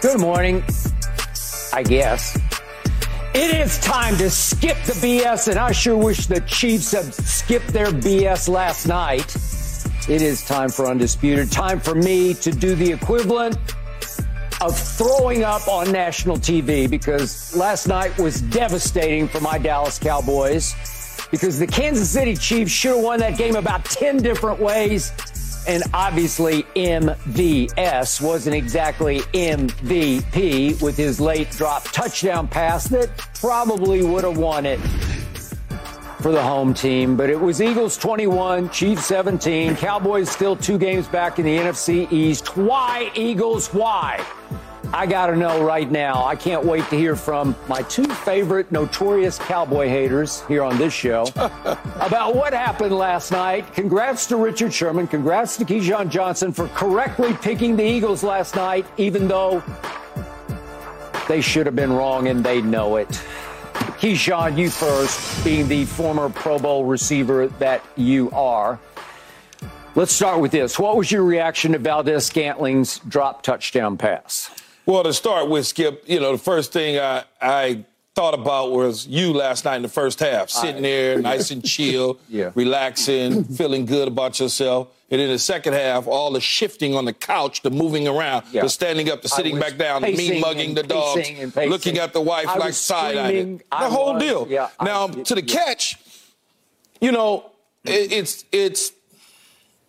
Good morning, I guess. It is time to skip the BS, and I sure wish the Chiefs had skipped their BS last night. It is time for Undisputed. Time for me to do the equivalent of throwing up on national TV because last night was devastating for my Dallas Cowboys because the Kansas City Chiefs should have won that game about 10 different ways. And obviously, MVS wasn't exactly MVP with his late drop touchdown pass that probably would have won it for the home team. But it was Eagles 21, Chiefs 17, Cowboys still two games back in the NFC East. Why, Eagles? Why? I got to know right now. I can't wait to hear from my two favorite notorious cowboy haters here on this show about what happened last night. Congrats to Richard Sherman. Congrats to Keyshawn Johnson for correctly picking the Eagles last night, even though they should have been wrong and they know it. Keyshawn, you first, being the former Pro Bowl receiver that you are. Let's start with this. What was your reaction to Valdes-Scantling's drop touchdown pass? Well, to start with, Skip, you know, the first thing I, I thought about was you last night in the first half, sitting there nice and chill, Yeah. relaxing, feeling good about yourself. And in the second half, all the shifting on the couch, the moving around, Yeah. the standing up, the sitting back down, the mean mugging the dogs, pacing pacing. looking at the wife I like side eyeing. I The whole was, deal. yeah, I- now, to the catch, you know, it, it's it's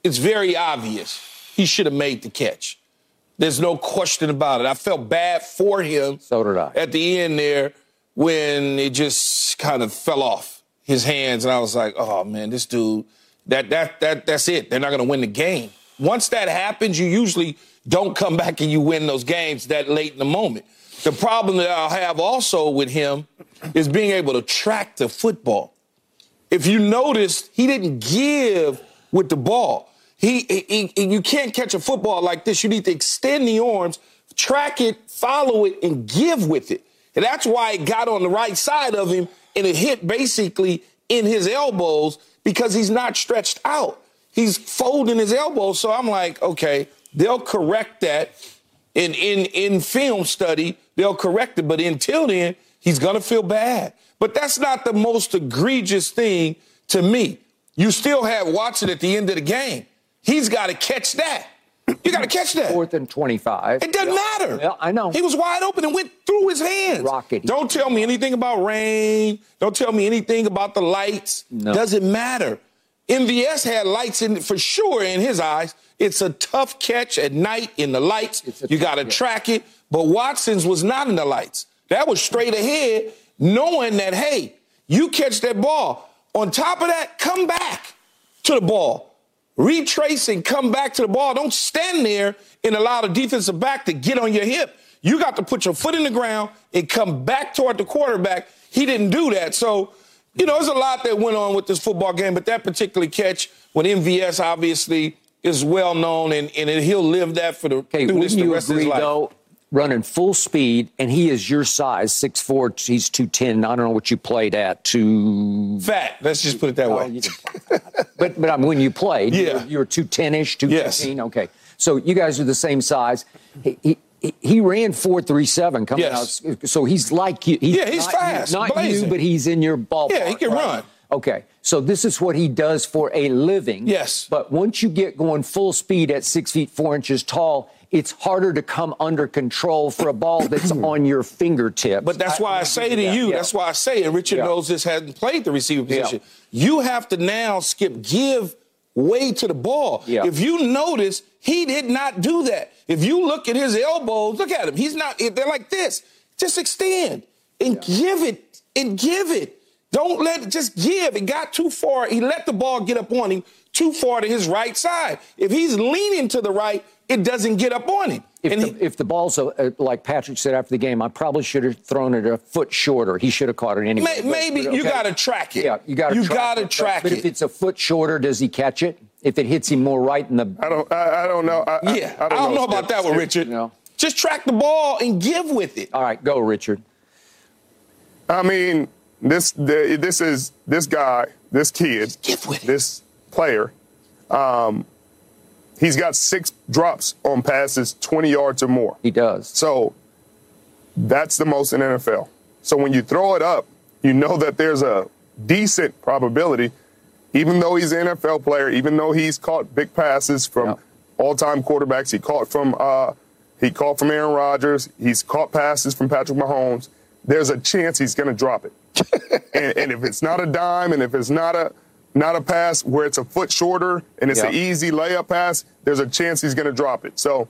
it's very obvious. He should have made the catch. There's no question about it. I felt bad for him. So did I. At the end there, when it just kind of fell off his hands, and I was like, "Oh man, this dude, that that that that's it. They're not going to win the game." Once that happens, you usually don't come back and you win those games that late in the moment. The problem that I'll have also with him is being able to track the football if you notice, he didn't give with the ball. He, he, he- you can't catch a football like this. You need to extend the arms, track it, follow it, and give with it. And that's why it got on the right side of him and it hit basically in his elbows because he's not stretched out. He's folding his elbows. So I'm like, okay, they'll correct that in in in film study, they'll correct it. But until then, he's gonna feel bad. But that's not the most egregious thing to me. You still have Watson at the end of the game. He's got to catch that. You got to catch that. Fourth and 25. It doesn't matter. Yeah, I know. He was wide open and went through his hands. Rocket. Don't tell me anything about rain. Don't tell me anything about the lights. No. Doesn't matter. MVS had lights in for sure in his eyes. It's a tough catch at night in the lights. You got to track it. But Watson's was not in the lights. That was straight ahead, knowing that hey, you catch that ball. On top of that, come back to the ball retrace and come back to the ball. Don't stand there and allow the defensive back to get on your hip. You got to put your foot in the ground and come back toward the quarterback. He didn't do that. So, you know, there's a lot that went on with this football game, but that particular catch when MVS obviously is well known and, and he'll live that for the, Okay, through this the rest of his life. though, running full speed, and he is your size, 6'4", he's 210. I don't know what you played at, two... Fat. Let's just put it that Oh, way. but but um, when you played, you Yeah. were, you were 210-ish, 215. Yes. Okay, so you guys are the same size. He, he, he- ran 437 coming Yes. out. So he's like you. He's Yeah, he's not fast, Not you, but he's in your ballpark. Yeah, he can right? run. Okay, so this is what he does for a living. Yes. But once you get going full speed at six feet four inches tall, it's harder to come under control for a ball that's on your fingertips. But that's why I, say to yeah, you, yeah. that's why I say, and Richard Yeah. knows this hasn't played the receiver Yeah. position. You have to now skip give way to the ball. Yeah. If you notice, he did not do that. If you look at his elbows, look at him. He's not. They're like this. Just extend and give it and give it. Don't let it just give. It got too far. He let the ball get up on him too far to his right side. If he's leaning to the right, it doesn't get up on him. If, and the, he, if the ball's a, a, like Patrick said after the game, I probably should have thrown it a foot shorter. He should have caught it anyway. may, but- maybe but you got to track it. Yeah, you got to. You track got to it. But- track but it. if it's a foot shorter, does he catch it? If it hits him more right in the I don't. I, I don't know. I, I- yeah, I don't, know, about that one, Skip. Richard. No. Just track the ball and give with it. all right, go Richard. I mean, this the, this is this guy, this kid, Give with it. this player. Um, he's got six drops on passes, 20 yards or more. He does. So that's the most in NFL. So when you throw it up, you know that there's a decent probability, even though he's an NFL player, even though he's caught big passes from Yeah. all-time quarterbacks, he caught from uh, he caught from Aaron Rodgers, he's caught passes from Patrick Mahomes. There's a chance he's going to drop it, and, and if it's not a dime, and if it's not a not a pass where it's a foot shorter and it's an easy layup pass, there's a chance he's going to drop it. So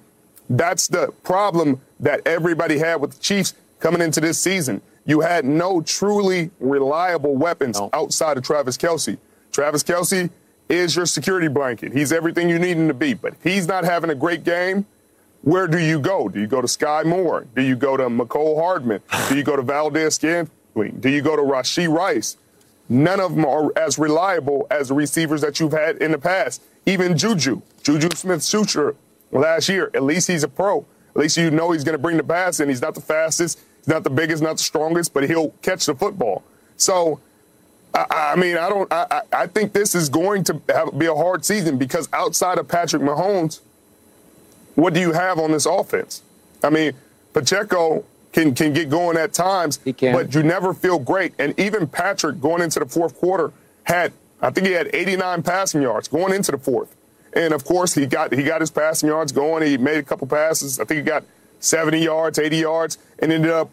that's the problem that everybody had with the Chiefs coming into this season. You had no truly reliable weapons No. outside of Travis Kelce. Travis Kelce is your security blanket. He's everything you need him to be. But if he's not having a great game, where do you go? Do you go to Skyy Moore? Do you go to Mecole Hardman? Do you go to Valdes-Scantling? Do you go to Rashee Rice? None of them are as reliable as the receivers that you've had in the past. Even Juju, Juju Smith-Schuster last year, at least he's a pro. At least you know he's going to bring the pass in. He's not the fastest, he's not the biggest, not the strongest, but he'll catch the football. So, I, I mean, I don't. I, I I think this is going to have, be a hard season because outside of Patrick Mahomes, what do you have on this offense? I mean, Pacheco can can get going at times, He can. but you never feel great. And even Patrick going into the fourth quarter had, I think he had 89 passing yards going into the fourth. And of course, he got he got his passing yards going. He made a couple passes. I think he got 70 yards, 80 yards, and ended up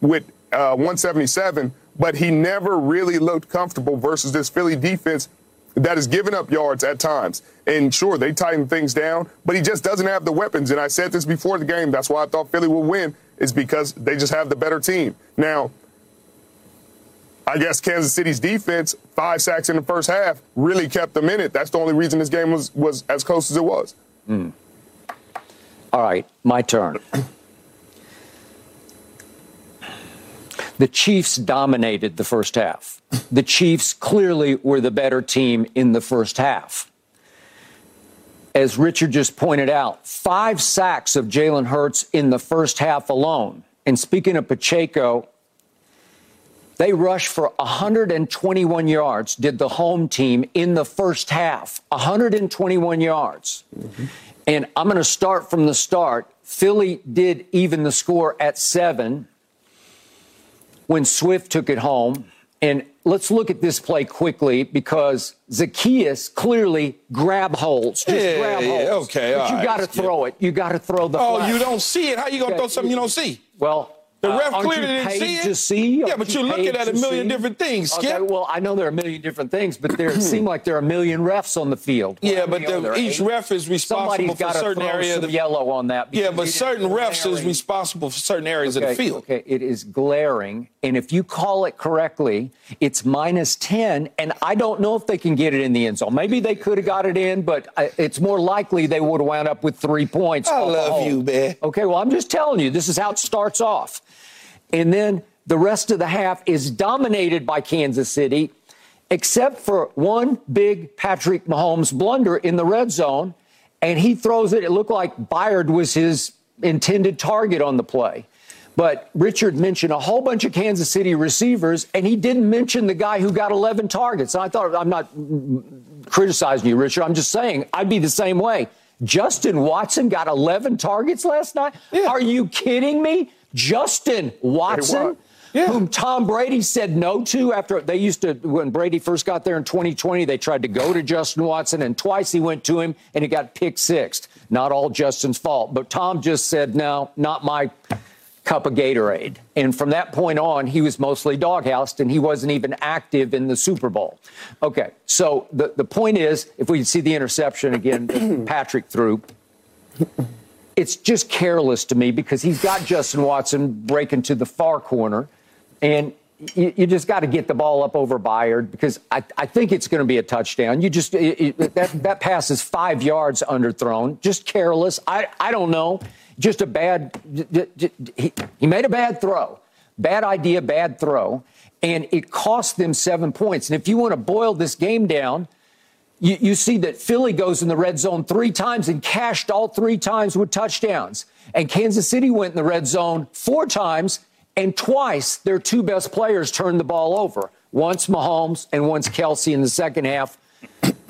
with uh, 177. But he never really looked comfortable versus this Philly defense that has given up yards at times. And sure, they tighten things down, but he just doesn't have the weapons. And I said this before the game. That's why I thought Philly would win, is because they just have the better team. Now, I guess Kansas City's defense, five sacks in the first half, really kept them in it. That's the only reason this game was, was as close as it was. Hmm. All right, my turn. The Chiefs dominated the first half. The Chiefs clearly were the better team in the first half. As Richard just pointed out, five sacks of Jalen Hurts in the first half alone. And speaking of Pacheco, they rushed for 121 yards, did the home team in the first half. 121 yards. Mm-hmm. And I'm going to start from the start. Philly did even the score at seven when Swift took it home. And let's look at this play quickly because Zacchaeus clearly grab holds. Just Yeah, grab yeah, okay, But you right, got to throw it. You got to throw the Oh, flag. you don't see it. How are you gonna Okay. throw something you don't see? Well, The uh, ref aren't clearly you didn't paid see it. to see? Yeah, but you you're looking at a million see? different things, Okay, well, I know there are a million different things, but there it seemed like there are a million refs on the field. Yeah, but the- each eight? ref is responsible Somebody's for certain throw area of the- yellow on that. Yeah, but certain refs is responsible for certain areas of the field. Okay, it is glaring. And if you call it correctly, it's minus 10. And I don't know if they can get it in the end zone. Maybe they could have got it in, but it's more likely they would have wound up with three points. I love hold. you, man. Okay, well, I'm just telling you, this is how it starts off. And then the rest of the half is dominated by Kansas City, except for one big Patrick Mahomes blunder in the red zone. And he throws it. It looked like Byard was his intended target on the play. But Richard mentioned a whole bunch of Kansas City receivers, and he didn't mention the guy who got 11 targets. And I thought, I'm not criticizing you, Richard. I'm just saying I'd be the same way. Justin Watson got 11 targets last night. Are you kidding me? Justin Watson, Yeah. whom Tom Brady said no to after they used to, when Brady first got there in 2020, they tried to go to Justin Watson, and twice he went to him and he got picked sixth. Not all Justin's fault, but Tom just said, no, not my cup of Gatorade. And from that point on, he was mostly doghoused and he wasn't even active in the Super Bowl. Okay, so the, the point is if we see the interception again Patrick threw, it's just careless to me because he's got Justin Watson breaking to the far corner. And you, you just got to get the ball up over Byard because I, I think it's going to be a touchdown. You just it, it, that that pass is five yards underthrown, just careless. I I don't know, just a bad. He, he made a bad throw, bad idea, bad throw, and it cost them seven points. And if you want to boil this game down. You, you see that Philly goes in the red zone three times and cashed all three times with touchdowns. And Kansas City went in the red zone four times and twice, their two best players turned the ball over. Once Mahomes and once Kelce in the second half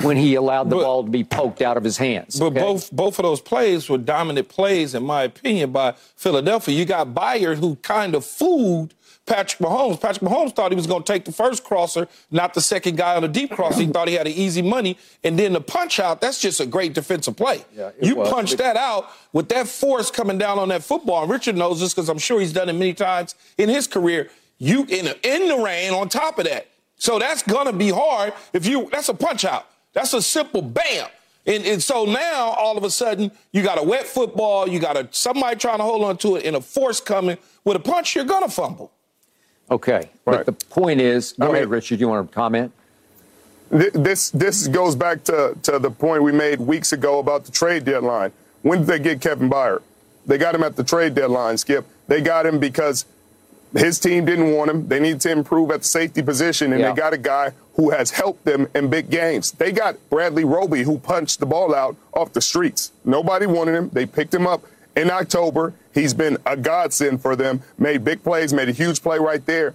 when he allowed the but, ball to be poked out of his hands. But okay? both both of those plays were dominant plays, in my opinion, by Philadelphia. You got Byard, who kind of fooled Patrick Mahomes. Patrick Mahomes thought he was going to take the first crosser, not the second guy on the deep cross. He thought he had an easy money. And then the punch out, that's just a great defensive play. Yeah, you was. punch that out with that force coming down on that football. And Richard knows this because I'm sure he's done it many times in his career. You in, in the rain on top of that. So that's going to be hard if you, that's a punch out. That's a simple bam. And, and, so now all of a sudden you got a wet football, you got a somebody trying to hold on to it, and a force coming with a punch, you're gonna fumble. Okay. Right. But the point is, go I ahead, mean, Richard. You want to comment? This this goes back to, to the point we made weeks ago about the trade deadline. When did they get Kevin Byard? They got him at the trade deadline, Skip. They got him because his team didn't want him. They needed to improve at the safety position, and yeah. they got a guy who has helped them in big games. They got Bradley Roby, who punched the ball out off the streets. Nobody wanted him. They picked him up in October. He's been a godsend for them, made big plays, made a huge play right there.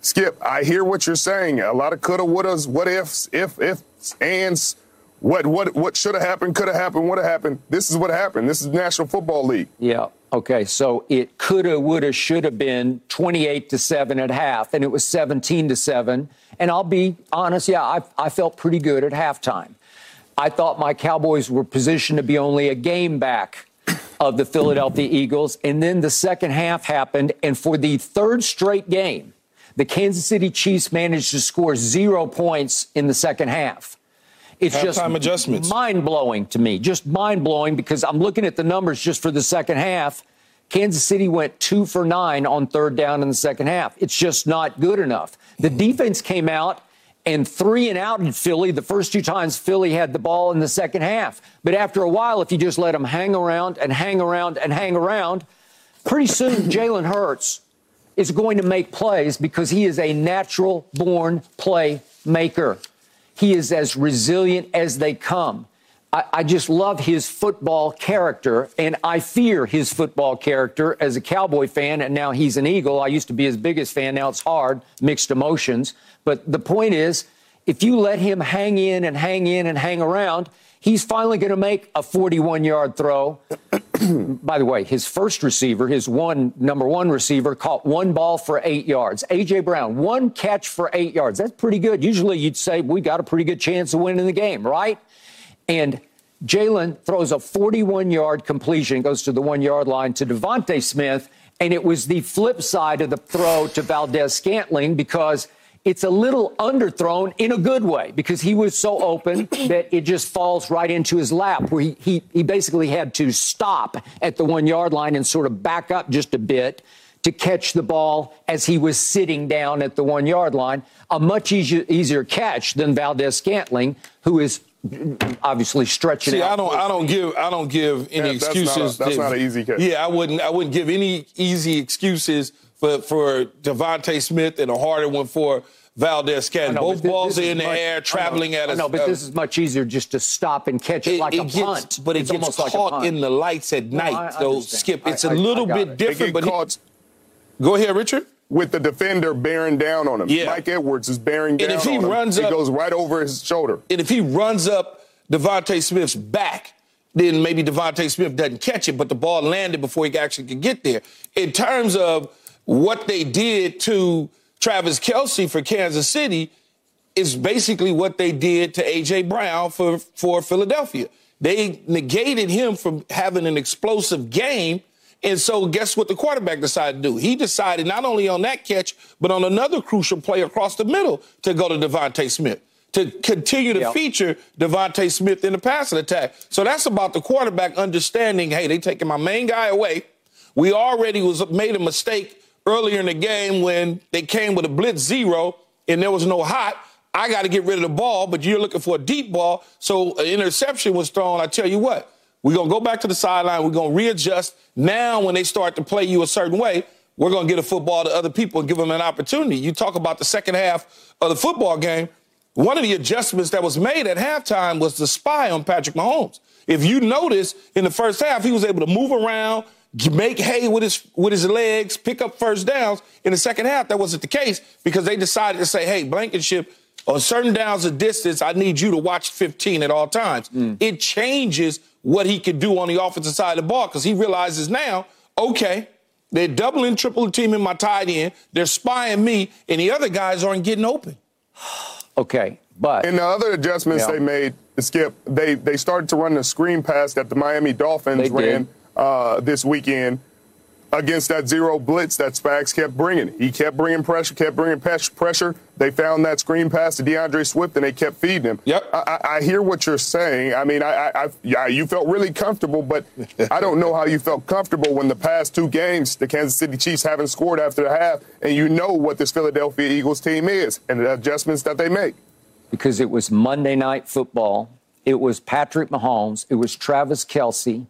Skip, I hear what you're saying. A lot of coulda, wouldas, what ifs, if, ifs, ands, what, what, what should have happened, could have happened, would have happened. This is what happened. This is National Football League. Yeah. Okay. So it coulda, woulda, should have been 28 to 7 at half, and it was 17 to 7. And I'll be honest, yeah, I, I felt pretty good at halftime. I thought my Cowboys were positioned to be only a game back of the Philadelphia Eagles. And then the second half happened. And for the third straight game, the Kansas City Chiefs managed to score zero points in the second half. It's Half-time just mind blowing to me, just mind blowing because I'm looking at the numbers just for the second half. Kansas City went two for nine on third down in the second half. It's just not good enough. The defense came out and three and out in Philly the first two times Philly had the ball in the second half. But after a while, if you just let them hang around and hang around and hang around, pretty soon Jalen Hurts is going to make plays because he is a natural born playmaker. He is as resilient as they come. I, I, just love his football character, and I fear his football character as a Cowboy fan, and now he's an Eagle. I used to be his biggest fan. Now it's hard, mixed emotions. But the point is, if you let him hang in and hang in and hang around, he's finally going to make a 41 yard throw. By the way, his first receiver, his one number one receiver, caught one ball for eight yards. A.J. Brown, one catch for eight yards. That's pretty good. Usually you'd say we got a pretty good chance of winning the game, right? And Jalen throws a 41 yard completion, goes to the one yard line to DeVonta Smith. And it was the flip side of the throw to Valdes-Scantling because it's a little underthrown in a good way because he was so open that it just falls right into his lap where he, he, he basically had to stop at the one yard line and sort of back up just a bit to catch the ball as he was sitting down at the one yard line. A much easier, easier catch than Valdes-Scantling, who is obviously stretching. See, I don't, I don't give, I don't give any yeah, excuses. That's, not, a, that's not an easy catch. Yeah, I wouldn't, I wouldn't give any easy excuses for for DeVonta Smith and a harder one for Valdes-Scantling. Both this, balls this are in the much, air, traveling at us. No, but uh, this is much easier just to stop and catch it, it like it a gets, punt. But it it's gets caught like in the lights at night. I, so Skip, it's I, a little bit it. different. but caught, he, go ahead, Richard with the defender bearing down on him. Yeah. Mike Edwards is bearing down and if he on runs him. Up, it goes right over his shoulder. And if he runs up DeVonta Smith's back, then maybe DeVonta Smith doesn't catch it, but the ball landed before he actually could get there. In terms of what they did to Travis Kelce for Kansas City, is basically what they did to A.J. Brown for, for Philadelphia. They negated him from having an explosive game. And so, guess what the quarterback decided to do? He decided not only on that catch, but on another crucial play across the middle to go to DeVonta Smith to continue to yep. feature DeVonta Smith in the passing attack. So that's about the quarterback understanding, hey, they taking my main guy away. We already was made a mistake earlier in the game when they came with a blitz zero and there was no hot. I got to get rid of the ball, but you're looking for a deep ball. So an interception was thrown. I tell you what, we're going to go back to the sideline. We're going to readjust. Now, when they start to play you a certain way, we're going to get a football to other people and give them an opportunity. You talk about the second half of the football game. One of the adjustments that was made at halftime was the spy on Patrick Mahomes. If you notice in the first half, he was able to move around, make hay with his with his legs, pick up first downs. In the second half, that wasn't the case because they decided to say, "Hey, Blankenship, on certain downs of distance, I need you to watch 15 at all times." Mm. It changes what he could do on the offensive side of the ball because he realizes now, okay, they're doubling, triple teaming my tight end, they're spying me, and the other guys aren't getting open. okay, but and the other adjustments yeah. they made, Skip, they they started to run the screen pass that the Miami Dolphins ran uh, this weekend against that zero blitz that Spags kept bringing. He kept bringing pressure, kept bringing pressure. They found that screen pass to D'Andre Swift, and they kept feeding him. Yep. I, I hear what you're saying. I mean, I, I, yeah, you felt really comfortable, but I don't know how you felt comfortable when the past two games, the Kansas City Chiefs haven't scored after the half, and you know what this Philadelphia Eagles team is and the adjustments that they make. Because it was Monday Night Football. It was Patrick Mahomes. It was Travis Kelce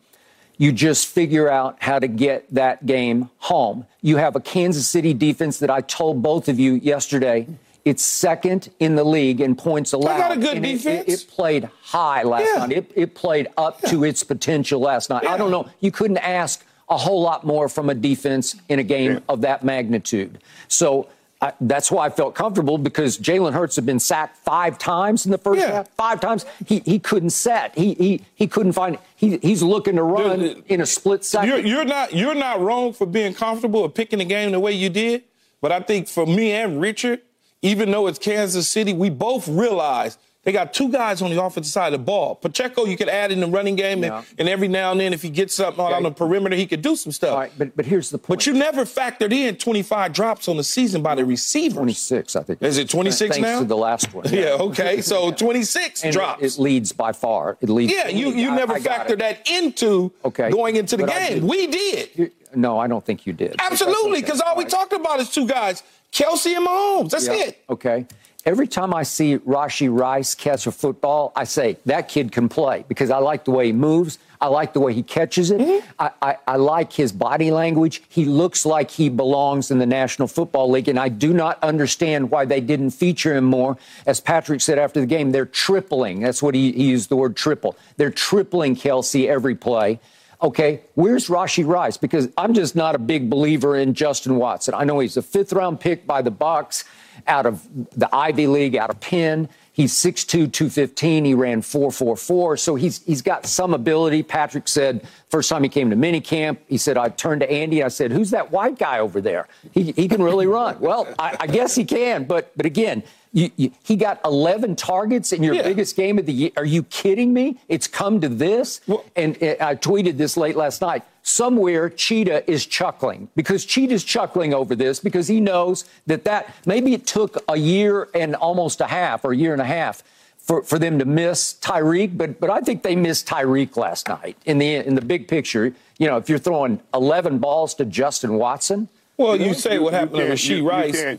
you just figure out how to get that game home. You have a Kansas City defense that I told both of you yesterday. It's second in the league in points allowed. got a good defense. It, it, it, played high last yeah. night. It, it, played up yeah. to its potential last night. Yeah. I don't know. You couldn't ask a whole lot more from a defense in a game of that magnitude. So I, that's why I felt comfortable because Jalen Hurts had been sacked five times in the first yeah. half. Five times he he couldn't set. He he he couldn't find. He he's looking to run in a split second. You're, you're not you're not wrong for being comfortable or picking the game the way you did. But I think for me and Richard, even though it's Kansas City, we both realize they got two guys on the offensive side of the ball. Pacheco, you could add in the running game, yeah. and, and, every now and then, if he gets something okay. on the perimeter, he could do some stuff. All right, but, but here's the point. But you never factored in 25 drops on the season by the receivers. 26, I think. Is it 26 Thanks now? to the last one. Yeah, okay. So 26 and drops. It, it, leads by far. It leads. Yeah, you, you never I factored that into okay. going into the but game. We did. No, I don't think you did. Absolutely, because all, all right. we talked about is two guys, Kelce and Mahomes. That's it. Okay. Every time I see Rashee Rice catch a football, I say, that kid can play because I like the way he moves. I like the way he catches it. Mm-hmm. I, I, I, like his body language. He looks like he belongs in the National Football League, and I do not understand why they didn't feature him more. As Patrick said after the game, they're tripling. That's what he, he used the word triple. They're tripling Kelce every play. Okay, where's Rashee Rice? Because I'm just not a big believer in Justin Watson. I know he's a fifth round pick by the Bucs out of the Ivy League, out of Penn. He's 6'2, 215. He ran 4'4'4. So he's, he's got some ability. Patrick said, first time he came to minicamp, he said, I turned to Andy. I said, Who's that white guy over there? He, he can really run. well, I, I guess he can. But, but again, you, you, he got 11 targets in your yeah. biggest game of the year. Are you kidding me? It's come to this. Well, and eh, I tweeted this late last night. Somewhere Cheetah is chuckling because Cheetah's chuckling over this because he knows that that maybe it took a year and almost a half or a year and a half for, for them to miss Tyreek, but but I think they missed Tyreek last night in the in the big picture. You know, if you're throwing 11 balls to Justin Watson. Well, you, you say what happened to Rashee Rice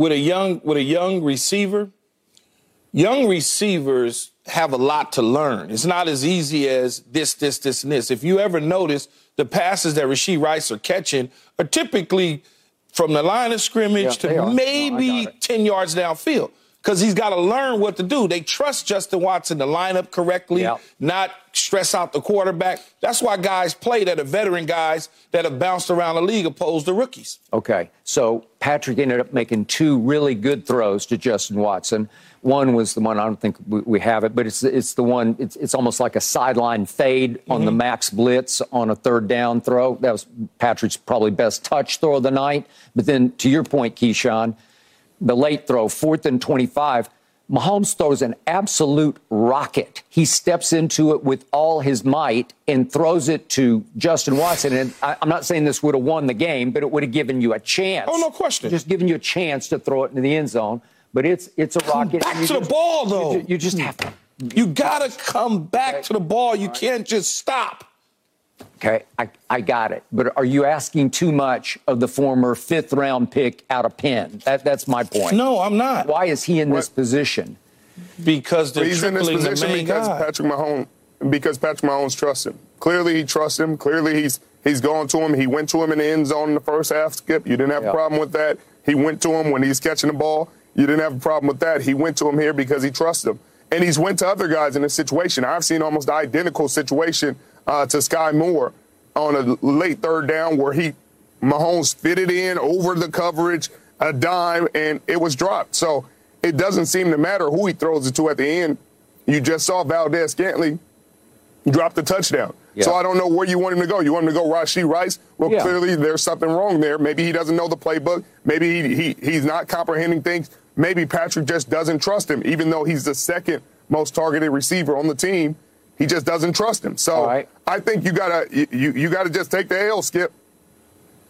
with a young with a young receiver, young receivers have a lot to learn. It's not as easy as this, this, this, and this. If you ever notice, the passes that Rashee Rice are catching are typically from the line of scrimmage yeah, to maybe no, 10 yards downfield because he's got to learn what to do. They trust Justin Watson to line up correctly, yep. not stress out the quarterback. That's why guys play that are veteran guys that have bounced around the league opposed to rookies. Okay. So Patrick ended up making two really good throws to Justin Watson. One was the one I don't think we have it, but it's it's the one. It's, it's almost like a sideline fade mm-hmm. on the mm-hmm. max blitz on a third down throw. That was Patrick's probably best touch throw of the night. But then to your point, Keyshawn, the late throw, fourth and 25, Mahomes throws an absolute rocket. He steps into it with all his might and throws it to Justin Watson. And I, am not saying this would have won the game, but it would have given you a chance. Oh, no question. Just given you a chance to throw it into the end zone. But it's it's a rocket. Back to just, the ball, though. You, you, just have to. You got to come back okay. to the ball. You can't just stop. Okay, I, I got it. But are you asking too much of the former fifth round pick out of Penn? That, that's my point. No, I'm not. Why is he in what? this position? Because they're he's in this position because guy. Patrick Mahomes because Patrick Mahomes trusts him. Clearly, he trusts him. Clearly, he's he's gone to him. He went to him in the end zone in the first half. Skip, you didn't have yep. a problem with that. He went to him when he's catching the ball. You didn't have a problem with that. He went to him here because he trusts him, and he's went to other guys in this situation. I've seen almost identical situation uh, to Skyy Moore on a late third down where he Mahomes fitted in over the coverage, a dime, and it was dropped. So it doesn't seem to matter who he throws it to at the end. You just saw Valdes-Scantling drop the touchdown. Yeah. So I don't know where you want him to go. You want him to go Rashee Rice? Well, yeah. clearly there's something wrong there. Maybe he doesn't know the playbook. Maybe he, he he's not comprehending things. Maybe Patrick just doesn't trust him, even though he's the second most targeted receiver on the team. He just doesn't trust him. So right. I think you gotta you you gotta just take the L, Skip.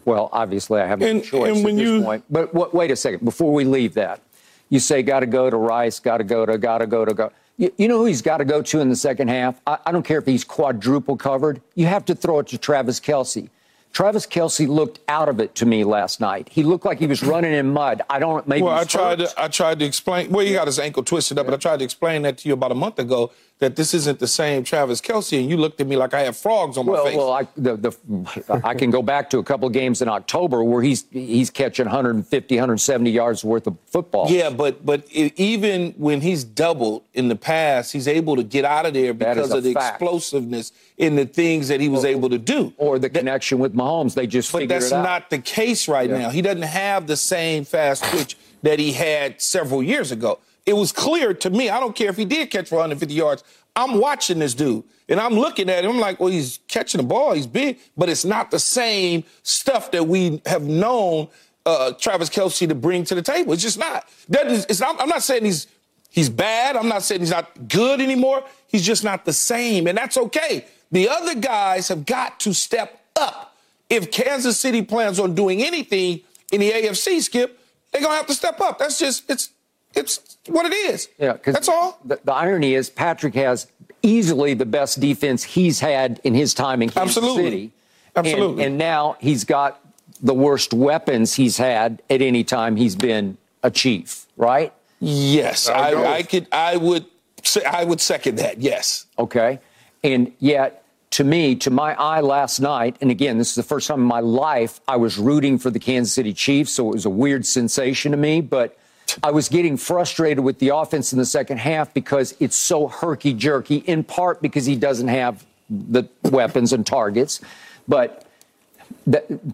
Well, obviously I have no and, choice and at this you, point. But what, wait a second before we leave that. You say got to go to Rice, got to go to, got to go to go. You, you know who he's got to go to in the second half? I, I don't care if he's quadruple covered. You have to throw it to Travis Kelce. Travis Kelce looked out of it to me last night. He looked like he was running in mud. I don't maybe. Well, I tried to I tried to explain. Well, he got his ankle twisted up, yeah. but I tried to explain that to you about a month ago that this isn't the same Travis Kelce, and you looked at me like I had frogs on my well, face. Well, I, the, the, I can go back to a couple of games in October where he's he's catching 150, 170 yards worth of football. Yeah, but but it, even when he's doubled in the past, he's able to get out of there because of the fact. explosiveness in the things that he was able to do, or the that, connection with Mahomes. They just but that's not the case right yeah. now. He doesn't have the same fast twitch that he had several years ago it was clear to me. I don't care if he did catch for 150 yards. I'm watching this dude and I'm looking at him I'm like, well, he's catching the ball, he's big, but it's not the same stuff that we have known uh, Travis Kelce to bring to the table. It's just not. That is, it's not I'm not saying he's he's bad. I'm not saying he's not good anymore. He's just not the same, and that's okay. The other guys have got to step up. If Kansas City plans on doing anything in the AFC, Skip, they're gonna have to step up. That's just it's it's what it is. Yeah, that's all. The, the, irony is Patrick has easily the best defense he's had in his time in Kansas Absolutely. City. Absolutely. And, and now he's got the worst weapons he's had at any time he's been a chief, right? Yes, I, I could. I would. Say, I would second that. Yes. Okay. And yet, to me, to my eye last night, and again, this is the first time in my life I was rooting for the Kansas City Chiefs, so it was a weird sensation to me. But I was getting frustrated with the offense in the second half because it's so herky jerky, in part because he doesn't have the weapons and targets. But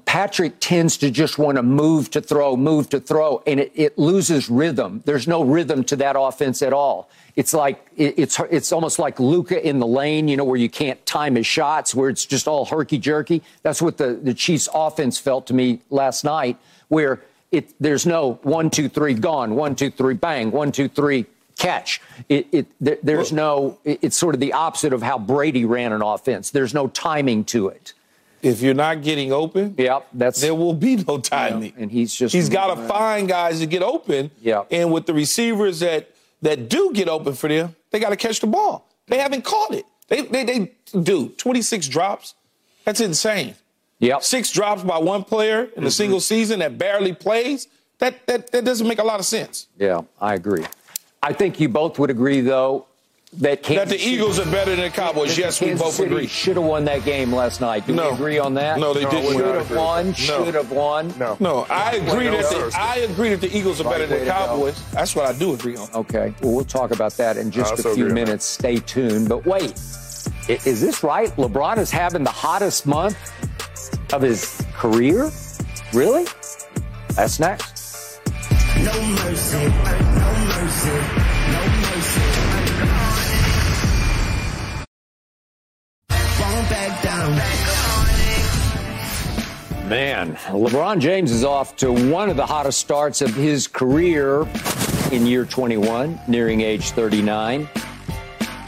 Patrick tends to just want to move to throw, move to throw, and it, it, loses rhythm. There's no rhythm to that offense at all. It's like it's it's almost like Luka in the lane, you know, where you can't time his shots, where it's just all herky jerky. That's what the the Chiefs' offense felt to me last night, where it, there's no one, two, three, gone, one, two, three, bang, one, two, three, catch. It, it there, there's no. It, it's sort of the opposite of how Brady ran an offense. There's no timing to it. If you're not getting open, yep, that's there will be no timing. and he's just he's got to find guys to get open. Yeah, and with the receivers that that do get open for them, they got to catch the ball. They haven't caught it. They they, they do 26 drops. That's insane. Yep. Six drops by one player in mm-hmm. a single season that barely plays. That, that that doesn't make a lot of sense. Yeah, I agree. I think you both would agree, though, that Kansas that the Eagles are better than the Cowboys. yes, we both City agree. Should have won that game last night. Do no. we agree on that? No, they no, didn't. Should have won. No. Should have won. No, no. I agree that the, I agree that the Eagles are better than the Cowboys. That's what I do agree on. Okay. Well, we'll talk about that in just a few minutes. Stay tuned. But wait, is this right? LeBron is having the hottest month of his career? Really? That's next. No mercy, no mercy, no mercy. Man, LeBron James is off to one of the hottest starts of his career in year 21, nearing age 39.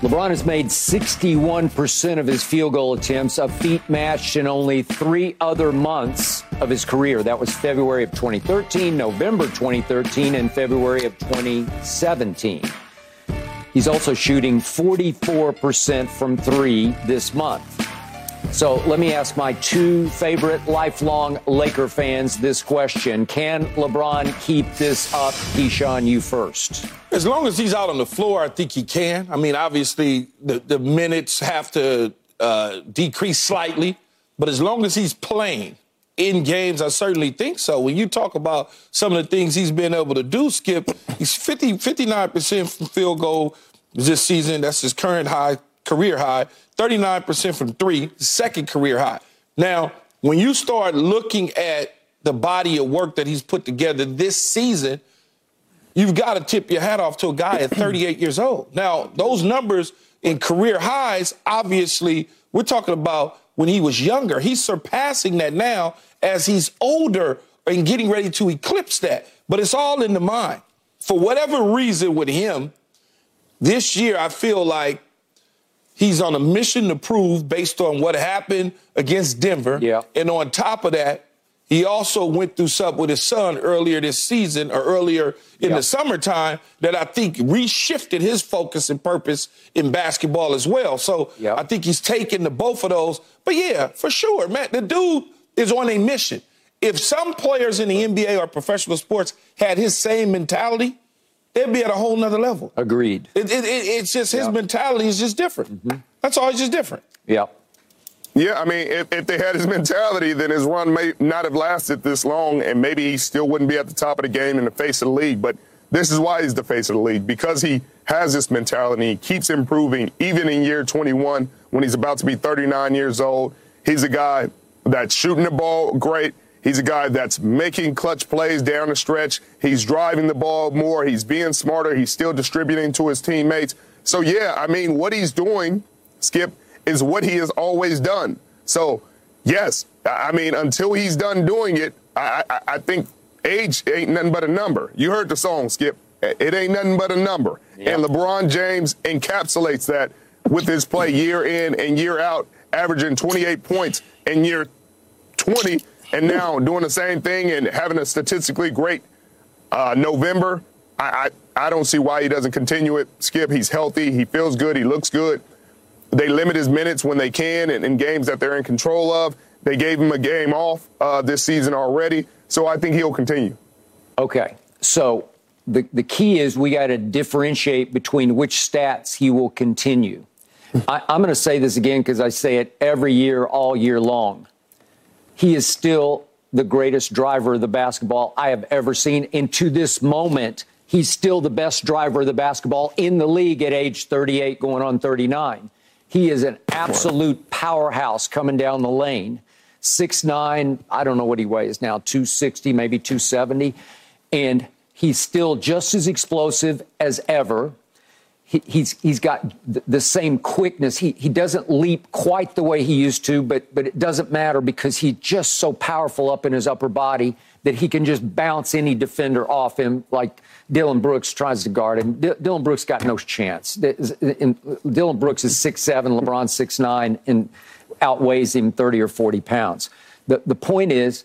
LeBron has made 61% of his field goal attempts, a feat matched in only three other months of his career. That was February of 2013, November 2013, and February of 2017. He's also shooting 44% from three this month. So let me ask my two favorite lifelong Laker fans this question. Can LeBron keep this up? Keyshawn, you first. As long as he's out on the floor, I think he can. I mean, obviously, the, the minutes have to uh, decrease slightly, but as long as he's playing in games, I certainly think so. When you talk about some of the things he's been able to do, Skip, he's 50, 59% from field goal this season. That's his current high, career high. 39% from three, second career high. Now, when you start looking at the body of work that he's put together this season, you've got to tip your hat off to a guy at 38 years old. Now, those numbers in career highs, obviously, we're talking about when he was younger. He's surpassing that now as he's older and getting ready to eclipse that. But it's all in the mind. For whatever reason with him, this year I feel like He's on a mission to prove based on what happened against Denver. Yeah. And on top of that, he also went through something with his son earlier this season or earlier in the summertime that I think reshifted his focus and purpose in basketball as well. So I think he's taken the both of those. But yeah, for sure, man, the dude is on a mission. If some players in the NBA or professional sports had his same mentality, they'd be at a whole nother level. Agreed. It, it, it, it's just his mentality is just different. Mm-hmm. That's all. It's just different. Yeah. Yeah, I mean, if, if, they had his mentality, then his run may not have lasted this long, and maybe he still wouldn't be at the top of the game in the face of the league. But this is why he's the face of the league because he has this mentality. He keeps improving, even in year 21 when he's about to be 39 years old. He's a guy that's shooting the ball great. He's a guy that's making clutch plays down the stretch. He's driving the ball more. He's being smarter. He's still distributing to his teammates. So, yeah, I mean, what he's doing, Skip, is what he has always done. So, yes, I mean, until he's done doing it, I, I, I think age ain't nothing but a number. You heard the song, Skip. It ain't nothing but a number. And LeBron James encapsulates that with his play year in and year out, averaging 28 points in year 20 and now doing the same thing and having a statistically great uh, November, I, I, I don't see why he doesn't continue it. Skip, he's healthy, he feels good, he looks good. They limit his minutes when they can and in games that they're in control of. They gave him a game off uh, this season already, so I think he'll continue. Okay, so the the key is we got to differentiate between which stats he will continue. I, I'm going to say this again because I say it every year, all year long he is still the greatest driver of the basketball I have ever seen. And to this moment, he's still the best driver of the basketball in the league at age 38, going on 39. He is an absolute powerhouse coming down the lane. Six nine, I don't know what he weighs now, 260, maybe 270. And he's still just as explosive as ever he, he's he's got the same quickness. He he doesn't leap quite the way he used to, but but it doesn't matter because he's just so powerful up in his upper body that he can just bounce any defender off him like Dillon Brooks tries to guard him. D- Dillon Brooks got no chance. Dillon Brooks is six seven, LeBron six nine, and outweighs him thirty or forty pounds. The the point is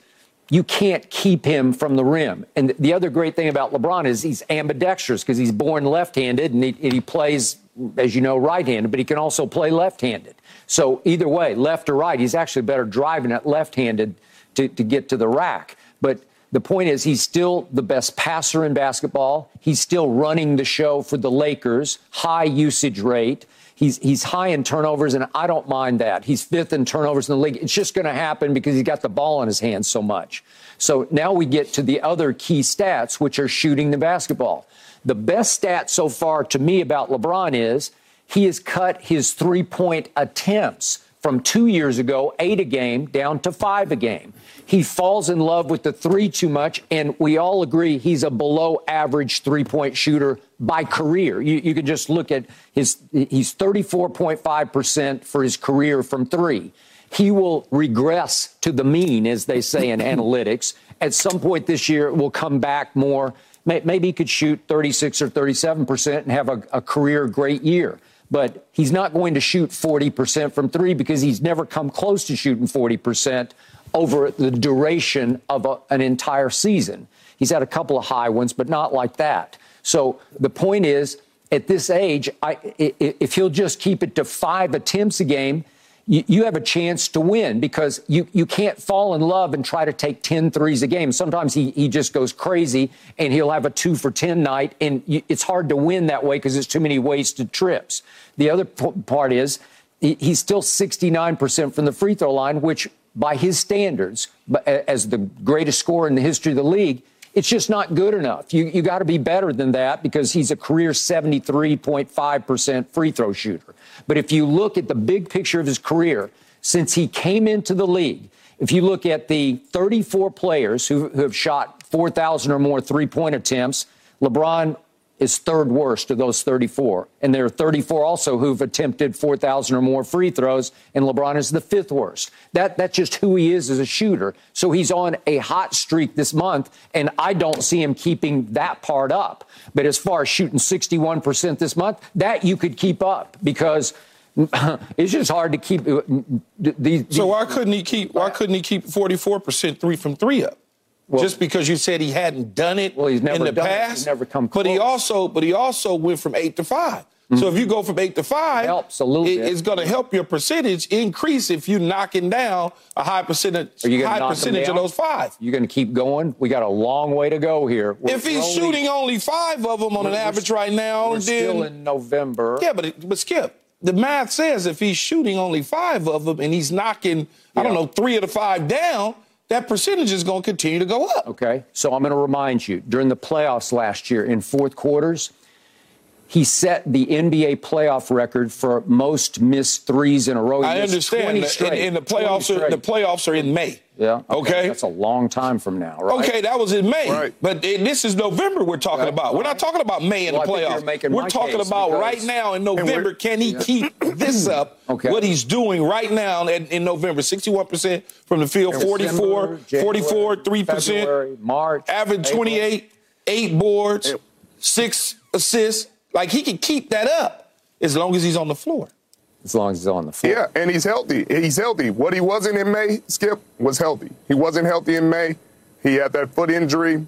you can't keep him from the rim. And the other great thing about LeBron is he's ambidextrous because he's born left-handed and he, and he, plays, as you know, right-handed, but he can also play left-handed. So either way, left or right, he's actually better driving it left-handed to, to get to the rack. But the point is he's still the best passer in basketball. He's still running the show for the Lakers, high usage rate. He's he's high in turnovers, and I don't mind that. He's fifth in turnovers in the league. It's just going to happen because he's got the ball in his hands so much. So now we get to the other key stats, which are shooting the basketball. The best stat so far to me about LeBron is he has cut his three point attempts from two years ago, eight a game, down to five a game. He falls in love with the three too much, and we all agree he's a below average three point shooter by career. You, you can just look at his, he's 34.5% for his career from three. He will regress to the mean, as they say in analytics. At some point this year, it will come back more. Maybe he could shoot 36 or 37% and have a, a career great year but he's not going to shoot 40% from three because he's never come close to shooting 40% over the duration of a, an entire season. He's had a couple of high ones, but not like that. So the point is, at this age, I, if he'll just keep it to five attempts a game, you, you have a chance to win because you, you can't fall in love and try to take 10 threes a game. Sometimes he, he just goes crazy and he'll have a two for 10 night, and you, it's hard to win that way because there's too many wasted trips. The other p- part is he, he's still 69% from the free throw line, which by his standards, as the greatest scorer in the history of the league, it's just not good enough. You, you got to be better than that because he's a career 73.5% free throw shooter. But if you look at the big picture of his career, since he came into the league, if you look at the 34 players who, who have shot 4,000 or more three point attempts, LeBron is third worst of those 34. And there are 34 also who've attempted 4,000 or more free throws, and LeBron is the fifth worst. That, that's just who he is as a shooter. So he's on a hot streak this month, and I don't see him keeping that part up. But as far as shooting 61% this month, that you could keep up because it's just hard to keep uh, these. So why couldn't he keep? Why couldn't he keep 44% three from three up? Well, just because you said he hadn't done it well, he's never in the done past, it. He's never come close. But he also, but he also went from eight to 5 mm-hmm. So if you go from eight to five, helps a little it, it's going to help your percentage increase if you're knocking down a high percentage, high percentage of those five. You're going to keep going. We got a long way to go here. We're, if he's only, shooting only five of them on an average right now, we're then still in November. Yeah, but but Skip, the math says if he's shooting only five of them and he's knocking, yeah. I don't know, three of the five down that percentage is going to continue to go up. Okay. So I'm going to remind you during the playoffs last year in fourth quarters, he set the NBA playoff record for most missed threes in a row. He I understand. And, the playoffs are the playoffs are in May. Yeah. Okay. okay. That's a long time from now, right? Okay, that was in May. Right. But this is November we're talking right. about. We're not talking about May in well, the playoffs. We're talking about right now in November. Can he yeah. keep this up? Okay. What he's doing right now in, in November, 61% from the field, 44, December, 44, 3%. February, March. Average 28, eight boards, six assists. Like he can keep that up as long as he's on the floor as long as he's on the floor. Yeah, and he's healthy. He's healthy. What he wasn't in May, Skip, was healthy. He wasn't healthy in May. He had that foot injury.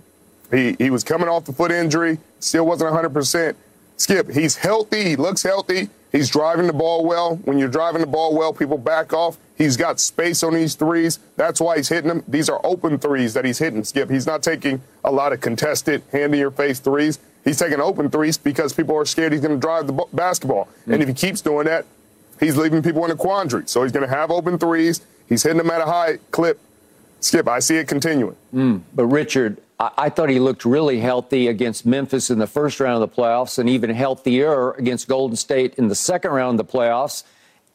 He, he was coming off the foot injury, still wasn't 100%. Skip, he's healthy. He looks healthy. He's driving the ball well. When you're driving the ball well, people back off. He's got space on these threes. That's why he's hitting them. These are open threes that he's hitting, Skip. He's not taking a lot of contested, hand in your face threes. He's taking open threes because people are scared he's going to drive the basketball. Mm-hmm. And if he keeps doing that, he's leaving people in a quandary. So he's going to have open threes. He's hitting them at a high clip. Skip, I see it continuing. Mm, but Richard, I-, I thought he looked really healthy against Memphis in the first round of the playoffs, and even healthier against Golden State in the second round of the playoffs.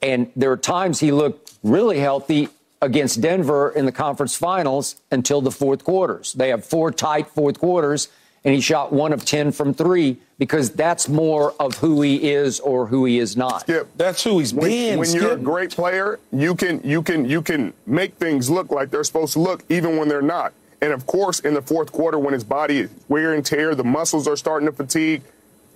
And there are times he looked really healthy against Denver in the conference finals until the fourth quarters. They have four tight fourth quarters and he shot one of 10 from three because that's more of who he is or who he is not. Skip, that's who he's when, been. When Skip. you're a great player, you can you can you can make things look like they're supposed to look even when they're not. And of course, in the fourth quarter, when his body is wear and tear, the muscles are starting to fatigue,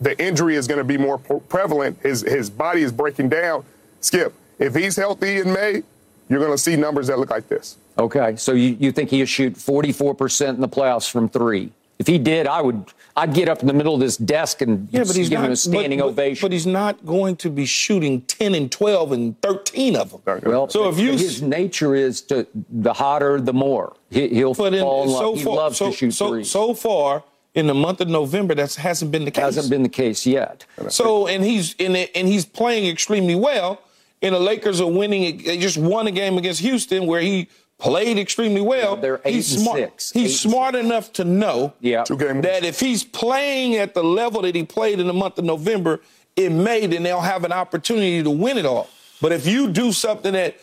the injury is going to be more prevalent. His his body is breaking down. Skip, if he's healthy in May, you're going to see numbers that look like this. Okay, so you, you think he'll shoot 44% in the playoffs from three? If he did, I would. I'd get up in the middle of this desk and yeah, but he's give not, him a standing but, but, ovation. But he's not going to be shooting 10 and 12 and 13 of them. Well, so if you his nature is to the hotter, the more he, will fall in, love. So he far, loves so, to shoot so, threes. So far in the month of November, that hasn't been the case. Hasn't been the case yet. So and he's in it, and he's playing extremely well. And the Lakers are winning. They just won a game against Houston where he played extremely well. Yeah, they're eight he's and smart. six. He's eight smart enough to know yeah. that if he's playing at the level that he played in the month of November, it may then they'll have an opportunity to win it all. But if you do something that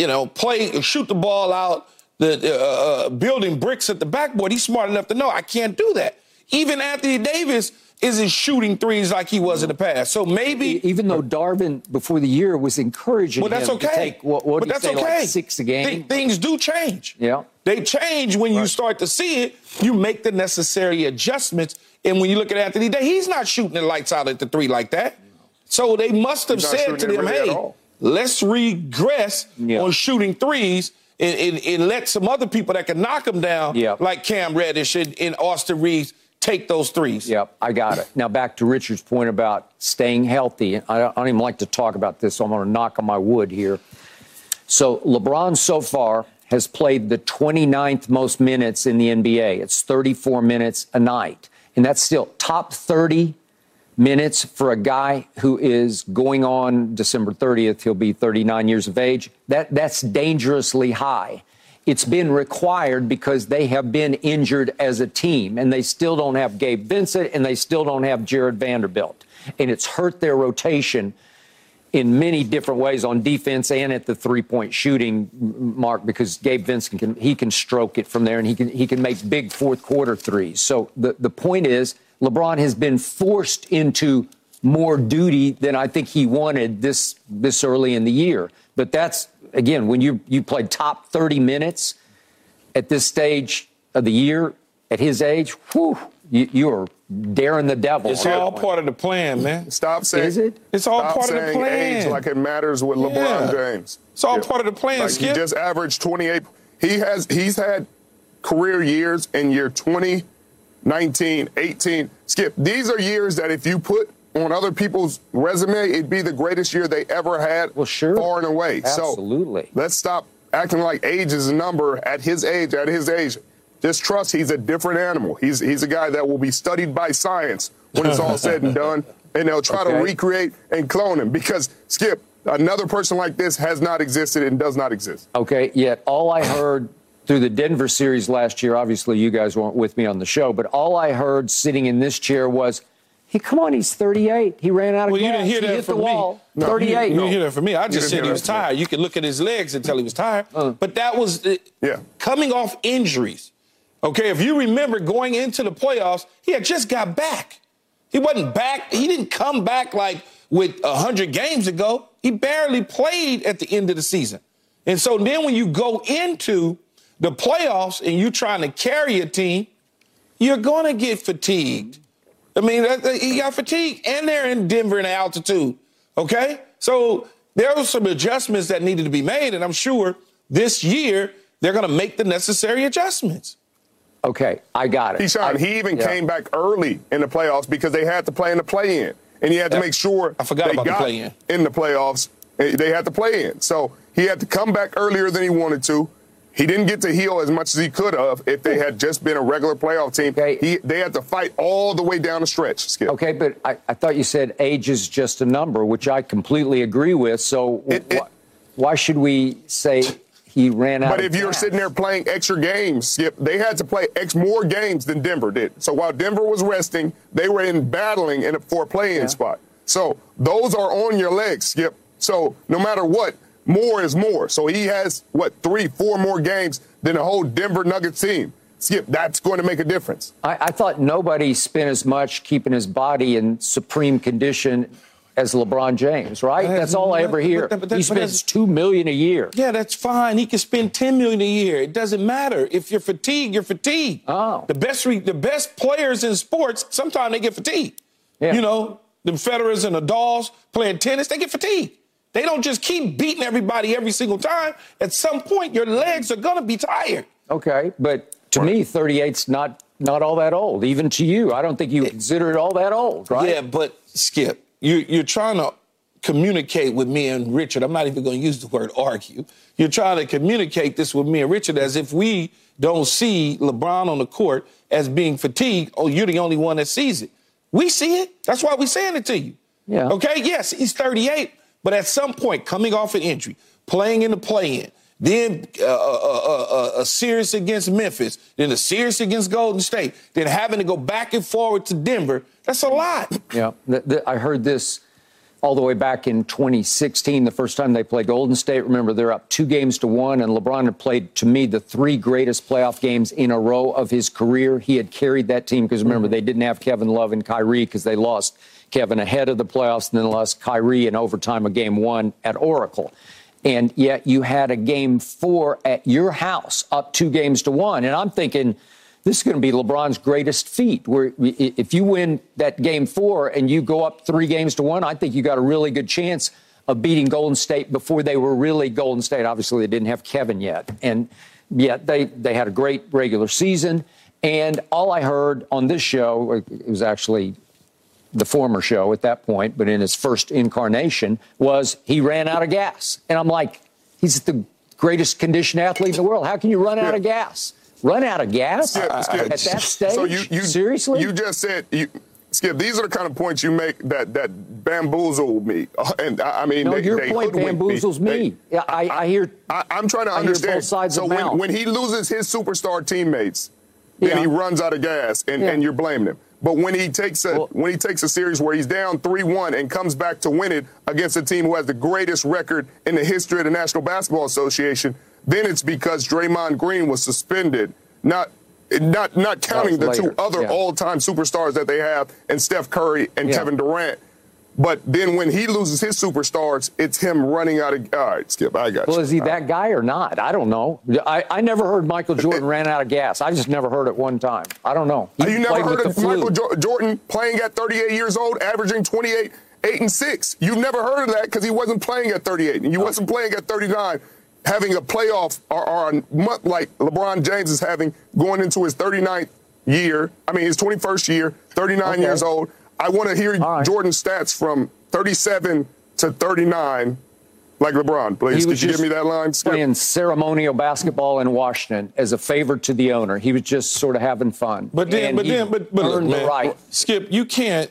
you know, play, shoot the ball out, the uh, uh, building bricks at the backboard, he's smart enough to know I can't do that. Even Anthony Davis isn't shooting threes like he was in the past. So maybe even though Darvin before the year was encouraging well, that's him okay. to take what, what but that's say, okay. Like six a game. Th- things do change. Yeah, they change when right. you start to see it. You make the necessary adjustments. And when you look at Anthony Day, he's not shooting the lights out at the three like that. So they must have said to them, "Hey, let's regress yeah. on shooting threes And, and, and, let some other people that can knock them down, yeah. like Cam Reddish and, and Austin Reaves, take those threes. Yep, I got it. Now back to Richard's point about staying healthy. I don't, I don't even like to talk about this, so I'm going to knock on my wood here. So LeBron so far has played the 29th most minutes in the NBA. It's 34 minutes a night. And that's still top 30 minutes for a guy who is going on December 30th. He'll be 39 years of age. That, that's dangerously high. It's been required because they have been injured as a team, and they still don't have Gabe Vincent, and they still don't have Jarred Vanderbilt. And it's hurt their rotation in many different ways on defense and at the three-point shooting mark because Gabe Vincent can he can stroke it from there and he can he can make big fourth quarter threes. So the the point is LeBron has been forced into more duty than I think he wanted this this early in the year. But that's again when you you played top 30 minutes at this stage of the year at his age, whew, you, you are daring the devil. It's all part of the plan, man. Stop saying Is it? It's all part of the plan. age like it matters with LeBron Yeah. James. It's all part of the plan, Like Skip. he just averaged 28. He has he's had career years in year 20, 19, 18. Skip, these are years that if you put on other people's resume, it'd be the greatest year they ever had. Well, sure. Far and away. Absolutely. So let's stop acting like age is a number at his age, at his age. Just trust he's a different animal. He's he's a guy that will be studied by science when it's all said and done. And they'll try to recreate and clone him because Skip, another person like this has not existed and does not exist. Okay, yet all I heard through the Denver series last year, obviously you guys weren't with me on the show, but all I heard sitting in this chair was, hey, come on, he's 38. He ran out of Well, you didn't hear he that hit from the me. wall. No, 38. You didn't hear that from me. I just said he was tired. You could look at his legs and tell he was tired. Uh. but that was uh, Yeah. coming off injuries. Okay, if you remember going into the playoffs, he had just got back. He wasn't back. He didn't come back like with 100 games ago. He barely played at the end of the season. And so then when you go into the playoffs and you're trying to carry a team, you're going to get fatigued. I mean, that, that- he got fatigued, and they're in Denver in altitude. Okay, so there were some adjustments that needed to be made, and I'm sure this year they're going to make the necessary adjustments. Okay, I got it. Keyshawn, I- he even yeah. came back early in the playoffs because they had to play in the play-in, and he had to Yep. make sure I forgot they about the play-in. in the playoffs. They had to play in, so he had to come back earlier than he wanted to. He didn't get to heal as much as he could have if they had just been a regular playoff team. Okay. He, they had to fight all the way down the stretch. Skip. Okay, but I, I thought you said age is just a number, which I completely agree with. So It- it- why should we say he ran out But if you're sitting there playing extra games, Skip, they had to play X more games than Denver did. So while Denver was resting, they were in battling in a, for a play-in Yeah. spot. So those are on your legs, Skip. So no matter what, more is more. So he has what three, four more games than the whole Denver Nuggets team. Skip, that's going to make a difference. I, I thought nobody spent as much keeping his body in supreme condition as LeBron James, right? But That's all I ever hear. but- but that- he spends two million a year. Yeah, that's fine. He can spend 10 million a year. It doesn't matter. If you're fatigued, you're fatigued. Oh. The best re- the best players in sports, sometimes they get fatigued. Yeah. You know, the Federers and the Dolls playing tennis, they get fatigued. They don't just keep beating everybody every single time. At some point, your legs are gonna be tired. Okay, but to me, 38's not not all that old. Even to you, I don't think you consider it all that old, right? Yeah, but Skip, you, you're trying to communicate with me and Richard. I'm not even going to use the word argue. You're trying to communicate this with me and Richard as if we don't see LeBron on the court as being fatigued. Oh, you're the only one that sees it. We see it. That's why we're saying it to you. Yeah. Okay. Yes, he's 38, but at some point, coming off an injury, playing in the play-in, then uh, uh, uh, uh, a series against Memphis, then a series against Golden State, then having to go back and forward to Denver. That's a lot. Yeah, I heard this all the way back in 2016, the first time they played Golden State. Remember, they're up two games to one, and LeBron had played, to me, the three greatest playoff games in a row of his career. He had carried that team because remember, they didn't have Kevin Love and Kyrie because they lost Kevin ahead of the playoffs and then lost Kyrie in overtime of game one at Oracle. And yet you had a game four at your house, up two games to one. And I'm thinking, this is going to be LeBron's greatest feat. Where if you win that game four and you go up three games to one, I think you got a really good chance of beating Golden State before they were really Golden State. Obviously, they didn't have Kevin yet, and yet they they had a great regular season. And all I heard on this show, it was actually the former show at that point, but in his first incarnation, was he ran out of gas. And I'm like, He's the greatest conditioned athlete in the world. How can you run out of gas? Run out of gas Skip, Skip. at that stage? So you, you seriously? You just said you. Skip, these are the kind of points you make that that bamboozle me, and I, I mean, no, they, your they point bamboozles me. They- yeah, I, I, hear. I, I'm trying to I understand. both sides so of when, mouth. when he loses his superstar teammates, then Yeah. he runs out of gas, and, Yeah. and you're blaming him. But when he takes a Well- when he takes a series where he's down three one and comes back to win it against a team who has the greatest record in the history of the National Basketball Association, then it's because Draymond Green was suspended, not. Not not counting the was two other Yeah. all-time superstars that they have, and Steph Curry and Yeah. Kevin Durant. But then when he loses his superstars, it's him running out of. All right, Skip, I got you. Well, is he that guy or not? I don't know. I, I never heard Michael Jordan ran out of gas. I just never heard it one time. I don't know. He You never heard of. Michael Jo- Jordan playing at 38 years old, averaging 28, 8 and 6. You've never heard of that because he wasn't playing at 38 and he wasn't playing at 39. Having a playoff or, or a month like LeBron James is having going into his 39th year, I mean his 21st year, 39 Okay. years old. I want to hear All right. Jordan's stats from 37 to 39 like LeBron. Please, could you give me that line? Skip? playing ceremonial basketball in Washington as a favor to the owner. He was just sort of having fun. But then, And but then, but but look, man, the right. Skip, you can't,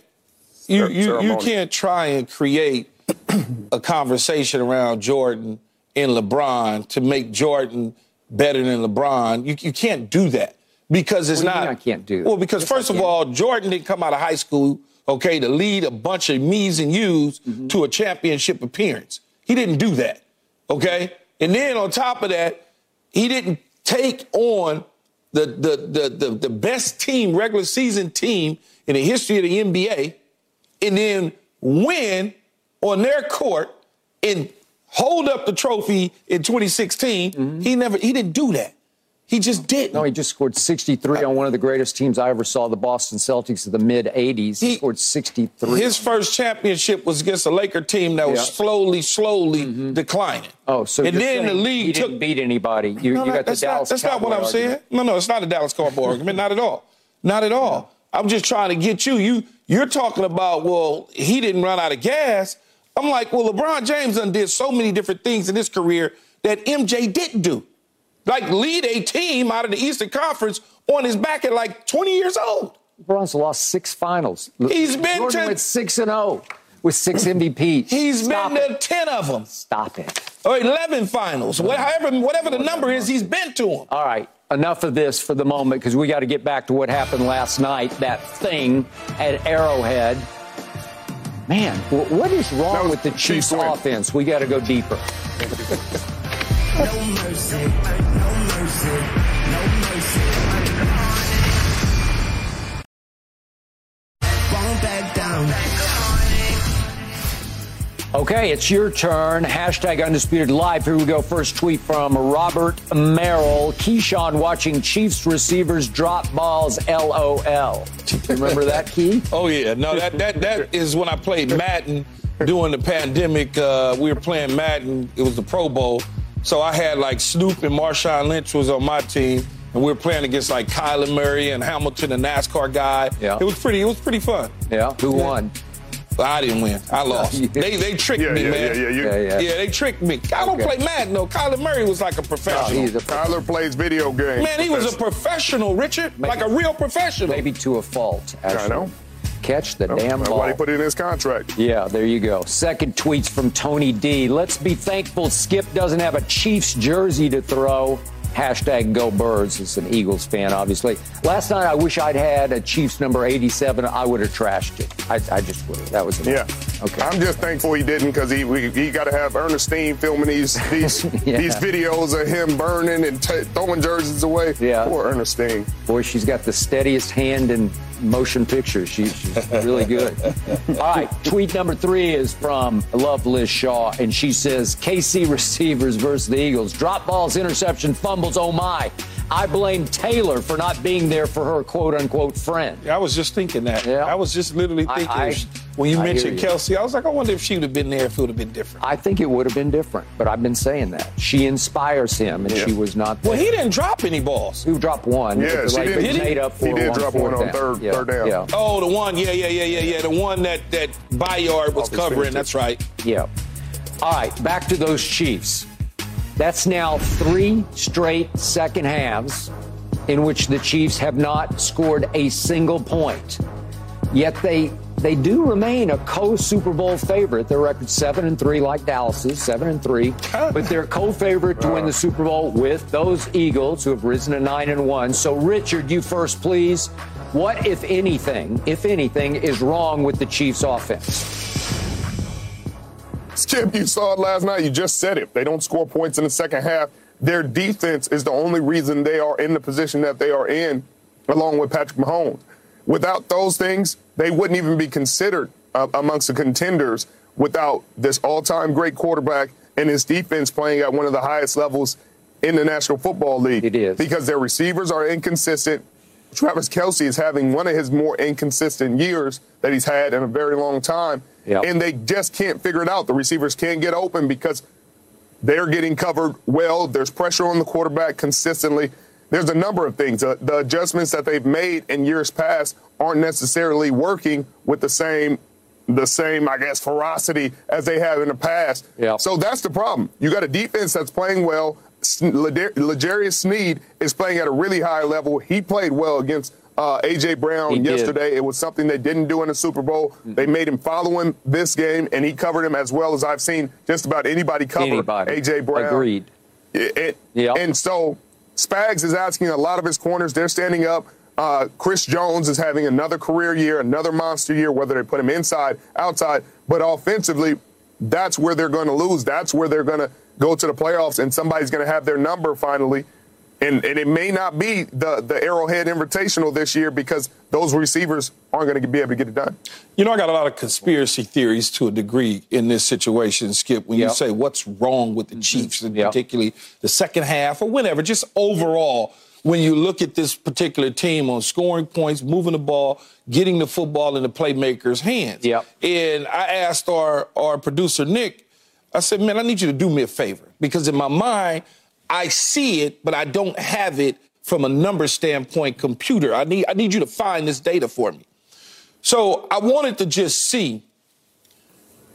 you you you can't try and create a conversation around Jordan and LeBron to make Jordan better than LeBron. You you can't do that because it's What do you not. mean I can't do that? Well, because Yes, first of all, Jordan didn't come out of high school okay to lead a bunch of me's and you's Mm-hmm. to a championship appearance. He didn't do that. Okay, and then on top of that, he didn't take on the the the the, the best team, regular season team in the history of the NBA, and then win on their court and hold up the trophy in 2016. He never he didn't do that. He just didn't. Mm-hmm. No, he just scored 63 on one of the greatest teams I ever saw, the Boston Celtics of the mid 80s. He, He- scored 63. His first championship was against a Laker team that was Yeah. Mm-hmm. slowly, slowly declining. oh, so and then the league he took didn't beat anybody. You, No, you got the Dallas not, that's not what I'm saying. No, no, it's not a Dallas Cowboy argument. Not at all. Not at all. I'm just trying to get you. You you're talking about well, he didn't run out of gas. I'm like, well, LeBron James done did so many different things in his career that MJ didn't do. Like lead a team out of the Eastern Conference on his back at like 20 years old. LeBron's lost six finals. He's been Jordan to- went 6 and 0 with six MVPs. He's Stop been it. to 10 of them Stop it. or 11 finals. What- However, whatever the number is, he's been to them. All right, enough of this for the moment because we got to get back to what happened last night. That thing at Arrowhead. Man, wh- what is wrong with the Chiefs Chiefs offense? We got to go deeper. No mercy, no no mercy. Okay, it's your turn. Hashtag undisputed live. Here we go. First tweet from Robert Merrill. Keyshawn watching Chiefs receivers drop balls. LOL. Remember that key? Oh yeah, no, that that that is when I played Madden during the pandemic. Uh, we were playing Madden. It was the Pro Bowl, so I had like Snoop and Marshawn Lynch was on my team, and we were playing against like Kyler Murray and Hamilton, the NASCAR guy. Yeah. it was pretty. It was pretty fun. Yeah. Who won? I didn't win. I lost. They they tricked Yeah, me, yeah, man. yeah, yeah. You, Yeah, yeah. Yeah, they tricked me. I don't Okay. play Madden though. Kyler Murray was like a professional. he's a Tyler plays video games. man, he was a professional, Richard, like a real professional. Maybe to a fault. Actually. I know. Catch the damn That's ball. why he put it in his contract. Yeah, there you go. Second tweets from Tony D. Let's be thankful Skip doesn't have a Chiefs jersey to throw. Hashtag go birds. It's an Eagles fan, obviously. Last night, I wish I'd had a Chiefs number 87. I would have trashed it. I, I just would have. That was Yeah. Okay. I'm just thankful he didn't because he we, he got to have Ernestine filming these these Yeah. these videos of him burning and t- throwing jerseys away. Yeah. Poor Ernestine. Boy, she's got the steadiest hand in motion pictures. She, she's really good. All right, tweet number three is from I love Liz Shaw, and she says KC receivers versus the Eagles. Drop balls, interception, fumbles. Oh my! I blame Taylor for not being there for her quote unquote friend. I was just thinking that. Yeah. I was just literally thinking I- when you I mentioned you. Kelce, I was like, I wonder if she would have been there if it would have been different. I think it would have been different, but I've been saying that she inspires him, and Yeah. she was not. There. well, he didn't drop any balls. He dropped one? Yeah, but she like, did. it Did he? made up for He did one drop one on down. third- yeah. third down. Yeah. Oh, the one, yeah, yeah, yeah, yeah, yeah, the one that that Bayard was Office covering. finished it. That's right. Yeah. All right, back to those Chiefs. That's now three straight second halves in which the Chiefs have not scored a single point. Yet they they do remain a co-Super Bowl favorite. Their record seven and three, like Dallas's seven and three, but they're co-favorite to win the uh. Super Bowl with those Eagles, who have risen to nine and one. So, Richard, you first, please. What, if anything, if anything, is wrong with the Chiefs' offense? Skip, you saw it last night. You just said it. They don't score points in the second half. Their defense is the only reason they are in the position that they are in, along with Patrick Mahomes. Without those things, they wouldn't even be considered uh, amongst the contenders without this all-time great quarterback and his defense playing at one of the highest levels in the National Football League. It is. Because their receivers are inconsistent. Travis Kelce is having one of his more inconsistent years that he's had in a very long time. Yep. And they just can't figure it out. The receivers can't get open because they're getting covered well. There's pressure on the quarterback consistently. There's a number of things. Uh, the adjustments that they've made in years past aren't necessarily working with the same the same, I guess, ferocity as they have in the past. Yep. So that's the problem. You got a defense that's playing well. L'Jarius Sneed is playing at a really high level. He played well against uh, AJ Brown He did. yesterday. It was something they didn't do in the Super Bowl. They made him follow him this game, and he covered him as well as I've seen just about anybody cover Anybody. AJ Brown. Agreed. It- it- Yep. And so Spags is asking a lot of his corners. They're standing up. Uh, Chris Jones is having another career year, another monster year, whether they put him inside, outside. But offensively, that's where they're going to lose. That's where they're going to go to the playoffs, and somebody's going to have their number finally. And, and it may not be the, the Arrowhead Invitational this year because those receivers aren't going to be able to get it done. You know, I got a lot of conspiracy theories to a degree in this situation, Skip. When Yep. you say what's wrong with the mm-hmm. Chiefs, and Yep. particularly the second half or whenever, just overall, when you look at this particular team on scoring points, moving the ball, getting the football in the playmakers' hands. Yep. And I asked our, our producer, Nick, I said, man, I need you to do me a favor because in my mind, I see it, but I don't have it from a number standpoint computer. I need, I need you to find this data for me. So I wanted to just see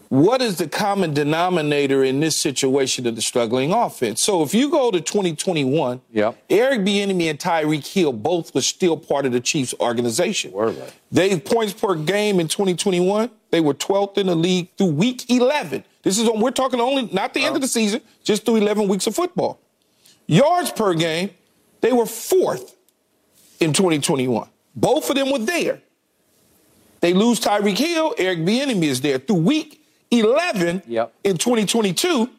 what is the common denominator in this situation of the struggling offense. So if you go to 2021, Yep. Eric Bieniemy and Tyreek Hill both were still part of the Chiefs organization. Were they? They points per game in 2021. They were 12th in the league through week 11. This is on, we're talking only not the end of the season, just through 11 weeks of football. Yards per game, they were fourth in 2021. Both of them were there. They lose Tyreek Hill. Eric Bieniemy is there through week 11 Yep. in 2022.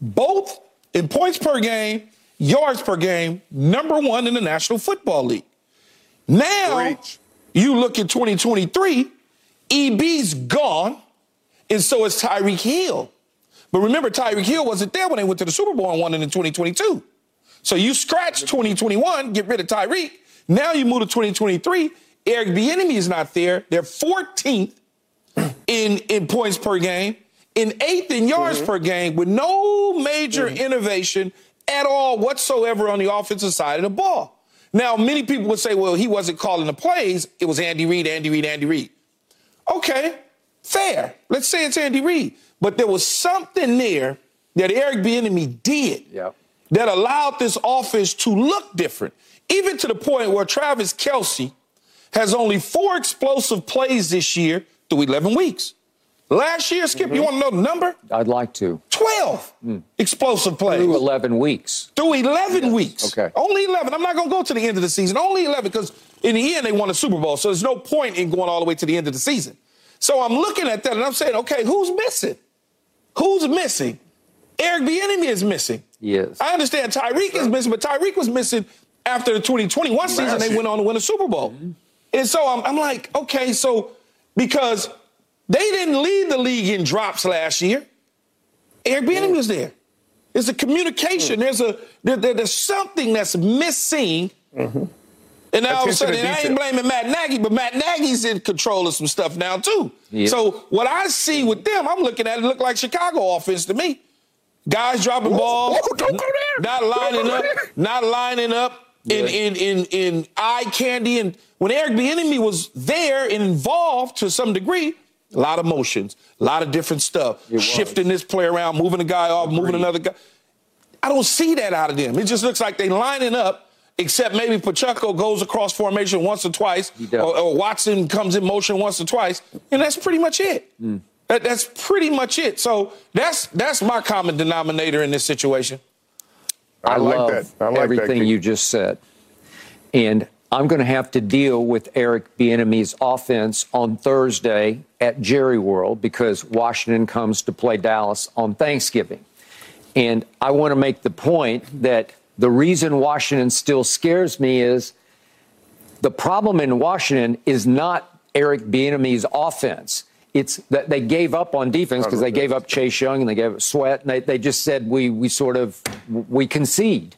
Both in points per game, yards per game, number one in the National Football League. Now Preach. you look at 2023, EB's gone, and so is Tyreek Hill. But remember, Tyreek Hill wasn't there when they went to the Super Bowl and won it in 2022. So you scratch 2021, get rid of Tyreek. Now you move to 2023. Eric Bieniemy is not there. They're 14th in in points per game, in eighth in yards mm-hmm. per game, with no major mm-hmm. innovation at all whatsoever on the offensive side of the ball. Now, many people would say, well, he wasn't calling the plays. It was Andy Reid, Andy Reid, Andy Reid. Okay, fair. Let's say it's Andy Reid. But there was something there that Eric Bieniemy did Yep. that allowed this offense to look different, even to the point where Travis Kelce has only four explosive plays this year through 11 weeks. Last year, Skip, you mm-hmm. want to know the number? I'd like to. 12 hmm. explosive plays Through 11 weeks. through 11 weeks. Okay. Only 11. I'm not going to go to the end of the season. Only 11 because in the end they won a Super Bowl. So there's no point in going all the way to the end of the season. So I'm looking at that and I'm saying, okay, who's missing? Who's missing? Eric Bieniemy is missing. Yes. I understand Tyreek is missing, but Tyreek was missing after the 2021 season. They year. went on to win a Super Bowl. And so I'm, I'm like, okay, so because they didn't lead the league in drops last year, Eric Bieniemy was there. There's a communication. Hmm. There's a there, there- there's something that's missing. Mm-hmm. And now all of a sudden, I ain't blaming Matt Nagy, but Matt Nagy's in control of some stuff now too. Yeah. So what I see with them, I'm looking at it look like Chicago offense to me. Guys dropping balls, whoa, don't go there. not lining up, there. not lining up in, in in in eye candy. And when Eric Bieniemy was there and involved to some degree, a lot of motions, a lot of different stuff, shifting this play around, moving a guy off, moving another guy. I don't see that out of them. It just looks like they lining up, except maybe Pacheco goes across formation once or twice, or, or, Watson comes in motion once or twice, and that's pretty much it. Mm. That, that's pretty much it. So that's that's my common denominator in this situation. I, I like love that. I like everything that, you just said, and I'm going to have to deal with Eric Bieniemy's offense on Thursday at Jerry World because Washington comes to play Dallas on Thanksgiving. And I want to make the point that the reason Washington still scares me is the problem in Washington is not Eric Bieniemy's offense. It's that they gave up on defense because they gave up Chase Young and they gave up Sweat and they, they just said we we sort of we concede.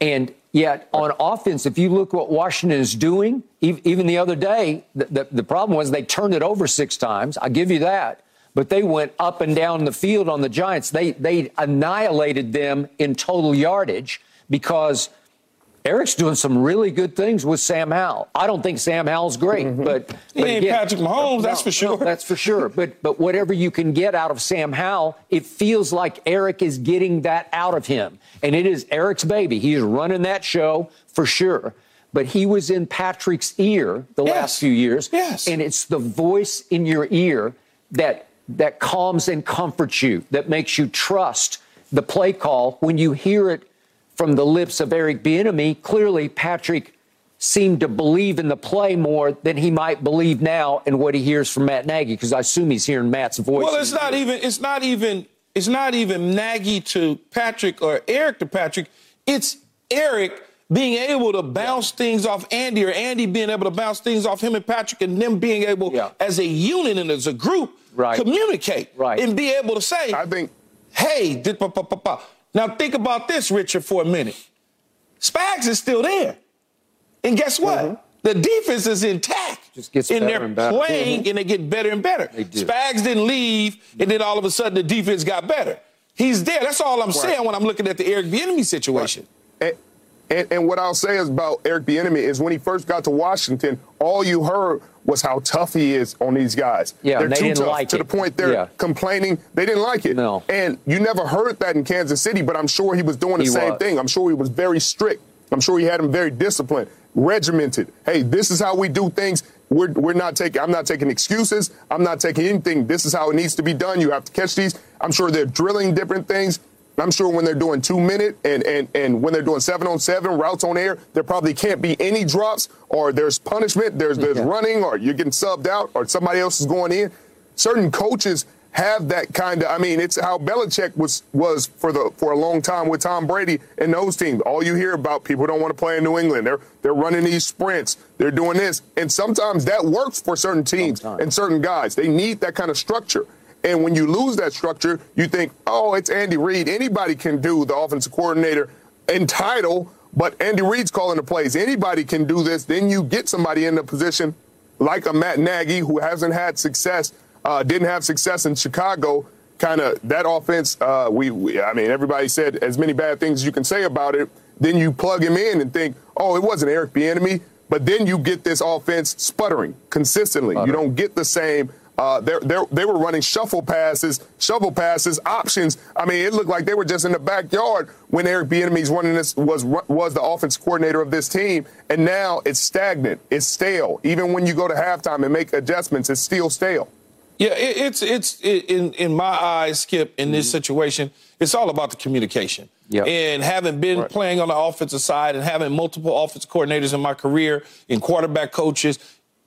And Yet on offense, if you look what Washington is doing, even the other day, the, the, the, problem was they turned it over six times. I give you that. But they went up and down the field on the Giants. They, they annihilated them in total yardage because Eric's doing some really good things with Sam Howell. I don't think Sam Howell's great, mm-hmm. but, but he ain't again, Patrick Mahomes, no, that's for sure. No, that's for sure. But but whatever you can get out of Sam Howell, it feels like Eric is getting that out of him, and it is Eric's baby. He's running that show for sure. But he was in Patrick's ear the yes. last few years, yes. and it's the voice in your ear that that calms and comforts you, that makes you trust the play call when you hear it from the lips of Eric Bieniemy, clearly Patrick seemed to believe in the play more than he might believe now in what he hears from Matt Nagy, because I assume he's hearing Matt's voice. Well, it's not even it's not even it's not even Nagy to Patrick or Eric to Patrick. It's Eric being able to bounce yeah. things off Andy or Andy being able to bounce things off him and Patrick and them being able yeah. as a unit and as a group right. communicate right. and be able to say, I think, hey, now think about this, Richard, for a minute. Spags is still there. And guess what? Mm-hmm. The defense is intact. Just gets and they're playing mm-hmm. and they get better and better. Spags didn't leave, and then all of a sudden the defense got better. He's there. That's all I'm right. saying when I'm looking at the Eric Bieniemy situation. Right. And, and, and, what I'll say is about Eric Bieniemy is when he first got to Washington, all you heard was how tough he is on these guys. Yeah, they're they too tough like to it. the point they're yeah. complaining. They didn't like it. No. And you never heard that in Kansas City, but I'm sure he was doing the he same was. thing. I'm sure he was very strict. I'm sure he had him very disciplined, regimented. Hey, this is how we do things. We're, we're not taking, I'm not taking excuses. I'm not taking anything. This is how it needs to be done. You have to catch these. I'm sure they're drilling different things. I'm sure when they're doing two minute and, and, and when they're doing seven on seven routes on air, there probably can't be any drops or there's punishment, there's there's yeah. running or you're getting subbed out or somebody else is going in. Certain coaches have that kind of I mean, it's how Belichick was was for the for a long time with Tom Brady and those teams. All you hear about people don't want to play in New England. They're they're running these sprints, they're doing this. And sometimes that works for certain teams sometimes. and certain guys. They need that kind of structure. And when you lose that structure, you think, oh, it's Andy Reid. Anybody can do the offensive coordinator and title, but Andy Reid's calling the plays. Anybody can do this. Then you get somebody in the position like a Matt Nagy who hasn't had success, uh, didn't have success in Chicago. Kind of that offense, uh, we, we, I mean, everybody said as many bad things as you can say about it. Then you plug him in and think, oh, it wasn't Eric Bieniemy. But then you get this offense sputtering consistently. Sputter. You don't get the same uh, they're, they're, they were running shuffle passes, shovel passes, options. I mean, it looked like they were just in the backyard when Eric Bieniemy's running this was was the offense coordinator of this team, and now it's stagnant, it's stale. Even when you go to halftime and make adjustments, it's still stale. Yeah, it, it's it's it, in in my eyes, Skip. In this mm-hmm. situation, it's all about the communication. Yep. And having been right. playing on the offensive side and having multiple offensive coordinators in my career and quarterback coaches,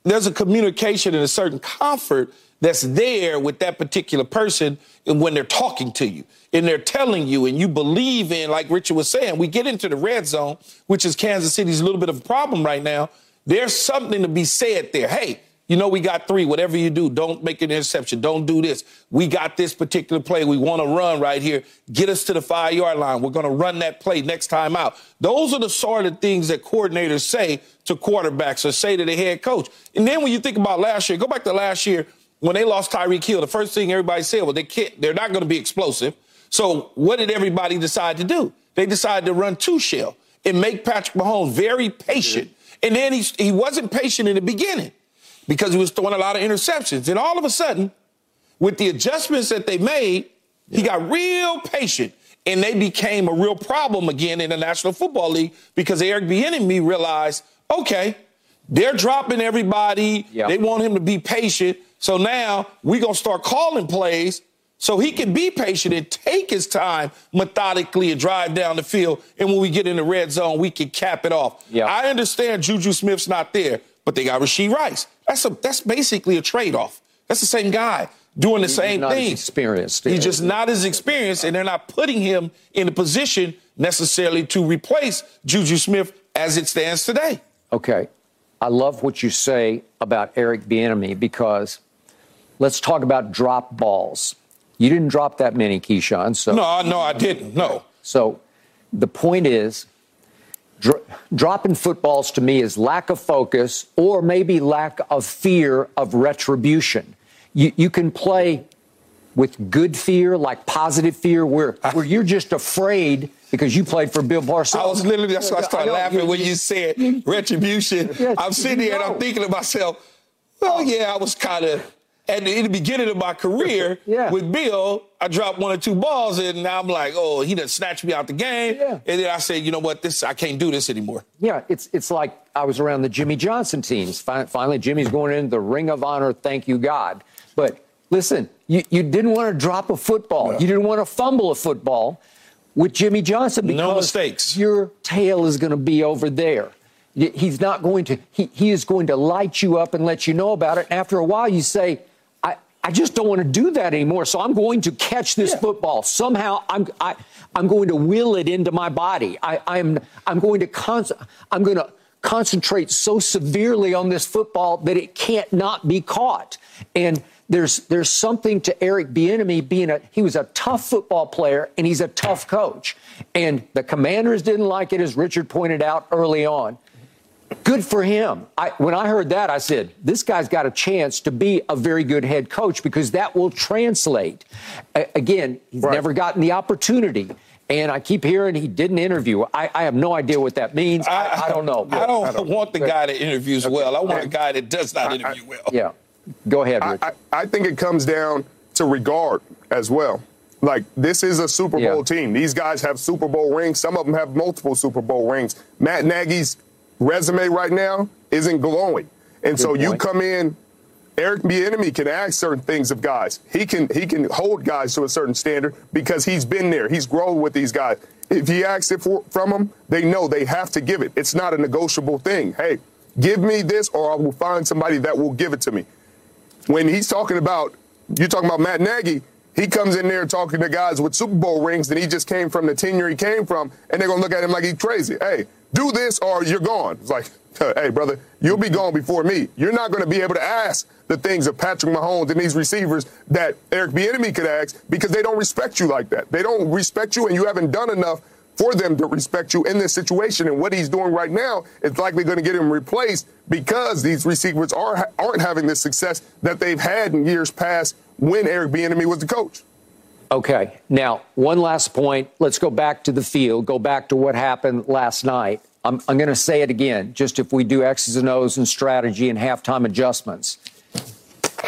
there's a communication and a certain comfort that's there with that particular person and when they're talking to you and they're telling you and you believe in, like Richard was saying, we get into the red zone, which is Kansas City's little bit of a problem right now. There's something to be said there. Hey, you know, we got three. Whatever you do, don't make an interception. Don't do this. We got this particular play. We want to run right here. Get us to the five yard line. We're going to run that play next time out. Those are the sort of things that coordinators say to quarterbacks or say to the head coach. And then when you think about last year, go back to last year when they lost Tyreek Hill. The first thing everybody said was they can't, they're not going to be explosive. So what did everybody decide to do? They decided to run two shell and make Patrick Mahomes very patient. And then he, he wasn't patient in the beginning because he was throwing a lot of interceptions. And all of a sudden, with the adjustments that they made, yeah. he got real patient. and they became a real problem again in the National Football League because Eric Bieniemy realized, okay, they're dropping everybody. Yep. They want him to be patient. So now we're gonna start calling plays so he can be patient and take his time methodically and drive down the field. And when we get in the red zone, we can cap it off. Yep. I understand Juju Smith's not there, but they got Rashee Rice. That's a that's basically a trade-off. That's the same guy doing the same not as thing. experienced. He's just not as experienced, and they're not putting him in a position necessarily to replace Juju Smith as it stands today. Okay. I love what you say about Eric Bieniemy because let's talk about drop balls. You didn't drop that many, Keyshawn. So, No, no, I didn't. No. so the point is, dro- dropping footballs to me is lack of focus or maybe lack of fear of retribution. You, you can play with good fear, like positive fear, where, where you're just afraid because you played for Bill Parcells. I was literally, that's why I started know, laughing when you said retribution. Yes, I'm sitting here and. I'm thinking to myself, well, yeah, I was kind of, at the, in the beginning of my career Yeah. with Bill, I dropped one or two balls and now I'm like, oh, he done snatched me out the game. Yeah. And then I said, you know what, this I can't do this anymore. Yeah, it's it's like I was around the Jimmy Johnson teams. Finally, Jimmy's going in the Ring of Honor. Thank you, God. But listen, you, you didn't want to drop a football. You didn't want to fumble a football with Jimmy Johnson because No mistakes. your tail is going to be over there. He's not going to. He, he is going to light you up and let you know about it. And after a while, you say, "I I just don't want to do that anymore. So I'm going to catch this football somehow. I'm I, I'm going to will it into my body. I, I'm I'm going to con- I'm going to concentrate so severely on this football that it can't not be caught. And there's there's something to Eric Bieniemy being a he was a tough football player and he's a tough coach. And the Commanders didn't like it, as Richard pointed out early on. Good for him. I, when I heard that, I said, this guy's got a chance to be a very good head coach because that will translate. A- again, he's Right. never gotten the opportunity. And I keep hearing he did an interview. I, I have no idea what that means. I, I don't know. I don't, want the guy that interviews well. I want a guy that does not interview well. Yeah. Go ahead, I, I, I think it comes down to regard as well. Like this is a Super Bowl Yeah. team. These guys have Super Bowl rings. Some of them have multiple Super Bowl rings. Matt Nagy's resume right now isn't glowing, and so you point. come in. Eric Bieniemy can ask certain things of guys. He can he can hold guys to a certain standard because he's been there. He's grown with these guys. If he asks it for, from them, they know they have to give it. It's not a negotiable thing. Hey, give me this, or I will find somebody that will give it to me when he's talking about you're talking about Matt Nagy, he comes in there talking to guys with Super Bowl rings that he just came from the tenure he came from, and they're gonna look at him like he's crazy. Hey, do this or you're gone. It's like, hey, brother, you'll be gone before me. You're not gonna be able to ask the things of Patrick Mahomes and these receivers that Eric Bieniemy could ask because they don't respect you like that. They don't respect you, and you haven't done enough for them to respect you in this situation. And what he's doing right now is likely going to get him replaced because these receivers are aren't having the success that they've had in years past when Eric Bieniemy was the coach. Okay. Now, one last point. Let's go back to the field, go back to what happened last night. I'm, I'm going to say it again, just if we do X's and O's and strategy and halftime adjustments.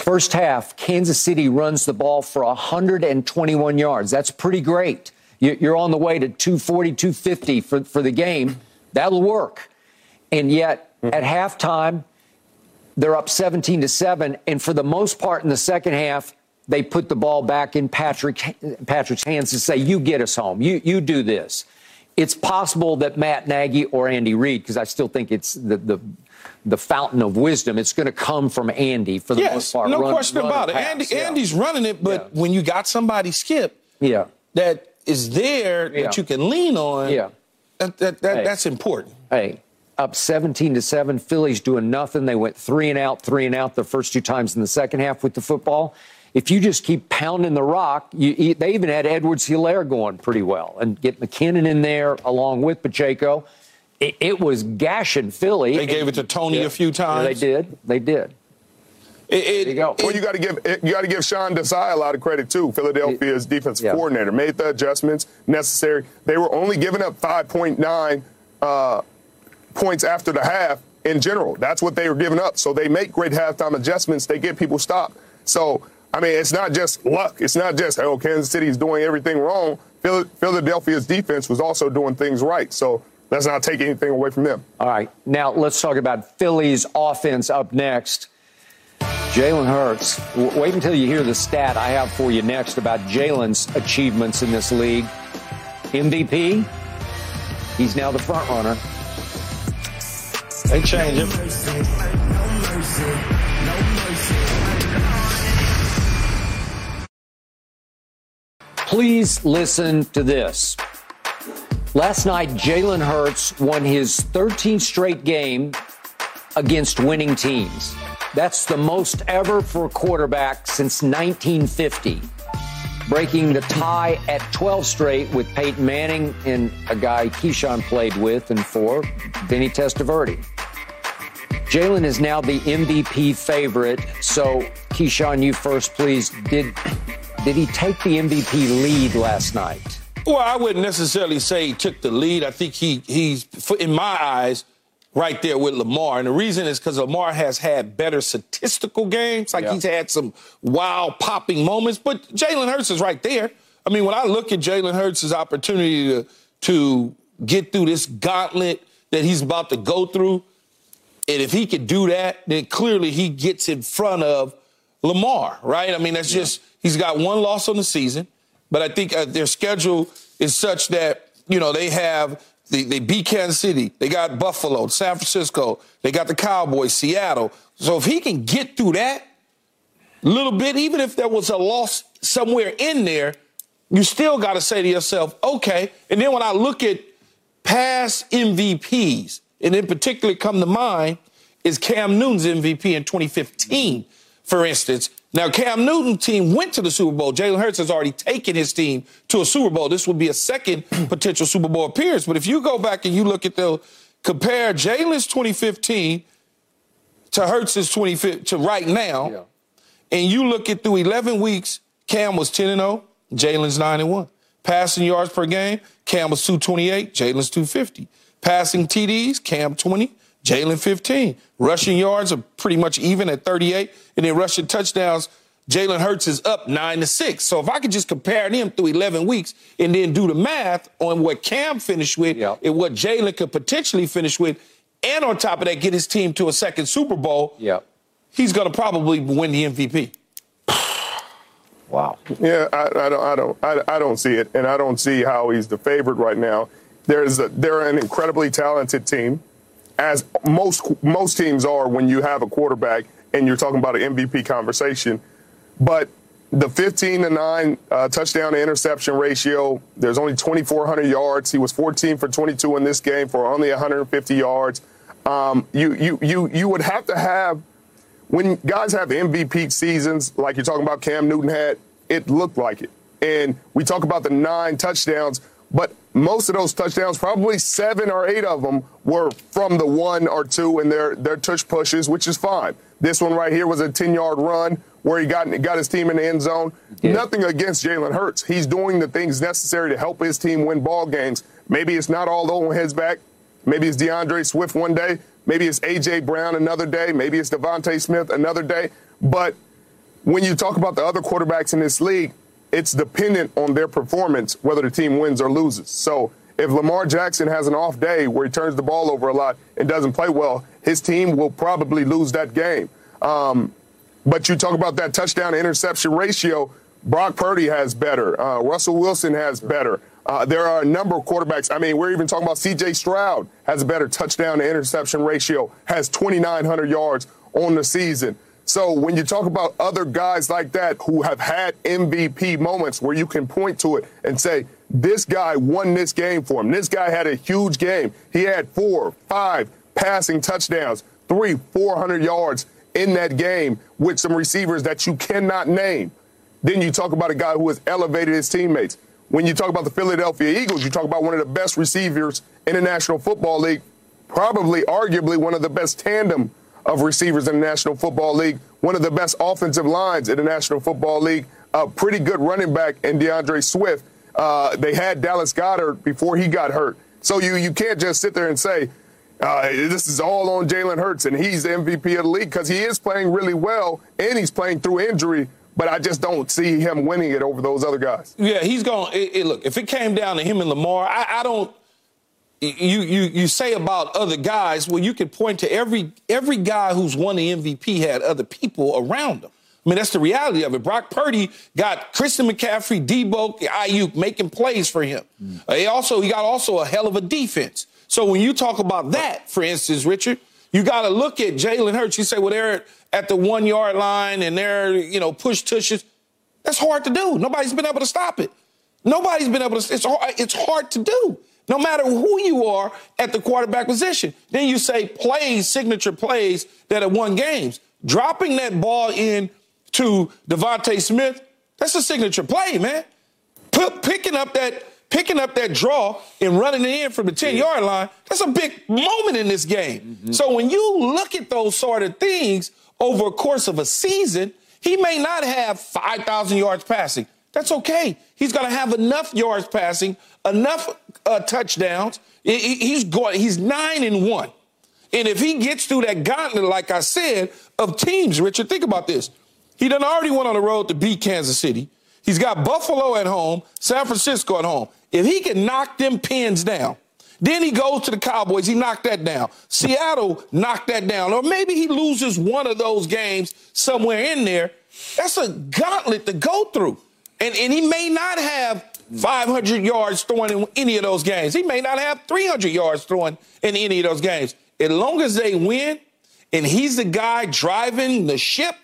First half, Kansas City runs the ball for 121 yards. That's pretty great. You- You're on the way to 240, 250 for, for the game. That'll work. And yet, mm-hmm. at halftime, they're up 17 to 7 and for the most part in the second half they put the ball back in Patrick Patrick's hands to say you get us home you you do this it's possible that Matt Nagy or Andy Reid because I still think it's the the the fountain of wisdom it's going to come from Andy for the most Yes, part no Run- question run about it. Andy, yeah. Andy's running it, but Yeah. when you got somebody skip yeah that is there Yeah. that you can lean on, Yeah. that, that, that Hey. that's important. hey up 17 to 7 Phillies doing nothing they went 3 and out 3 and out the first two times in the second half with the football if you just keep pounding the rock you, they even had Edwards-Helaire going pretty well and get McKinnon in there along with Pacheco it, it was gashing Philly They gave it to Tony a few Yeah, times. they did they did It, it, there you go. Well, you got to give you got to give Sean Desai a lot of credit too. Philadelphia's defensive Yeah. coordinator made the adjustments necessary. They were only giving up 5.9 uh, points after the half in general. That's what they were giving up. So they make great halftime adjustments. They get people stopped. So I mean, it's not just luck. It's not just, oh, Kansas City is doing everything wrong. Philadelphia's defense was also doing things right. So let's not take anything away from them. All right. Now let's talk about Philly's offense up next. Jalen Hurts. Wait until you hear the stat I have for you next about Jalen's achievements in this league. MVP. He's now the front runner. They change him. Please listen to this. Last night, Jalen Hurts won his 13th straight game against winning teams. That's the most ever for a quarterback since 1950, breaking the tie at 12 straight with Peyton Manning and a guy Keyshawn played with and for, Vinny Testaverde. Jalen is now the MVP favorite. So, Keyshawn, you first, please. Did did he take the MVP lead last night? Well, I wouldn't necessarily say he took the lead. I think he he's in my eyes right there with Lamar. And the reason is because Lamar has had better statistical games. Like yeah. he's had some wild popping moments. But Jalen Hurts is right there. I mean, when I look at Jalen Hurts' opportunity to, to get through this gauntlet that he's about to go through, and if he could do that, then clearly he gets in front of Lamar, right? I mean, that's yeah. just, he's got one loss on the season, but I think uh, their schedule is such that, you know, they have they, they beat Kansas City. They got Buffalo, San Francisco. They got the Cowboys, Seattle. So if he can get through that little bit, even if there was a loss somewhere in there, you still got to say to yourself, okay. And then when I look at past MVPs, and in particular come to mind is Cam Newton's MVP in 2015, for instance. Now, Cam Newton's team went to the Super Bowl. Jalen Hurts has already taken his team to a Super Bowl. This would be a second potential Super Bowl appearance. But if you go back and you look at the compare Jalen's 2015 to Hurts's 2015 to right now, yeah. and you look at through 11 weeks, Cam was 10 and 0, Jalen's 9 and 1. Passing yards per game, Cam was 228, Jalen's 250. Passing TDs, Cam 20, Jalen 15. Rushing yards are pretty much even at 38. And then rushing touchdowns, Jalen Hurts is up 9 to 6. So if I could just compare them through 11 weeks and then do the math on what Cam finished with yep. and what Jalen could potentially finish with, and on top of that, get his team to a second Super Bowl, yep. he's going to probably win the MVP. wow. Yeah, I, I, don't, I don't, I, I don't see it, and I don't see how he's the favorite right now. There's a, they're an incredibly talented team as most most teams are when you have a quarterback and you're talking about an MVP conversation. But the 15 to 9 uh, touchdown to interception ratio, there's only 2,400 yards. He was 14 for 22 in this game for only 150 yards. Um, you, you, you, you would have to have, when guys have MVP seasons, like you're talking about Cam Newton had, it looked like it. And we talk about the nine touchdowns. But most of those touchdowns, probably seven or eight of them, were from the one or two and their their touch pushes, which is fine. This one right here was a 10 yard run where he got got his team in the end zone. Yeah. Nothing against Jalen Hurts. He's doing the things necessary to help his team win ball games. Maybe it's not all on his back. Maybe it's D'Andre Swift one day. Maybe it's AJ Brown another day. Maybe it's DeVonta Smith another day. But when you talk about the other quarterbacks in this league, it's dependent on their performance whether the team wins or loses. So if Lamar Jackson has an off day where he turns the ball over a lot and doesn't play well, his team will probably lose that game. Um, but you talk about that touchdown interception ratio. Brock Purdy has better. Uh, Russell Wilson has better. Uh, there are a number of quarterbacks. I mean, we're even talking about C.J. Stroud has a better touchdown to interception ratio, has 2,900 yards on the season. So when you talk about other guys like that who have had MVP moments where you can point to it and say, this guy won this game for him. This guy had a huge game. He had four, five passing touchdowns, three, 400 yards in that game with some receivers that you cannot name. Then you talk about a guy who has elevated his teammates. When you talk about the Philadelphia Eagles, you talk about one of the best receivers in the National Football League, probably, arguably, one of the best tandem of receivers in the National Football League, one of the best offensive lines in the National Football League, a pretty good running back in D'Andre Swift. Uh, they had Dallas Goedert before he got hurt. So you, you can't just sit there and say, uh, this is all on Jalen Hurts and he's the MVP of the league because he is playing really well and he's playing through injury. but I just don't see him winning it over those other guys. Yeah, he's going. look, if it came down to him and Lamar, I, I don't. You you you say about other guys. Well, you could point to every every guy who's won the MVP had other people around him. I mean, that's the reality of it. Brock Purdy got Christian McCaffrey, Deebo, Aiyuk making plays for him. Mm. Uh, he also he got also a hell of a defense. So when you talk about that, for instance, Richard, you got to look at Jalen Hurts. You say, well, they're at the one yard line and they're you know push tushes. That's hard to do. Nobody's been able to stop it. Nobody's been able to. It's hard, it's hard to do no matter who you are at the quarterback position. Then you say plays, signature plays that have won games. Dropping that ball in to DeVonta Smith, that's a signature play, man. P- picking up that picking up that draw and running it in from the 10 yard line, that's a big moment in this game. Mm-hmm. So when you look at those sort of things over a course of a season, he may not have 5,000 yards passing. That's okay. He's going to have enough yards passing, enough uh, touchdowns. He's going. He's nine and one, and if he gets through that gauntlet, like I said, of teams, Richard, think about this. He done already went on the road to beat Kansas City. He's got Buffalo at home, San Francisco at home. If he can knock them pins down, then he goes to the Cowboys. He knocked that down. Seattle knocked that down. Or maybe he loses one of those games somewhere in there. That's a gauntlet to go through. And, and he may not have 500 yards throwing in any of those games. He may not have 300 yards throwing in any of those games. As long as they win and he's the guy driving the ship,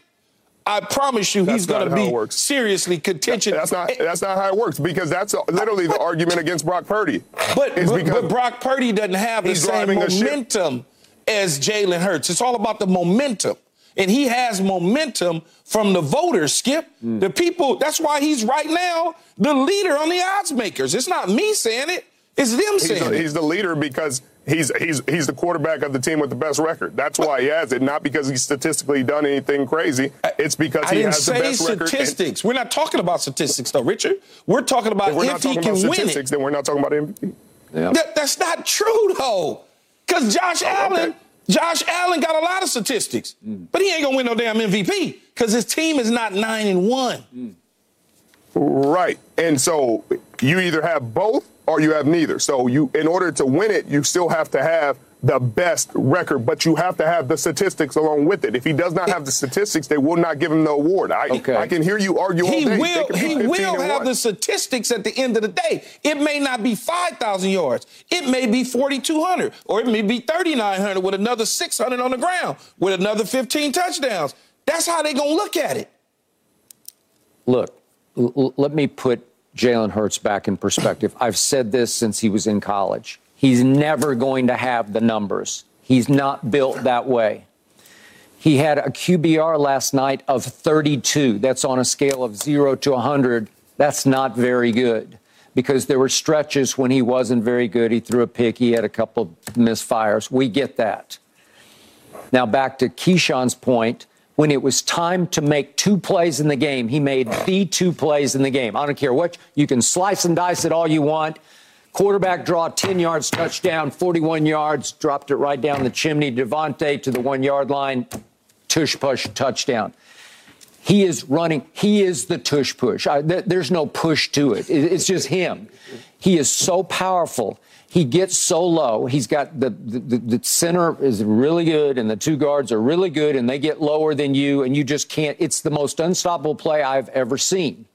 I promise you, that's he's going to be seriously contention. That's not that's not how it works because that's literally the argument against Brock Purdy. But, but, but Brock Purdy doesn't have the same momentum as Jalen Hurts. It's all about the momentum and he has momentum from the voters, Skip. Mm. The people, that's why he's right now the leader on the odds makers. It's not me saying it, it's them he's saying a, it. He's the leader because he's he's he's the quarterback of the team with the best record. That's why he has it, not because he's statistically done anything crazy. It's because he has the best statistics. record. we're not talking about statistics, though, Richard. We're talking about if, we're if talking he about can statistics, win it. Then we're not talking about MVP. Yeah. That, that's not true, though, because Josh oh, Allen. Okay Josh Allen got a lot of statistics, mm. but he ain't gonna win no damn MVP because his team is not nine and one. Mm. Right, and so you either have both or you have neither. So you, in order to win it, you still have to have the best record, but you have to have the statistics along with it. If he does not have the statistics, they will not give him the award. I, okay. I can hear you argue he all day. Will, he will have one. the statistics at the end of the day. It may not be 5,000 yards. It may be 4,200, or it may be 3,900 with another 600 on the ground, with another 15 touchdowns. That's how they're going to look at it. Look, l- let me put Jalen Hurts back in perspective. I've said this since he was in college. He's never going to have the numbers. He's not built that way. He had a QBR last night of 32. That's on a scale of 0 to 100. That's not very good because there were stretches when he wasn't very good. He threw a pick, he had a couple misfires. We get that. Now, back to Keyshawn's point, when it was time to make two plays in the game, he made the two plays in the game. I don't care what, you can slice and dice it all you want. Quarterback draw, 10 yards, touchdown, 41 yards, dropped it right down the chimney. DeVonta to the one yard line, tush push, touchdown. He is running, he is the tush push. I, th- there's no push to it. it. It's just him. He is so powerful. He gets so low. He's got the, the, the center is really good, and the two guards are really good, and they get lower than you, and you just can't. It's the most unstoppable play I've ever seen.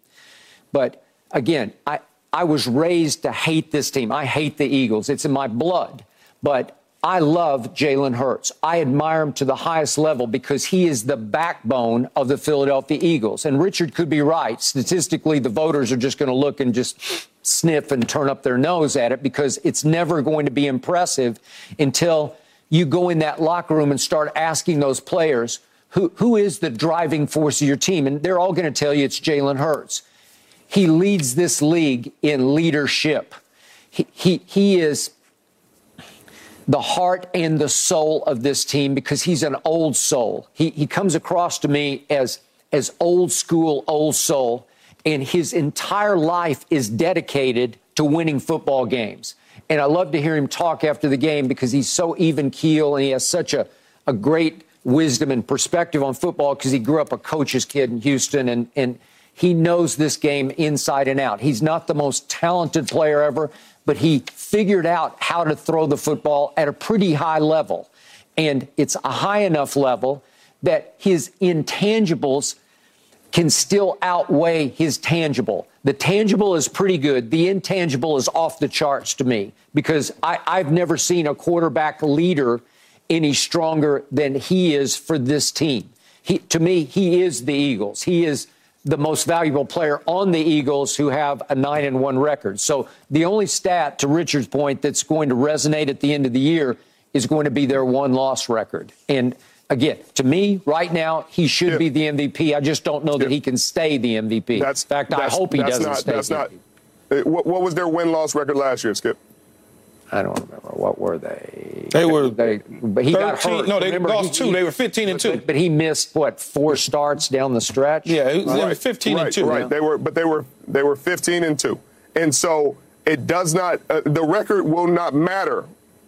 But again, I, I was raised to hate this team. I hate the Eagles. It's in my blood. But I love Jalen Hurts. I admire him to the highest level because he is the backbone of the Philadelphia Eagles. And Richard could be right. Statistically, the voters are just going to look and just sniff and turn up their nose at it because it's never going to be impressive until you go in that locker room and start asking those players who, who is the driving force of your team. And they're all going to tell you it's Jalen Hurts. He leads this league in leadership. He, he, he is the heart and the soul of this team because he's an old soul. He, he comes across to me as, as old school, old soul, and his entire life is dedicated to winning football games. And I love to hear him talk after the game because he's so even keel and he has such a, a great wisdom and perspective on football because he grew up a coach's kid in Houston and, and he knows this game inside and out. He's not the most talented player ever, but he figured out how to throw the football at a pretty high level. And it's a high enough level that his intangibles can still outweigh his tangible. The tangible is pretty good. The intangible is off the charts to me because I, I've never seen a quarterback leader any stronger than he is for this team. He, to me, he is the Eagles. He is the most valuable player on the Eagles who have a 9 and 1 record. So the only stat to Richard's point that's going to resonate at the end of the year is going to be their one loss record. And again, to me, right now, he should be the MVP. I just don't know that he can stay the MVP. That's, In fact, I hope he doesn't not, stay. That's the not. What, what was their win loss record last year, Skip? I don't remember what were they. They were They, but he got hurt. no, they Remember, lost two. They were 15 and two. But, but he missed what four starts down the stretch. Yeah, it was, they were 15 right, and two. Right, Yeah. they were, but they were they were 15 and two, and so it does not. Uh, the record will not matter.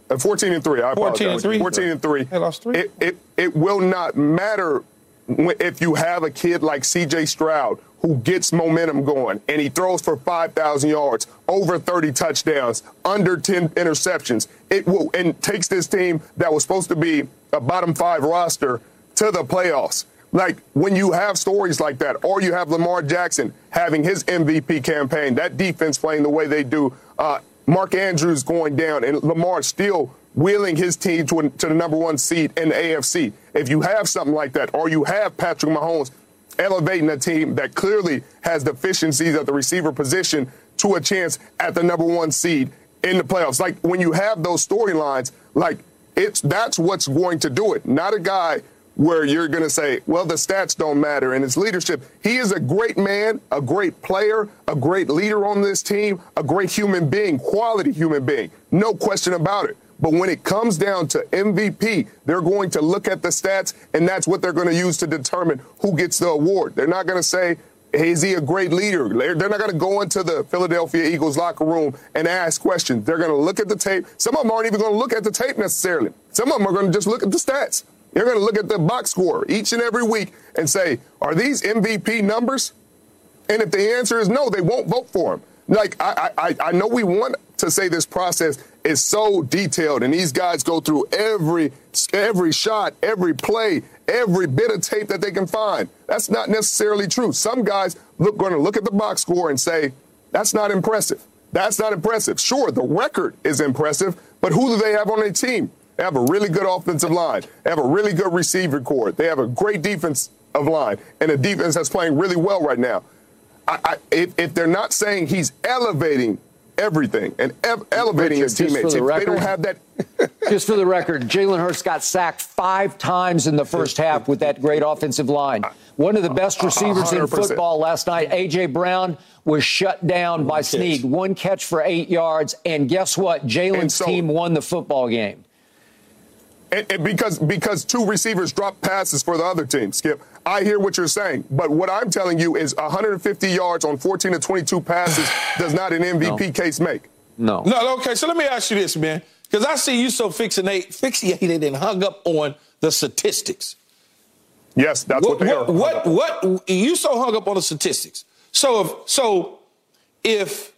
Uh, 14 and three. I 14 and three? 14 and three. They lost three. It it, it will not matter if you have a kid like C.J. Stroud who gets momentum going and he throws for 5,000 yards, over 30 touchdowns, under 10 interceptions. It will and takes this team that was supposed to be a bottom five roster to the playoffs. Like when you have stories like that, or you have Lamar Jackson having his MVP campaign, that defense playing the way they do, uh, Mark Andrews going down, and Lamar still wheeling his team to, to the number one seed in the AFC. If you have something like that, or you have Patrick Mahomes elevating a team that clearly has deficiencies at the receiver position to a chance at the number one seed in the playoffs. Like when you have those storylines, like it's that's what's going to do it. Not a guy where you're going to say, well, the stats don't matter and his leadership. He is a great man, a great player, a great leader on this team, a great human being, quality human being. No question about it. But when it comes down to MVP, they're going to look at the stats, and that's what they're going to use to determine who gets the award. They're not going to say, hey, is he a great leader? They're, not going to go into the Philadelphia Eagles locker room and ask questions. They're going to look at the tape. Some of them aren't even going to look at the tape necessarily. Some of them are going to just look at the stats. They're going to look at the box score each and every week and say, are these MVP numbers? And if the answer is no, they won't vote for him. Like I, I, I know we want to say this process is so detailed, and these guys go through every every shot, every play, every bit of tape that they can find. That's not necessarily true. Some guys look going to look at the box score and say, "That's not impressive. That's not impressive." Sure, the record is impressive, but who do they have on their team? They have a really good offensive line. They have a really good receiver core. They have a great defense of line and a defense that's playing really well right now. I, I, if, if they're not saying he's elevating everything and ev- elevating Richard, his teammates, the if they don't have that, Just for the record, Jalen Hurts got sacked five times in the first half with that great offensive line. One of the best receivers in 100%. football last night, A.J. Brown, was shut down by Sneed. One catch for eight yards. And guess what? Jalen's so- team won the football game. And, and because because two receivers drop passes for the other team, Skip. I hear what you're saying, but what I'm telling you is 150 yards on 14 to 22 passes does not an MVP case make. No. No, okay. So let me ask you this, man, because I see you so fixinate, fixated and hung up on the statistics. Yes, that's what, What, they what, are. what, what- you so hung up on the statistics. So if so, if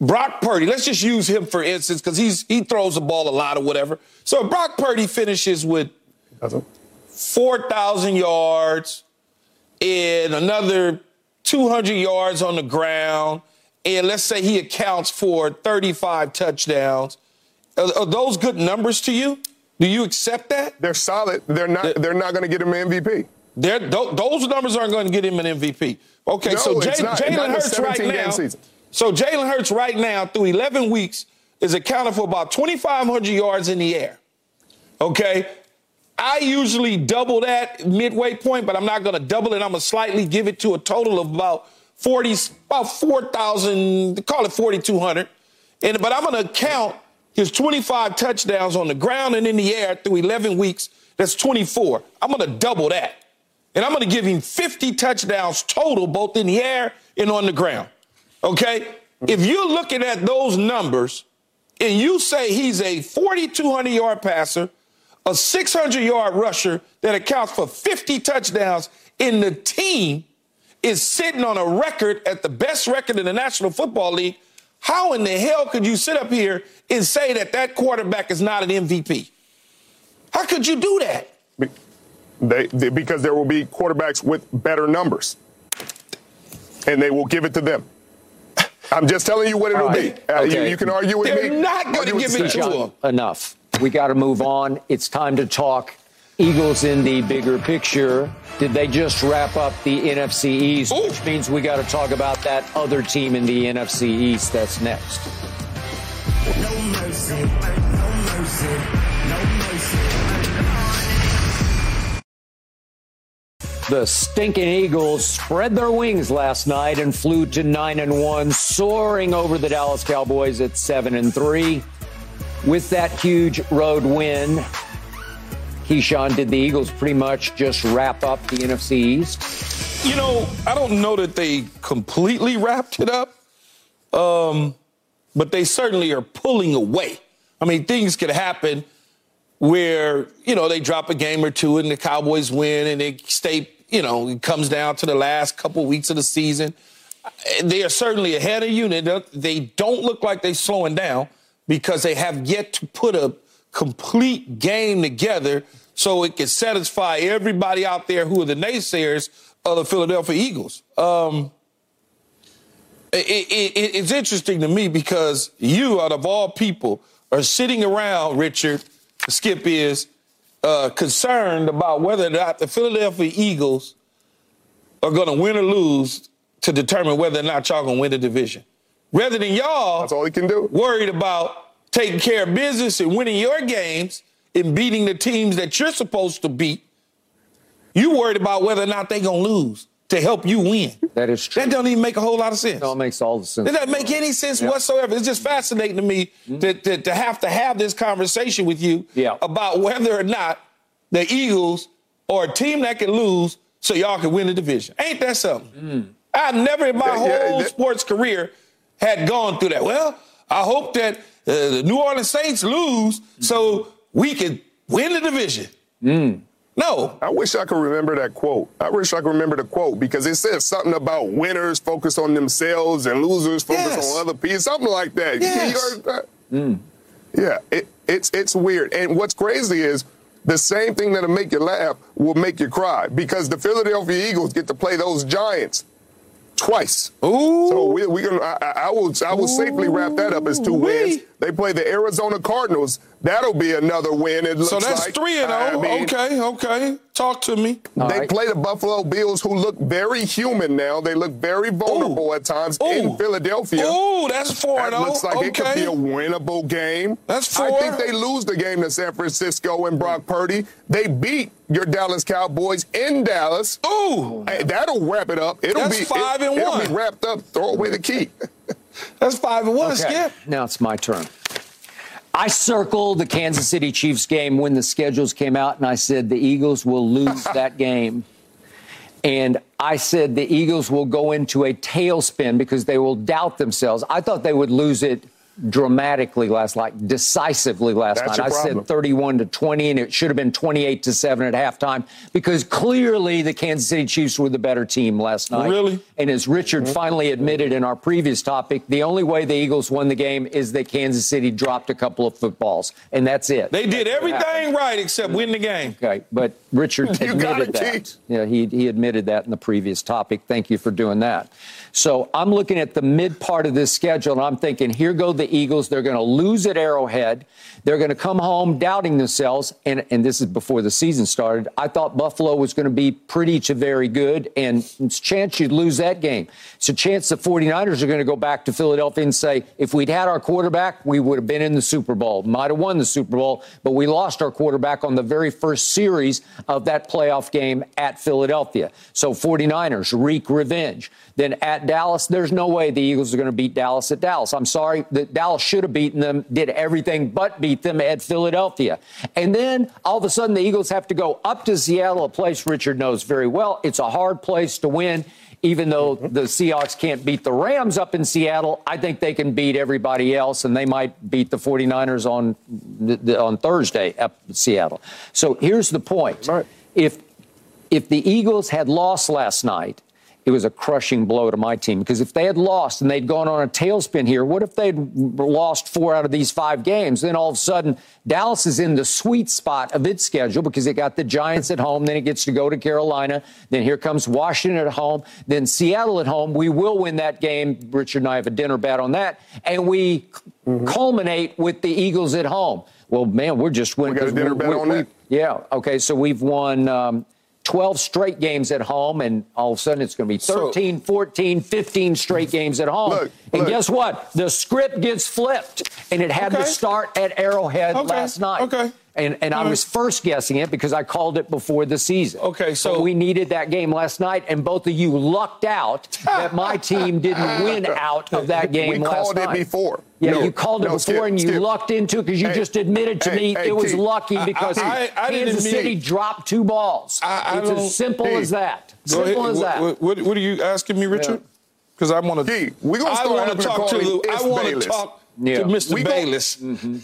Brock Purdy, let's just use him for instance, because he's he throws the ball a lot or whatever. So Brock Purdy finishes with four thousand yards and another two hundred yards on the ground, and let's say he accounts for thirty-five touchdowns, are, are those good numbers to you? Do you accept that? They're solid. They're not. They're not going to get him an MVP. Those numbers aren't going to get him an MVP. Okay, No, so it's Jay- not. Not Jalen Hurts right now. season. So Jalen Hurts right now through 11 weeks is accounted for about 2,500 yards in the air. Okay, I usually double that midway point, but I'm not going to double it. I'm going to slightly give it to a total of about 40, about 4,000. Call it 4,200. And but I'm going to count his 25 touchdowns on the ground and in the air through 11 weeks. That's 24. I'm going to double that. And I'm going to give him 50 touchdowns total, both in the air and on the ground. Okay? If you're looking at those numbers and you say he's a 4,200 yard passer, a 600 yard rusher that accounts for 50 touchdowns in the team is sitting on a record at the best record in the National Football League, how in the hell could you sit up here and say that that quarterback is not an MVP? How could you do that? They, they, because there will be quarterbacks with better numbers, and they will give it to them. I'm just telling you what it'll right. be. Uh, Okay. you, you can argue with They're me. not gonna argue with give it to them. Enough. We got to move on. It's time to talk Eagles in the bigger picture. Did they just wrap up the NFC East? Ooh. Which means we got to talk about that other team in the NFC East. That's next. No mercy, no mercy. The stinking Eagles spread their wings last night and flew to 9 and 1, soaring over the Dallas Cowboys at 7 and 3. With that huge road win, Keyshawn, did the Eagles pretty much just wrap up the NFC East? You know, I don't know that they completely wrapped it up, um, but they certainly are pulling away. I mean, things could happen where, you know, they drop a game or two and the Cowboys win and they stay, you know, it comes down to the last couple weeks of the season. They are certainly ahead of you. They don't- look like they're slowing down because they have yet to put a complete game together so it can satisfy everybody out there who are the naysayers of the Philadelphia Eagles. Um, it, it- it's interesting to me because you, out of all people, are sitting around, Richard, Skip is, uh, concerned about whether or not the Philadelphia Eagles are going to win or lose to determine whether or not y'all going to win the division. Rather than y'all That's all he can do. worried about taking care of business and winning your games and beating the teams that you're supposed to beat, you worried about whether or not they're going to lose to help you win. That is true. That don't even make a whole lot of sense. No, it makes all the sense. It doesn't make any sense whatsoever. It's just fascinating to me mm-hmm. to, to, to have to have this conversation with you Yeah. about whether or not the Eagles are a team that can lose so y'all can win the division. Ain't that something? Mm. I never in my Yeah, yeah, whole that- sports career had gone through that. Well, I hope that uh, the New Orleans Saints lose mm. so we can win the division. Mm. No. I wish I could remember that quote. I wish I could remember the quote because it says something about winners focus on themselves and losers focus Yes. on other people, something like that. You- Yes. You heard that? Mm. Yeah, it, it's it's weird. And what's crazy is the same thing that'll make you laugh will make you cry because the Philadelphia Eagles get to play those Giants twice. Ooh. So we, we can, I, I I will I will safely wrap that up as two Ooh-wee. wins. They play the Arizona Cardinals. That'll be another win. It looks So that's like. three and oh. I oh. mean, Okay, okay. Talk to me. All they right. play the Buffalo Bills, who look very human now. They look very vulnerable at times Ooh. in Philadelphia. Ooh, that's four That and oh. looks like it could be a winnable game. That's four. I think they lose the game to San Francisco and Brock Purdy. They beat your Dallas Cowboys in Dallas. Ooh, Hey, that'll wrap it up. It'll That's be five it, and It'll one. be wrapped up. Throw away the key. that's five and one. Okay, Skip. now it's my turn. I circled the Kansas City Chiefs game when the schedules came out, and I said the Eagles will lose that game. And I said the Eagles will go into a tailspin because they will doubt themselves. I thought they would lose it dramatically last night, decisively last That's night. I said 31 to 20, and it should have been 28 to 7 at halftime because clearly the Kansas City Chiefs were the better team last night. Really? And as Richard mm-hmm. finally admitted in our previous topic, the only way the Eagles won the game is that Kansas City dropped a couple of footballs, and that's it. They did That's everything right except win the game. Okay, but Richard You got admitted it, that. Keith. Yeah, he, he admitted that in the previous topic. Thank you for doing that. So I'm looking at the mid part of this schedule, and I'm thinking, here go the Eagles. They're going to lose at Arrowhead. They're going to come home doubting themselves, and, and this is before the season started. I thought Buffalo was going to be pretty to very good, and it's a chance you'd lose that game. It's a chance the 49ers are going to go back to Philadelphia and say, if we'd had our quarterback, we would have been in the Super Bowl, might have won the Super Bowl, but we lost our quarterback on the very first series of that playoff game at Philadelphia. So 49ers wreak revenge. Then at Dallas, there's no way the Eagles are going to beat Dallas at Dallas. I'm sorry, that Dallas should have beaten them, did everything but beat them at Philadelphia. And then all of a sudden the Eagles have to go up to Seattle, a place Richard knows very well. It's a hard place to win. even though the Seahawks can't beat the Rams up in Seattle, I think they can beat everybody else, and they might beat the 49ers on on Thursday up in Seattle. So here's the point: Right. if if the Eagles had lost last night, it was a crushing blow to my team because if they had lost and they'd gone on a tailspin here, what if they'd lost four out of these five games? Then all of a sudden, Dallas is in the sweet spot of its schedule because it got the Giants at home, then it gets to go to Carolina, then here comes Washington at home, then Seattle at home. We will win that game. Richard and I have a dinner bet on that, and we culminate with the Eagles at home. Well, man, we're just winning. We got a dinner bet on that? Yeah. Okay. So we've won. Um, 12 straight games at home, and all of a sudden it's going to be So- 13, 14, 15 straight games at home. Look, and look. guess what? The script gets flipped, and it had to start at Arrowhead Okay, last night. okay. And, and I was mm. first guessing it because I called it before the season. Okay, so- But we needed that game last night, and both of you lucked out that my team didn't win out of that game We last called it before. Yeah, No, you called it no, before Skip, and you Skip. lucked into it because you Hey, just admitted to hey, me hey, it was T. lucky I- because I- I didn't Kansas City dropped two balls. I- I it's as simple T. as that. Simple ahead. as that. What, what, what are you asking me, Richard? Because I want to. Gee, we gonna I start want having to to talk to. him I want to talk Yeah. to Mr. We gon- Bayless. Mm-hmm.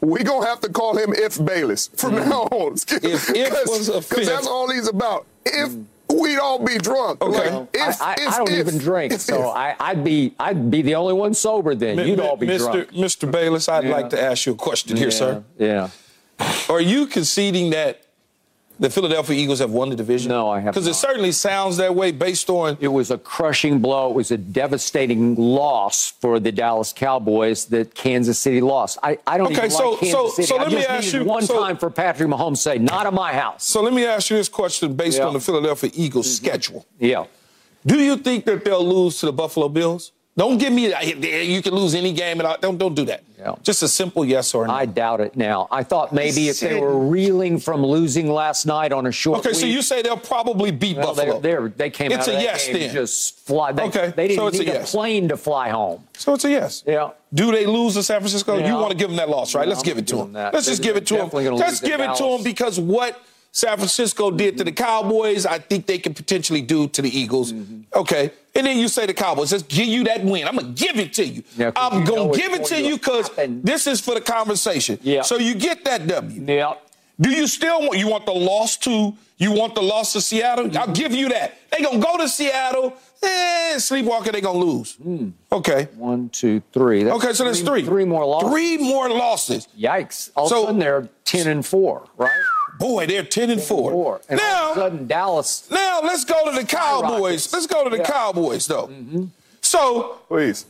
We gonna have to call him if Bayless from mm. now on. If if was a because that's all he's about. If mm. we'd all be drunk. Okay. Like, if, I, I, if, I don't if, even drink, if, so if. I, I'd be I'd be the only one sober then. You'd all be Mr. drunk. Mr. Bayless, I'd like to ask you a question here, sir. Yeah. Are you conceding that the Philadelphia Eagles have won the division? No, I have Because it certainly sounds that way based on. It was a crushing blow. It was a devastating loss for the Dallas Cowboys that Kansas City lost. I, I don't Okay, even so- like Kansas so- City. so I let me just ask you- one so- time for Patrick Mahomes to say, not at my house. So let me ask you this question based Yeah. on the Philadelphia Eagles mm-hmm. schedule. Yeah. Do you think that they'll lose to the Buffalo Bills? Don't give me you can lose any game. And don't don't do that. Yeah. Just a simple yes or no. I doubt it now. I thought maybe if they were reeling from losing last night on a short okay, so you say they'll probably beat Well, Buffalo. they're, they're, they came It's out a yes game then. just fly. They, Okay, they didn't so it's a need a, yes. plane to fly home. so it's a yes. Yeah. Do they lose to San Francisco? Yeah. You want to give them that loss, right? Yeah, Let's I'm give it to them. that. Let's just give it to them. Let's give it to them because what San Francisco did to the Cowboys, I think they can potentially do to the Eagles. Mm-hmm. Okay. And then you say the Cowboys, let's give you that win. I'm going to give it to you. Yeah, I'm going to give it to to you because this is for the conversation. Yeah. So you get that W. Yeah. Do you still want you want the loss to you want the loss to Seattle? Mm-hmm. I'll give you that. They gonna go to Seattle. Eh, sleepwalker, they gonna lose. Okay. One, two, three. That's Okay, so that's three. Three more losses. Three more losses. Yikes. All So- of a sudden they're 10 and 4, right? Boy, they're ten and four. Four. And all now, of a sudden Dallas. now let's go to the Cowboys. Skyrockets. Let's go to the Yeah. Mm-hmm. Cowboys, though. So Please.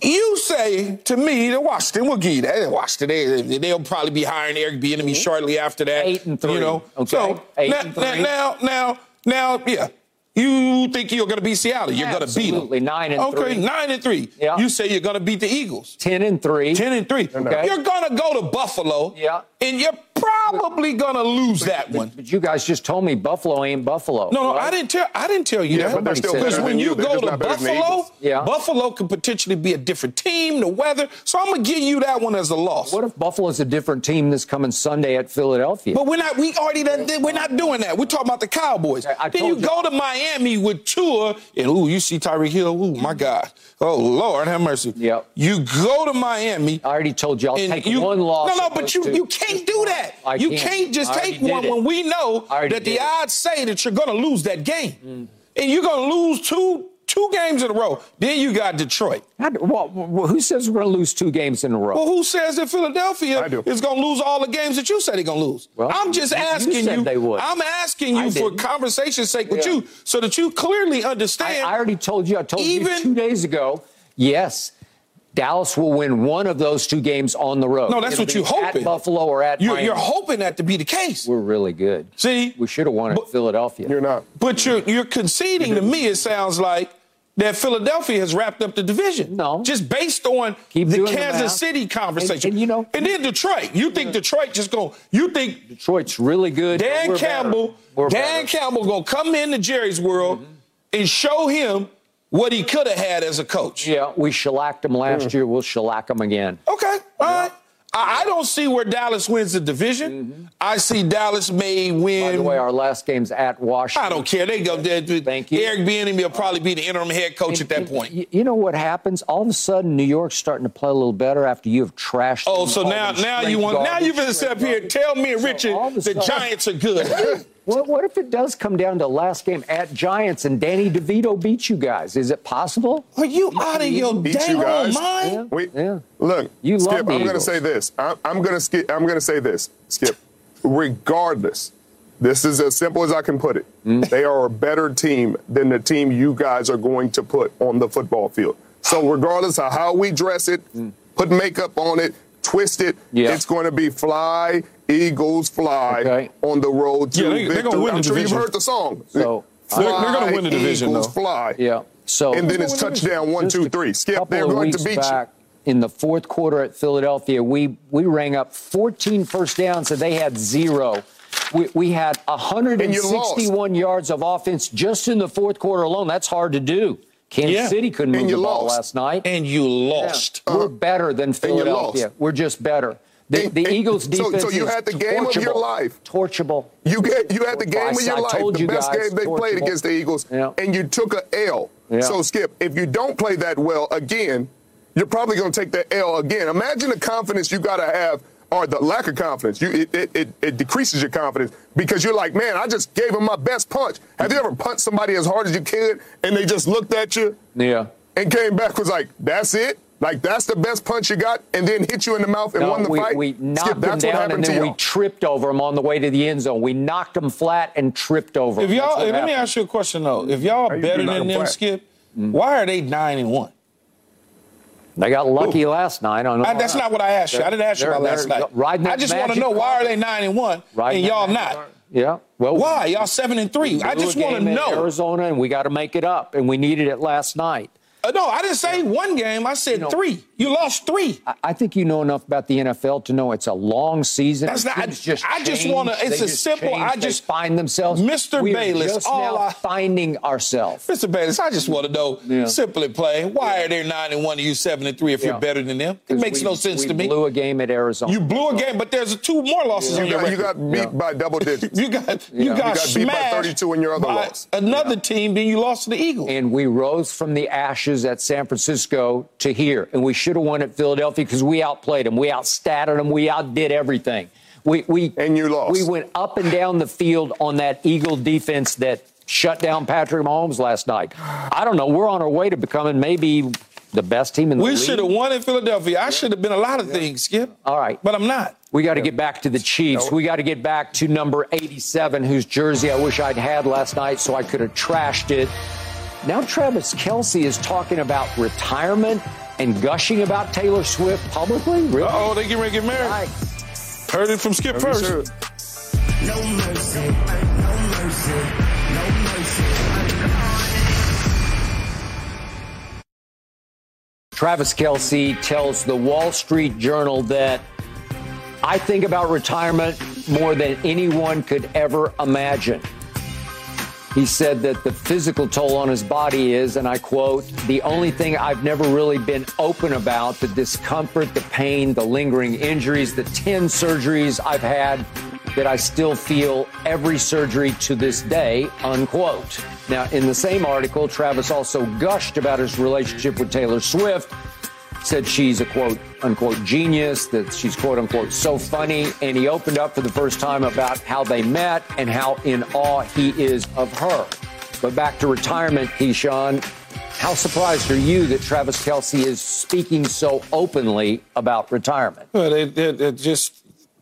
you say to me that Washington will give you that. Washington, they, they'll probably be hiring Eric Bieniemy shortly after that. Mm-hmm. Eight and three. You know, Okay. so Eight now, and three. now, now, now, yeah. You think you're going to beat Seattle? You're going to beat them. Absolutely. Nine and okay, three. nine and three. Yeah. You say you're going to beat the Eagles. 10 and 3. Ten and three. Okay. You're going to go to Buffalo. Yeah. And you're probably going to lose that one. But you guys just told me Buffalo ain't Buffalo. No, no, right? I didn't tell. I didn't tell you Yeah, that. but they're still because when you. you They're go to not better than the Buffalo, Yeah. Buffalo could potentially be a different team. The weather. So I'm gonna give you that one as a loss. What if Buffalo's a different team this coming Sunday at Philadelphia? But we're not. We already done. We're not doing that. We're talking about the Cowboys. I- I then you told you. go to Miami with Tua, and ooh, you see Tyreek Hill. Ooh, my God. Oh Lord, have mercy. Yep. You go to Miami. I already told you I'll take you, one loss. No, no, but you two. you can't do that. I you can't. can't just I take one when we know that the did it. odds say that you're going to lose that game, mm. and you're going to lose two two games in a row. Then you got Detroit. How do- well, well, who says we're going to lose two games in a row? Well, who says that Philadelphia I is going to lose all the games that you said they're going to lose? Well, I'm just you- you asking said you. they would. I'm asking you for conversation's sake with Yeah. you, so that you clearly I, understand. I already told you. I told Even- you two days ago. Yes, Dallas will win one of those two games on the road. No, that's It'll what you're hoping. At Buffalo or at you're, Miami. you're hoping that to be the case. We're really good. See, We should have won But- at Philadelphia. You're not. But you're you're conceding to me. It sounds like that Philadelphia has wrapped up the division. No. just based on Keep the doing the Kansas. City conversation. And- and you know- and then Detroit. You think Detroit just go? You think Detroit's really good. Dan. Campbell? We're Dan better. Mm-hmm. Campbell gonna come into Jerry's world and show him what he could have had as a coach. Yeah, we shellacked him last mm. year. We'll shellack him again. Okay, all right. I, I don't see where Dallas wins the division. Mm-hmm. I see Dallas may win. By the way, our last game's at Washington. I don't care. They go. They, they- Thank you. Eric Bieniemy will probably be the interim head coach at that point. You know what happens? All of a sudden, New York's starting to play a little better after you have trashed. Oh, them so now now you want now garbage, you finna sit up here tell me and So Richard all of a the sudden- Giants are good. What, what if it does come down to last game at Giants and Danny DeVito beats you guys? Is it possible? Are you out of your Beat you dang old guys. mind? We, Yeah. Look, You Skip. I'm going to say this. I'm, I'm going to skip. I'm going to say this, Skip. Regardless, this is as simple as I can put it. Mm. They are a better team than the team you guys are going to put on the football field. So regardless of how we dress it, put makeup on it, twist it, Mm. Yeah. it's going to be fly, Eagles fly Okay. on the road to Yeah, they- they're victory. gonna win the I'm sure you've heard the song. So, fly, uh, They're- they're gonna win the division, Eagles though. fly. Yeah. So And then it's touchdown one, just two, a three. Skip, they're of going to weeks beat you. In the fourth quarter at Philadelphia, we we rang up 14 first downs and they had zero. We, we had 161 yards of offense just in the fourth quarter alone. That's hard to do. Kansas Yeah. City couldn't And move you the ball last night. And you lost. We're better than Philadelphia. We're just better. The, And- the and- Eagles so- defense so you had the game of your life. Torchable. You get you had the game of I your life, told the you best guys, game they played against the Eagles, Yeah. and you took a L. Yeah. So Skip, if you don't play that well again, you're probably going to take that L again. Imagine the confidence you got to have, or the lack of confidence. You it, it, it, it decreases your confidence because you're like, man, I just gave him my best punch. Have you ever punched somebody as hard as you could, and they just looked at you Yeah. and came back was like, that's it. Like that's the best punch you got, and then hit you in the mouth and No, won the we, fight. we Skip, knocked them that's what down and then we tripped over him on the way to the end zone. We knocked him flat and tripped over If them. y'all, That's what let me ask you a question though. If y'all are better do knock than 'em them, flat? Skip, Mm. why are they nine and one? They got lucky last night. On I, that's not what I asked you. I didn't ask you about last they're night. I just want to know why are they nine and one Riding and y'all not? magic Yeah. Well, Why y'all seven and three? I just want to know. Arizona, and we got to make it up, and we needed it last night. Uh, no, I didn't say one game. I said three. You lost three. I- I think you know enough about the NFL to know it's a long season. That's not- Teams just I just wanna- it's They a just simple- change. I They just- find themselves. Mr. We Bayless, just all now I- finding ourselves. Mr. Bayless, I just want to know, Yeah. simply play. why are they nine and one and you seven and three if Yeah. you're better than them? It makes We- no sense we to me. You blew a game at Arizona. You blew a game, but there's two more losses You on your got, you got beat Yeah. by double digits. You got you got, You got beat by smashed 32 in your other by loss. Another team, then you lost to the Eagles. and we rose from the ashes at San Francisco to here. And we should have won at Philadelphia because we outplayed them. We outstatted them. We outdid everything. We, we, And you lost. We went up and down the field on that Eagle defense that shut down Patrick Mahomes last night. I don't know. We're on our way to becoming maybe the best team in the we league. We should have won in Philadelphia. I should have been a lot of things, Skip. All right. But I'm not. We got to get back to the Chiefs. We got to get back to number 87, whose jersey I wish I'd had last night so I could have trashed it. Now Travis Kelce is talking about retirement and gushing about Taylor Swift publicly. Really? Oh, they get ready to get married. Yikes. Heard it from Skip first. should. No mercy, no mercy, no mercy. Travis Kelce tells the Wall Street Journal that I think about retirement more than anyone could ever imagine. He said that the physical toll on his body is, and I quote, the only thing I've never really been open about the discomfort, the pain, the lingering injuries, the 10 surgeries I've had that I still feel every surgery to this day, unquote. Now, in the same article, Travis also gushed about his relationship with Taylor Swift said she's a quote unquote genius, that she's quote unquote so funny, and he opened up for the first time about how they met and how in awe he is of her. But back to retirement, Keyshawn, how surprised are you that Travis Kelce is speaking so openly about retirement? Well, they, they're, they're just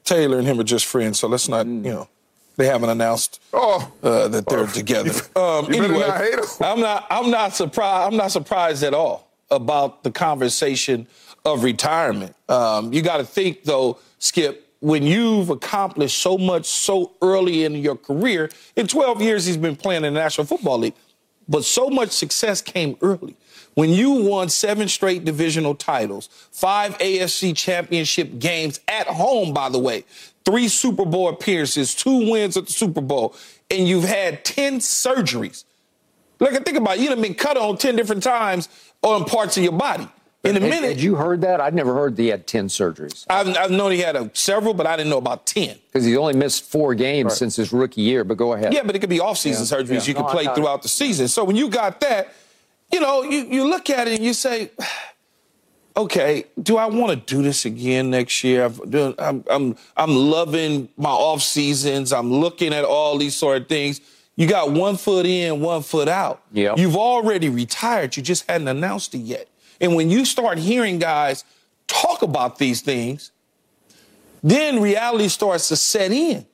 Taylor and him are just friends, so let's not, Mm. you know, they haven't announced Oh. uh, that they're Oh. together. You- Um, better anyway, not hate 'em. I'm not. I'm not surprised. I'm not surprised at all about the conversation of retirement. Um, you got to think though, Skip, when you've accomplished so much so early in your career. In 12 years, he's been playing in the National Football League, but so much success came early. When you won seven straight divisional titles, five AFC championship games at home, by the way, three Super Bowl appearances, two wins at the Super Bowl, and you've had 10 surgeries. Look, think about it. You done been cut on 10 different times on parts of your body. In a minute, Had you heard that? I'd never heard that he had 10 surgeries I've, I've known he had a, several, but I didn't know about 10. because he's only missed four games since his rookie year. But go ahead. Yeah, but it could be off-season Yeah, surgeries yeah. you No, play throughout the season. So when you got that, you know, you, you look at it and you say, okay, do I want to do this again next year? I'm, I'm, I'm loving my off seasons. I'm looking at all these sort of things. You got one foot in, one foot out. Yep. You've already retired. You just hadn't announced it yet. And when you start hearing guys talk about these things, then reality starts to set in.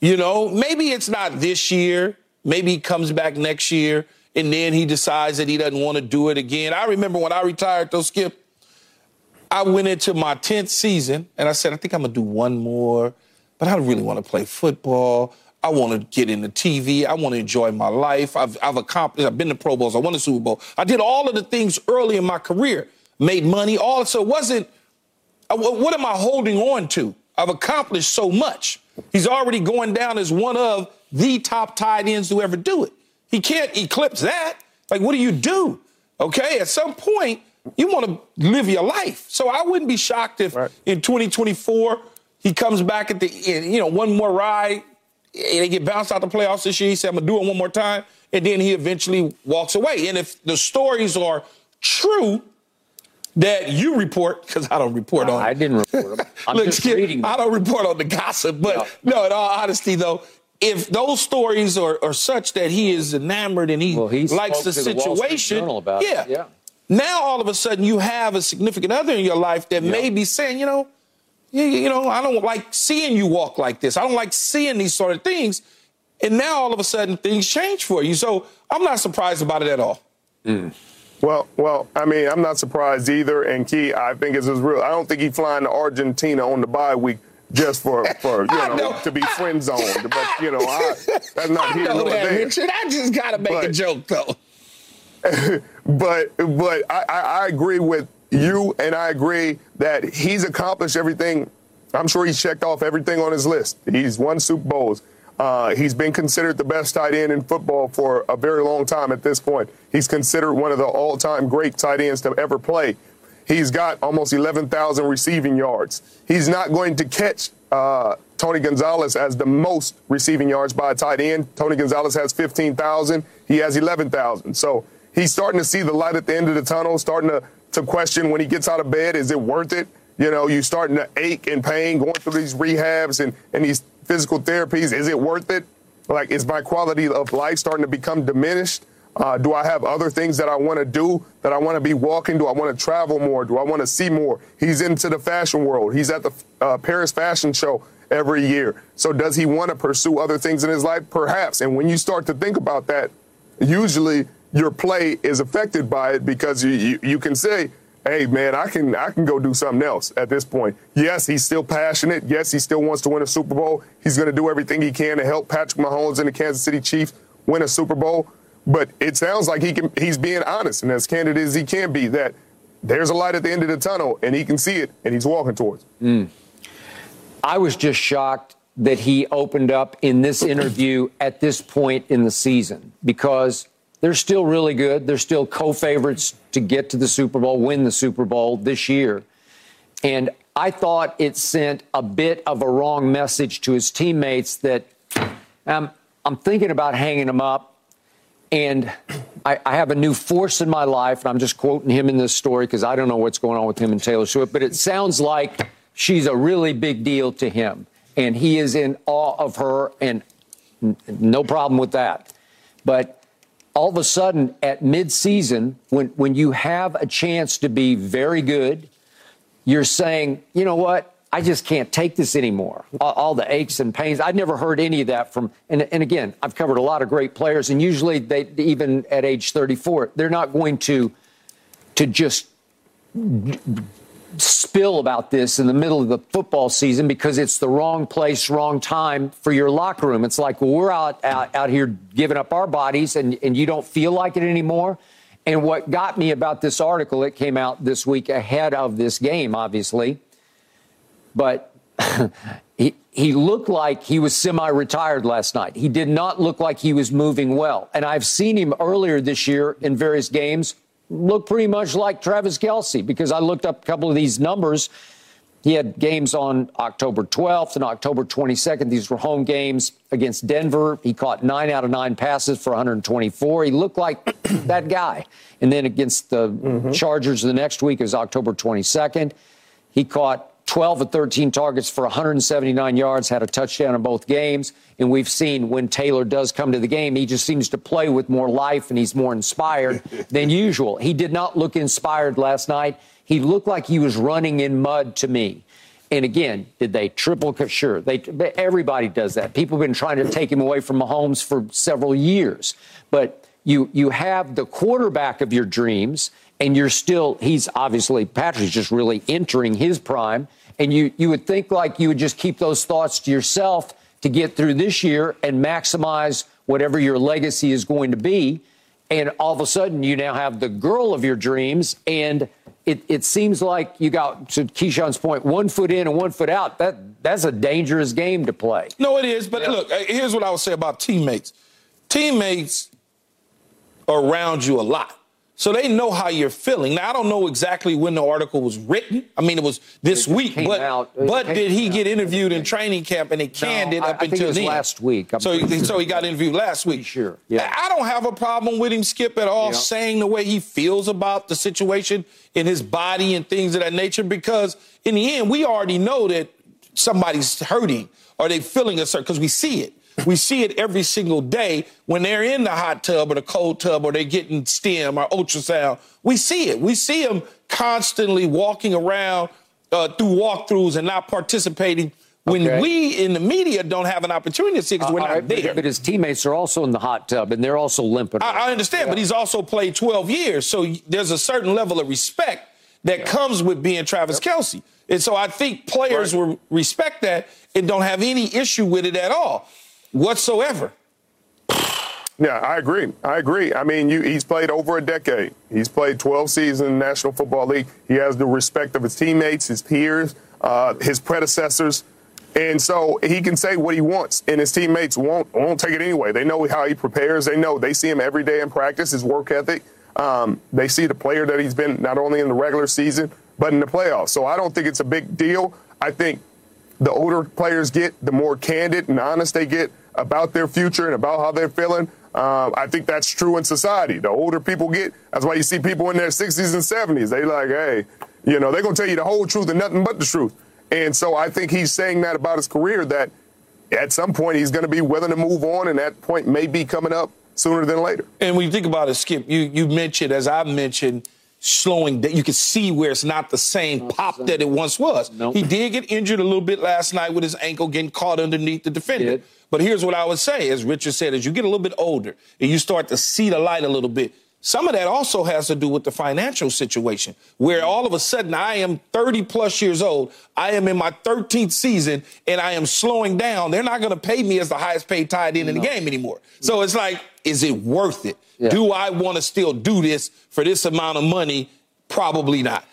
You know, maybe it's not this year. Maybe he comes back next year and then he decides that he doesn't want to do it again. I remember when I retired, though, Skip, I went into my 10th season and I said, I think I'm going to do one more, but I don't really want to play football. I want to get into TV. I want to enjoy my life. I've, I've accomplished, I've been to Pro Bowls. I won the Super Bowl. I did all of the things early in my career, made money, all. So it wasn't, what am I holding on to? I've accomplished so much. He's already going down as one of the top tight ends to ever do it. He can't eclipse that. Like, what do you do? Okay, at some point, you want to live your life. So I wouldn't be shocked if Right. in 2024 he comes back at the end, you know, one more ride. And They get bounced out the playoffs this year. He said, I'm going to do it one more time. And then he eventually walks away. And if the stories are true, that you report because I don't report on. I didn't report them. I'm Look, just reading them. I don't report on the gossip, but no. In all honesty, though, if those stories are, are such that he is enamored and he Well, he likes the to the Wall Street situation, it. yeah, Yeah. Now all of a sudden you have a significant other in your life that may be saying, you know, you, you know, I don't like seeing you walk like this. I don't like seeing these sort of things. And now all of a sudden things change for you. So I'm not surprised about it at all. Mm. Well, well, I mean, I'm not surprised either. And Key, I think it's as real. I don't think he's flying to Argentina on the bye week just for for you know, know. to be friend zoned. But you know, I, that's not I here know that, there. Richard. I just got to make a joke, though. But but I, I, I agree with you, and I agree that he's accomplished everything. I'm sure he's checked off everything on his list. He's won Super Bowls. Uh, he's been considered the best tight end in football for a very long time at this point. He's considered one of the all-time great tight ends to ever play. He's got almost 11,000 receiving yards. He's not going to catch uh, Tony Gonzalez as the most receiving yards by a tight end. Tony Gonzalez has 15,000. He has 11,000. So he's starting to see the light at the end of the tunnel, starting to, to question when he gets out of bed, is it worth it? You know, you starting to ache and pain, going through these rehabs and, and these physical therapies. Is it worth it? Like, is my quality of life starting to become diminished? Uh, do I have other things that I want to do? That I want to be walking? Do I want to travel more? Do I want to see more? He's into the fashion world. He's at the uh, Paris Fashion Show every year. So does he want to pursue other things in his life? Perhaps. And when you start to think about that, usually your play is affected by it because you, you, you can say, hey man, I can I can go do something else at this point. Yes, he's still passionate. Yes, he still wants to win a Super Bowl. He's going to do everything he can to help Patrick Mahomes and the Kansas City Chiefs win a Super Bowl. But it sounds like he can he's being honest and as candid as he can be that there's a light at the end of the tunnel and he can see it and he's walking towards. it. Mm. I was just shocked that he opened up in this interview at this point in the season because they're still really good. They're still co favorites to get to the Super Bowl, win the Super Bowl this year. And I thought it sent a bit of a wrong message to his teammates that um, I'm thinking about hanging him up. And I, I have a new force in my life, and I'm just quoting him in this story because I don't know what's going on with him and Taylor Swift, but it sounds like she's a really big deal to him, and he is in awe of her, and n- no problem with that. But all of a sudden, at midseason, when when you have a chance to be very good, you're saying, you know what? I just can't take this anymore. All, all the aches and pains. I've never heard any of that from. And, and again, I've covered a lot of great players, and usually they, even at age 34, they're not going to to just spill about this in the middle of the football season because it's the wrong place, wrong time for your locker room. It's like, well, we're out out, out here giving up our bodies, and, and you don't feel like it anymore. And what got me about this article, it came out this week ahead of this game, obviously, but he, he looked like he was semi retired last night. He did not look like he was moving well. And I've seen him earlier this year in various games look pretty much like Travis Kelce because I looked up a couple of these numbers. He had games on October 12th and October 22nd. These were home games against Denver. He caught nine out of nine passes for 124. He looked like that guy. And then against the mm-hmm. Chargers the next week is October 22nd. He caught 12 of 13 targets for 179 yards, had a touchdown in both games. And we've seen when Taylor does come to the game, he just seems to play with more life and he's more inspired than usual. He did not look inspired last night. He looked like he was running in mud to me. And again, did they triple? Sure, they, everybody does that. People have been trying to take him away from Mahomes for several years. But you, you have the quarterback of your dreams, and you're still, he's obviously, Patrick's just really entering his prime and you, you would think like you would just keep those thoughts to yourself to get through this year and maximize whatever your legacy is going to be. And all of a sudden, you now have the girl of your dreams. And it, it seems like you got, to Keyshawn's point, one foot in and one foot out. That That's a dangerous game to play. No, it is. But yeah. look, uh, here's what I would say about teammates teammates around you a lot. So they know how you're feeling. Now I don't know exactly when the article was written. I mean, it was this it week, but out, but did he out. get interviewed in training camp and they canned no, it up I, I until then? last week. I'm so he, so he got interviewed last week. Sure. Yeah. I don't have a problem with him, Skip, at all, yeah. saying the way he feels about the situation in his body and things of that nature. Because in the end, we already know that somebody's hurting or they feeling a certain because we see it. We see it every single day when they're in the hot tub or the cold tub or they're getting stem or ultrasound. We see it. We see them constantly walking around uh, through walkthroughs and not participating when okay. we in the media don't have an opportunity to see because we're not right, there. But his teammates are also in the hot tub and they're also limping. I, I understand, yeah. but he's also played 12 years. So there's a certain level of respect that yeah. comes with being Travis yep. Kelce. And so I think players right. will respect that and don't have any issue with it at all whatsoever. Yeah, I agree. I agree. I mean, you, he's played over a decade. He's played 12 seasons in the National Football League. He has the respect of his teammates, his peers, uh, his predecessors. And so he can say what he wants, and his teammates won't won't take it anyway. They know how he prepares. They know they see him every day in practice, his work ethic. Um, they see the player that he's been not only in the regular season but in the playoffs. So I don't think it's a big deal. I think the older players get, the more candid and honest they get about their future and about how they're feeling. Um, I think that's true in society. The older people get, that's why you see people in their 60s and 70s. They like, hey, you know, they're going to tell you the whole truth and nothing but the truth. And so I think he's saying that about his career that at some point he's going to be willing to move on, and that point may be coming up sooner than later. And when you think about it, Skip, you you mentioned, as I mentioned, slowing down. You can see where it's not the same not pop the same. that it once was. Nope. He did get injured a little bit last night with his ankle getting caught underneath the defender. But here's what I would say, as Richard said, as you get a little bit older and you start to see the light a little bit, some of that also has to do with the financial situation, where all of a sudden I am 30 plus years old. I am in my 13th season and I am slowing down. They're not going to pay me as the highest paid tight end no. in the game anymore. So it's like, is it worth it? Yeah. Do I want to still do this for this amount of money? Probably not.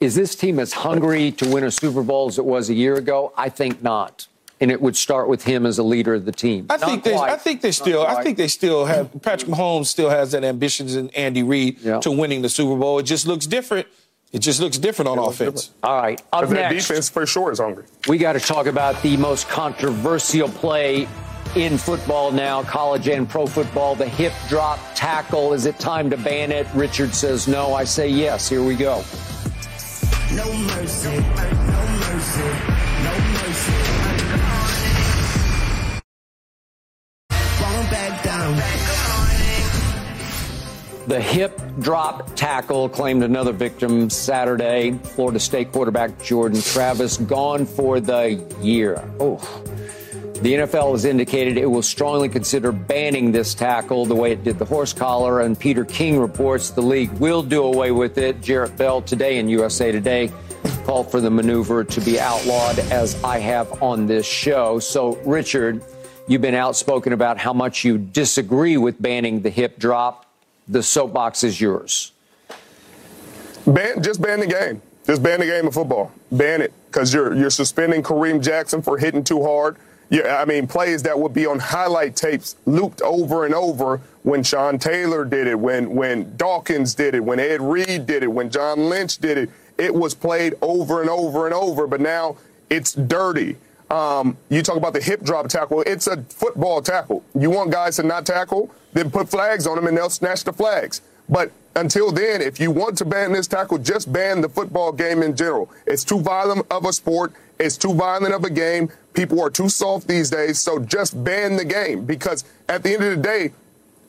Is this team as hungry to win a Super Bowl as it was a year ago? I think not and it would start with him as a leader of the team. I think they, I think they still, I think they still have. Mm-hmm. Patrick Mahomes still has that ambitions in Andy Reid yeah. to winning the Super Bowl. It just looks different. It just looks different on offense. Different. All right, up next, defense for sure is hungry. We got to talk about the most controversial play in football now, college and pro football, the hip drop tackle. Is it time to ban it? Richard says no. I say yes. Here we go. No mercy, The hip drop tackle claimed another victim Saturday. Florida State quarterback Jordan Travis gone for the year. Oh. The NFL has indicated it will strongly consider banning this tackle the way it did the horse collar, and Peter King reports the league will do away with it. Jarrett Bell today in USA Today called for the maneuver to be outlawed, as I have on this show. So, Richard, you've been outspoken about how much you disagree with banning the hip drop the soapbox is yours. Ban, just ban the game. Just ban the game of football. Ban it because you're you're suspending Kareem Jackson for hitting too hard. Yeah, I mean, plays that would be on highlight tapes looped over and over when Sean Taylor did it, when when Dawkins did it, when Ed Reed did it, when John Lynch did it. It was played over and over and over, but now it's dirty. Um, you talk about the hip drop tackle. It's a football tackle. You want guys to not tackle, then put flags on them and they'll snatch the flags. But until then, if you want to ban this tackle, just ban the football game in general. It's too violent of a sport. It's too violent of a game. People are too soft these days. So just ban the game because at the end of the day,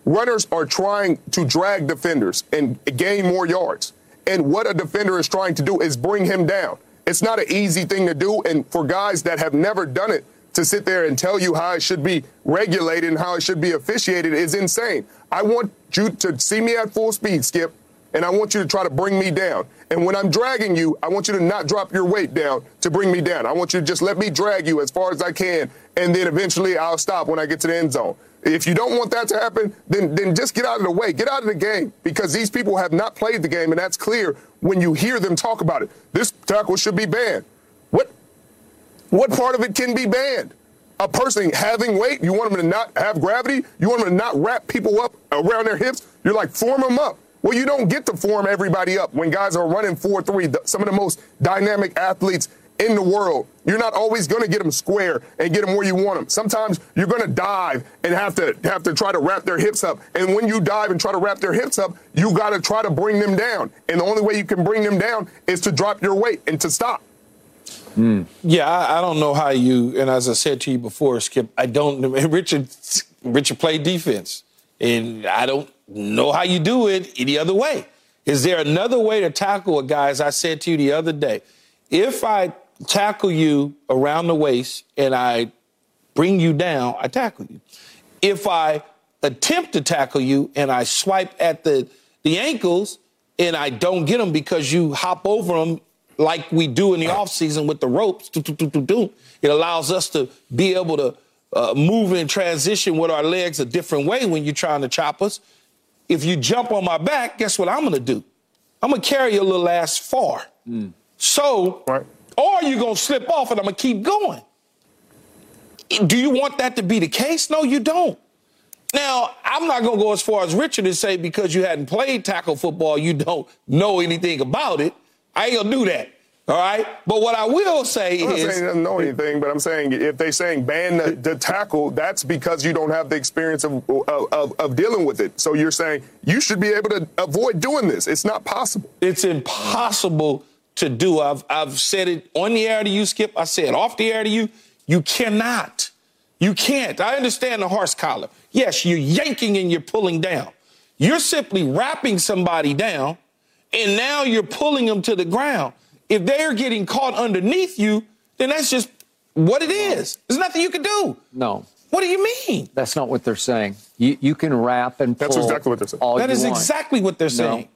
runners are trying to drag defenders and gain more yards. And what a defender is trying to do is bring him down. It's not an easy thing to do. And for guys that have never done it, to sit there and tell you how it should be regulated and how it should be officiated is insane. I want you to see me at full speed, Skip, and I want you to try to bring me down. And when I'm dragging you, I want you to not drop your weight down to bring me down. I want you to just let me drag you as far as I can, and then eventually I'll stop when I get to the end zone. If you don't want that to happen, then then just get out of the way. Get out of the game because these people have not played the game, and that's clear when you hear them talk about it. This tackle should be banned. What what part of it can be banned? A person having weight, you want them to not have gravity? You want them to not wrap people up around their hips? You're like, form them up. Well, you don't get to form everybody up when guys are running 4 3, some of the most dynamic athletes in the world. You're not always going to get them square and get them where you want them. Sometimes you're going to dive and have to have to try to wrap their hips up. And when you dive and try to wrap their hips up, you got to try to bring them down. And the only way you can bring them down is to drop your weight and to stop. Mm. Yeah, I, I, don't know how you. And as I said to you before, Skip, I don't. Richard, Richard played defense, and I don't know how you do it any other way. Is there another way to tackle a guy? As I said to you the other day, if I tackle you around the waist and I bring you down, I tackle you. If I attempt to tackle you and I swipe at the the ankles and I don't get them because you hop over them like we do in the offseason with the ropes, it allows us to be able to uh, move and transition with our legs a different way when you're trying to chop us. If you jump on my back, guess what I'm going to do? I'm going to carry your little ass far. Mm. So, right. Or you're going to slip off and I'm going to keep going. Do you want that to be the case? No, you don't. Now, I'm not going to go as far as Richard and say because you hadn't played tackle football, you don't know anything about it. I ain't gonna do that. All right. But what I will say I'm is. I'm saying doesn't know anything, but I'm saying if they're saying ban the, the tackle, that's because you don't have the experience of, of, of, dealing with it. So you're saying you should be able to avoid doing this. It's not possible. It's impossible to do. I've, I've said it on the air to you, Skip. I said off the air to you. You cannot. You can't. I understand the horse collar. Yes, you're yanking and you're pulling down. You're simply wrapping somebody down and now you're pulling them to the ground. If they're getting caught underneath you, then that's just what it is. There's nothing you can do. No. What do you mean? That's not what they're saying. You, you can wrap and pull. That's exactly what they're saying. That is want. exactly what they're saying. No.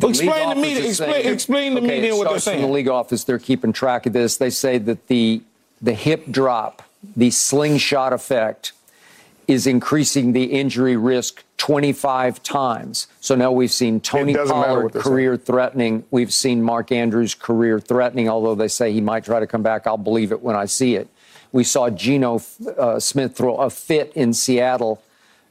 Explain to me. Explain, explain to okay, me then what they're saying. From the league office, they're keeping track of this. They say that the the hip drop, the slingshot effect, is increasing the injury risk 25 times. So now we've seen Tony Pollard career threatening. We've seen Mark Andrews career threatening, although they say he might try to come back. I'll believe it when I see it. We saw Geno uh, Smith throw a fit in Seattle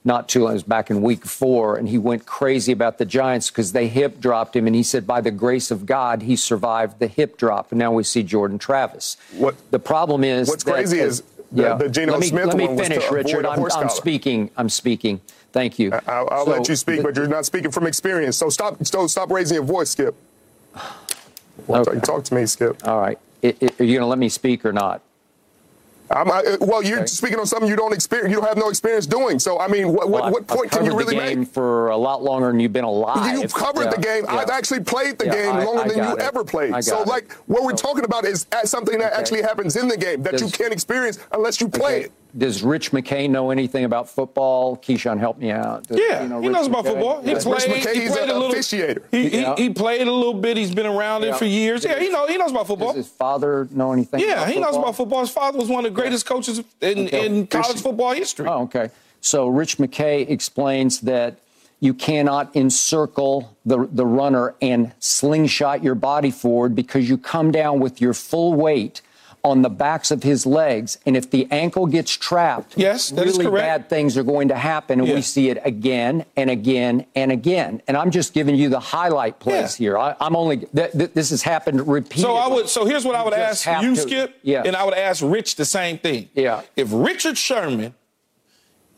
not too long, it was back in week four, and he went crazy about the Giants because they hip dropped him. And he said, by the grace of God, he survived the hip drop. And now we see Jordan Travis. What the problem is? What's crazy is the, yeah. the Geno let me, Smith let me finish, Richard. I'm, I'm speaking. I'm speaking. Thank you. I'll, I'll so, let you speak, the, but you're not speaking from experience. So stop. So stop raising your voice, Skip. Well, okay. talk, talk, to me, Skip. All right. It, it, are you going to let me speak or not? I, uh, well, you're okay. speaking on something you don't experience. You don't have no experience doing. So, I mean, what, well, what, point can you really the game make? For a lot longer than you've been alive. You've covered yeah. the game. Yeah. I've actually played the yeah, game I, longer I than you it. ever played. So, like, what we're talking about is uh, something that okay. actually happens in the game that you can't experience unless you play okay. it. Does Rich McKay know anything about football? Keyshawn, help me out. Does, yeah, you know, he knows about football. He yeah. played. Rich McKay, he he's played a little, officiator. He, he, he, played a little bit. He's been around yeah. it for years. Yeah, he knows. He knows about football. Does his father know anything? Yeah, he knows about football. His father was one of the greatest coaches in, okay. in college football history. Oh, okay. So Rich McKay explains that you cannot encircle the, the runner and slingshot your body forward because you come down with your full weight on the backs of his legs. And if the ankle gets trapped, Yes, that is really bad things are going to happen. And we see it again and again and again. And I'm just giving you the highlight plays Yeah. here. I, I'm only, th- th- this has happened repeatedly. So I would. So here's what I would ask you, to- Skip, Yeah. and I would ask Rich the same thing. Yeah. If Richard Sherman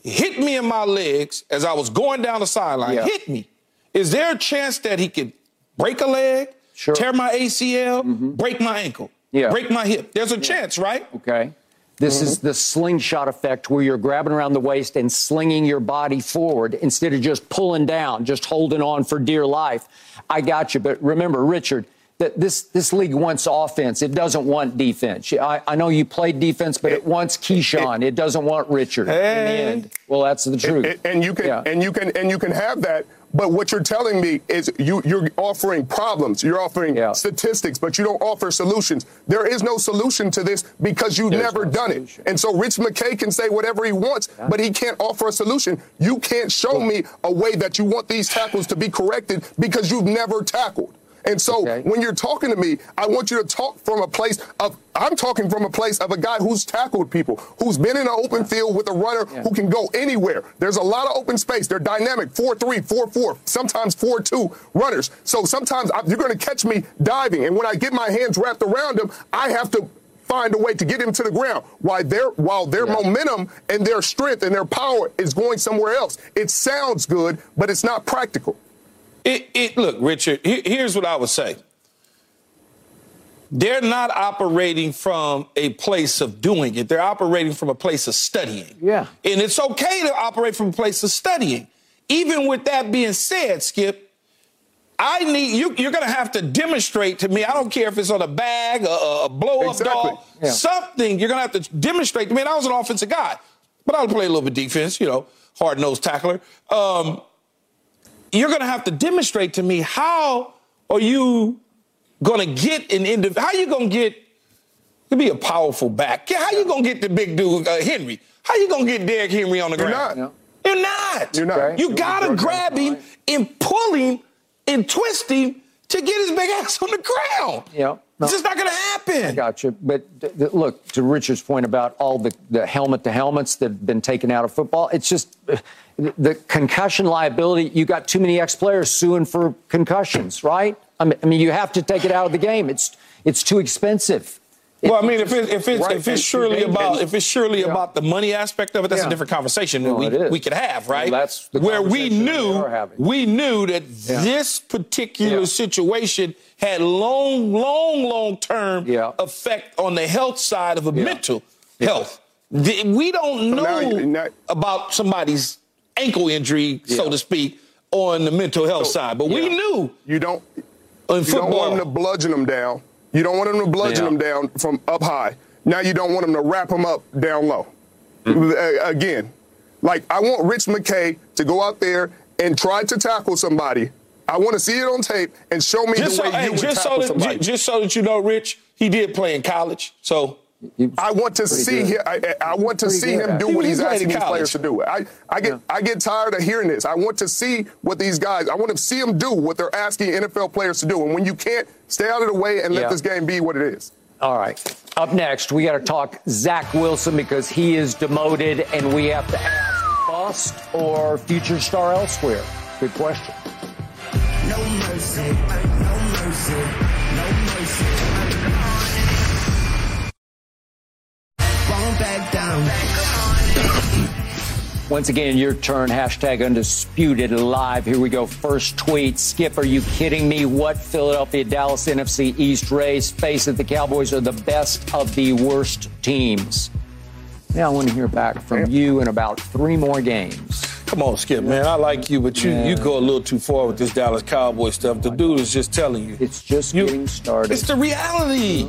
hit me in my legs as I was going down the sideline, Yeah. hit me, is there a chance that he could break a leg, Sure. Mm-hmm. tear my ACL, break my ankle, Yeah. break my hip? There's a chance, right? Okay. This is mm-hmm. the slingshot effect where you're grabbing around the waist and slinging your body forward instead of just pulling down, just holding on for dear life. I got you. But remember, Richard, that this, this league wants offense. It doesn't want defense. I, I know you played defense, but it wants Keyshawn. It doesn't want Richard in the end. Well, that's the truth. And, and you can Yeah. and you can and you can have that. But what you're telling me is you you're offering problems. You're offering Yeah. statistics, but you don't offer solutions. There is no solution to this because you've There's never no done solution. it. And so Rich McKay can say whatever he wants, but he can't offer a solution. You can't show me a way that you want these tackles to be corrected because you've never tackled. And so Okay. when you're talking to me, I want you to talk from a place of, I'm talking from a place of a guy who's tackled people, who's been in an open field with a runner who can go anywhere. There's a lot of open space. They're dynamic, 4 3, 4 4, sometimes 4 2 runners. So sometimes I, you're going to catch me diving. And when I get my hands wrapped around him, I have to find a way to get him to the ground while their while their momentum and their strength and their power is going somewhere else. It sounds good, but it's not practical. It, it look, Richard. he- here's what I would say. They're not operating from a place of doing it. They're operating from a place of studying. Yeah. And it's okay to operate from a place of studying. Even with that being said, Skip, I need you. You're going to have to demonstrate to me. I don't care if it's on a bag, a, a blow up Exactly. doll, Yeah. something. You're going to have to demonstrate to me. And I was an offensive guy, but I'll play a little bit defense. You know, hard nosed tackler. Um, you're going to have to demonstrate to me how are you going to get an individual? How you going to get to be a powerful back? Yeah, How you going to get the big dude uh, Henry? How you going to get Derrick Henry on the You're ground? not. You're not. You're not. Okay. You gotta grab him and pull him and twist him to get his big ass on the ground. Yeah. No. It's just not gonna happen. Gotcha. But th- th- look, to Richard's point about all the, the helmet to helmets that have been taken out of football, it's just uh, the concussion liability. You got too many ex players suing for concussions, right? I mean, I mean, you have to take it out of the game. It's it's too expensive. Well, I mean, if it, if it's Right, if it's surely about if it's surely Yeah. about the money aspect of it, that's Yeah. a different conversation that Well, it we we could have, right? Well, that's the where we conversation we knew are we knew that Yeah. this particular Yeah. situation had long, long, long term Yeah. effect on the health side of a Yeah. mental health. The- We don't know now now- about somebody's ankle injury, so to speak, on the mental health side, but we knew You don't You don't want them to bludgeon them down. You don't want them to bludgeon Yeah. them down from up high. Now you don't want them to wrap them up down low. Uh, again, like I want Rich McKay to go out there and try to tackle somebody. I want to see it on tape and show me just the so, way hey, you would so tackle that, somebody. just so that you know, Rich, he did play in college. So I want to see good. him. I, I want to see good, him do actually. what He he's asking these players to do. I, I get I get tired of hearing this. I want to see what these guys. I want to see them do what they're asking NFL players to do. And when you can't, stay out of the way and let Yeah. this game be what it is. All right. Up next, we got to talk Zach Wilson because he is demoted, and we have to ask bust or future star elsewhere. Good question. No mercy, no mercy. Won't back down. Once again, your turn. Hashtag undisputed live. Here we go. First tweet. Skip, are you kidding me? What Philadelphia Dallas NFC East race? Face it, the Cowboys are the best of the worst teams. Now I want to hear back from you in about three more games. come on, Skip, man. I like you, but you you go a little too far with this Dallas Cowboy stuff. The dude is just telling you. It's just You- getting started. It's the reality.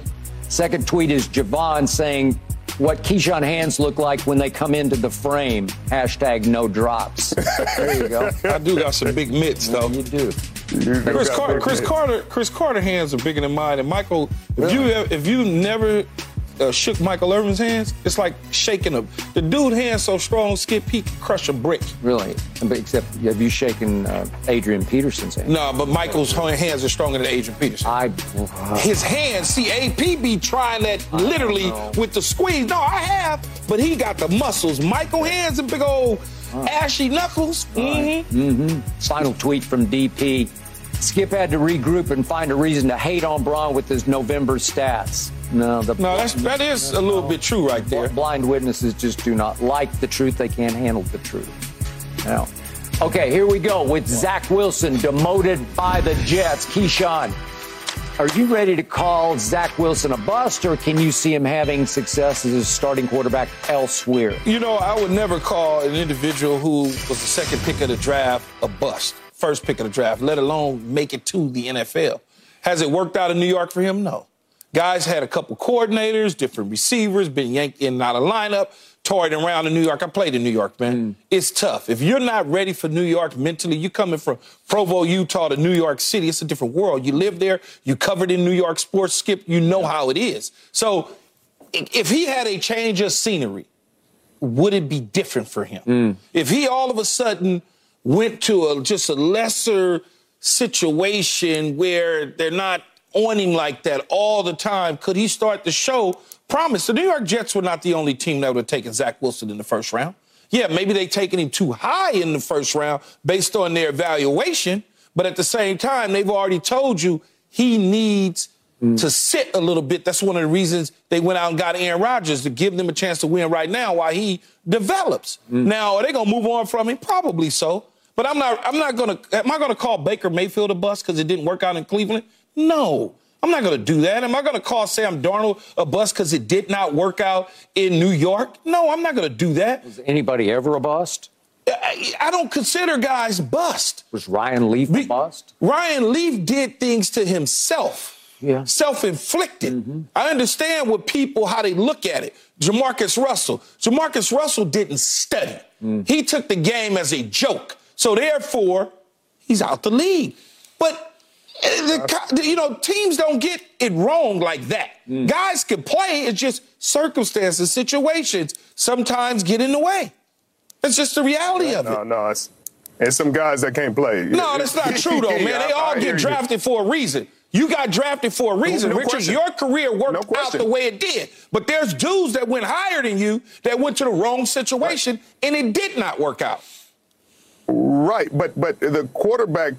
Second tweet is Javon saying what Keyshawn hands look like when they come into the frame. Hashtag no drops. There you go. I do got some big mitts though. You do. Cris Carter, Cris Carter, Cris Carter hands are bigger than mine. And Michael, if you if you never uh, shook Michael Irvin's hands, it's like shaking a. The dude hands so strong, Skip, he could crush a brick. Really? But Except, have you shaken uh, Adrian Peterson's hand? No, but Michael's hands are stronger than Adrian Peterson. I. His hands, see, AP be trying that literally with the squeeze. No, I have, but he got the muscles. Michael hands and big old ashy knuckles. Mm-hmm. Final tweet from DP. Skip had to regroup and find a reason to hate on Bron with his November stats. No, the No, that's that is a little bit true right there. blind witnesses just do not like the truth. They can't handle the truth. Now, okay, here we go with Zach Wilson demoted by the Jets. Keyshawn, are you ready to call Zach Wilson a bust, or can you see him having success as a starting quarterback elsewhere? You know, I would never call an individual who was the second pick of the draft a bust, first pick of the draft, let alone make it to the NFL. Has it worked out in New York for him? No. Guys had a couple coordinators, different receivers, been yanked in and out of lineup, toyed around in New York. I played in New York, man. Mm. It's tough. If you're not ready for New York mentally, you're coming from Provo, Utah to New York City, it's a different world. You live there, you covered in New York sports, Skip, you know how it is. So if he had a change of scenery, would it be different for him? Mm. If he all of a sudden went to a just a lesser situation where they're not on him like that all the time, could he start the show promise? The New York Jets were not the only team that would have taken Zach Wilson in the first round. Yeah, maybe they taken him too high in the first round based on their evaluation, but at the same time, they've already told you he needs mm. to sit a little bit. That's one of the reasons they went out and got Aaron Rodgers to give them a chance to win right now while he develops. Mm. Now, are they gonna move on from him? Probably so. But I'm not. I'm not gonna. Am I gonna call Baker Mayfield a bust because it didn't work out in Cleveland? No. I'm not going to do that. Am I going to call Sam Darnold a bust because it did not work out in New York? No, I'm not going to do that. Was anybody ever a bust? I, I don't consider guys bust. Was Ryan Leaf a bust? Ryan Leaf did things to himself. Yeah. Self-inflicted. Mm-hmm. I understand what people how they look at it. JaMarcus Russell. JaMarcus Russell didn't study. Mm. He took the game as a joke. So therefore, he's out the league. But uh, the, you know, teams don't get it wrong like that. Guys can play. It's just circumstances, situations sometimes get in the way. It's just the reality of it. No, no, it's, it's some guys that can't play. No, that's not true though, man. They all get drafted for a reason. You got drafted for a reason, no Richard. question. Your career worked No out the way it did. But there's dudes that went higher than you that went to the wrong situation and it did not work out. Right, but but the quarterback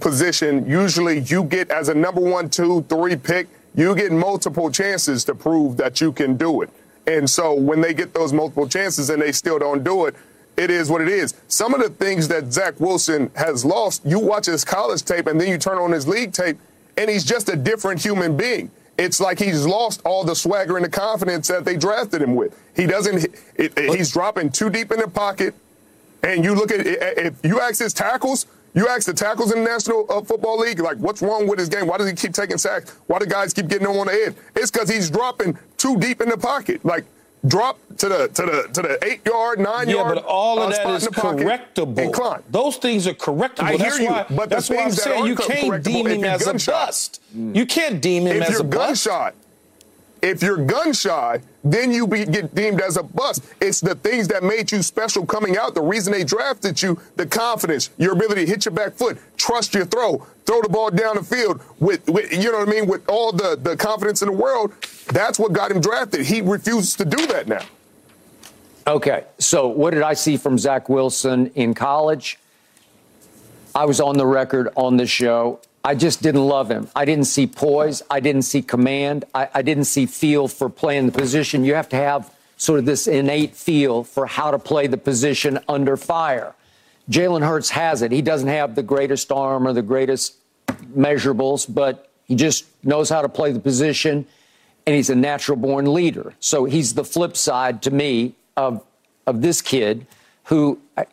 position usually you get as a number one, two, three pick, you get multiple chances to prove that you can do it. And so when they get those multiple chances and they still don't do it, it is what it is. Some of the things that Zach Wilson has lost, you watch his college tape and then you turn on his league tape, and he's just a different human being. It's like he's lost all the swagger and the confidence that they drafted him with. He doesn't. It, it- he's dropping too deep in the pocket. And you look at if you ask his tackles, you ask the tackles in the National uh, Football League, like what's wrong with his game? Why does he keep taking sacks? Why do guys keep getting him on the head? It's because he's dropping too deep in the pocket. Like drop to the to the to the eight yard, nine Yeah, yard. but all uh, of that spot is in the pocket correctable. Those things are correctable. I hear that's you, why, but that's why I'm that saying you can't deem him as a bust. You can't deem him if as a bust. shy, if you're gun shy, then you be, get deemed as a bust. It's the things that made you special coming out. The reason they drafted you, the confidence, your ability to hit your back foot, trust your throw, throw the ball down the field with, with you know what I mean, with all the, the confidence in the world. That's what got him drafted. He refuses to do that now. Okay, so what did I see from Zach Wilson in college? I was on the record on this show. I just didn't love him. I didn't see poise. I didn't see command. I, I didn't see feel for playing the position. You have to have sort of this innate feel for how to play the position under fire. Jalen Hurts has it. He doesn't have the greatest arm or the greatest measurables, but he just knows how to play the position, and he's a natural born leader. So he's the flip side to me of of this kid who. I,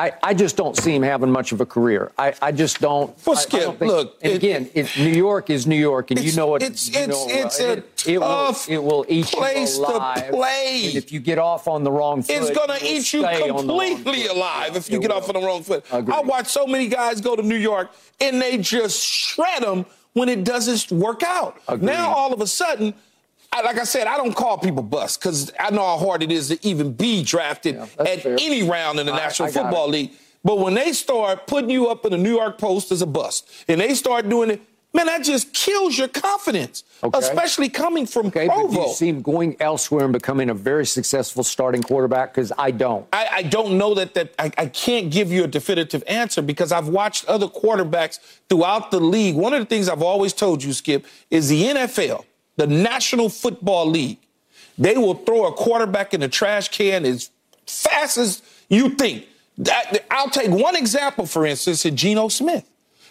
I, I just don't see him having much of a career. I, I just don't. Well, I- I Skip, don't think- look, and it- again, it, New York is New York, and you know what? it's- it's- know, it's uh, a it, it will tough it will eat place you to play. And if you get off on the wrong foot, It's going to eat you stay on the wrong completely alive if you get will. off on the wrong foot. Agreed. I watch so many guys go to New York and they just shred them when it doesn't work out. Agreed. Now all of a sudden, I, like I said, I don't call people bust because I know how hard it is to even be drafted Yeah, at fair. any round in the I- National I Football it. League. But when they start putting you up in the New York Post as a bust, and they start doing it, man, that just kills your confidence, Okay. especially coming from Okay, but Provo. do you see him going elsewhere and becoming a very successful starting quarterback? Because I don't. I, I don't know that that I, I can't give you a definitive answer because I've watched other quarterbacks throughout the league. One of the things I've always told you, Skip, is the NFL, the National Football League. They will throw a quarterback in the trash can as fast as you think. That- I'll take one example, for instance, in Geno Smith.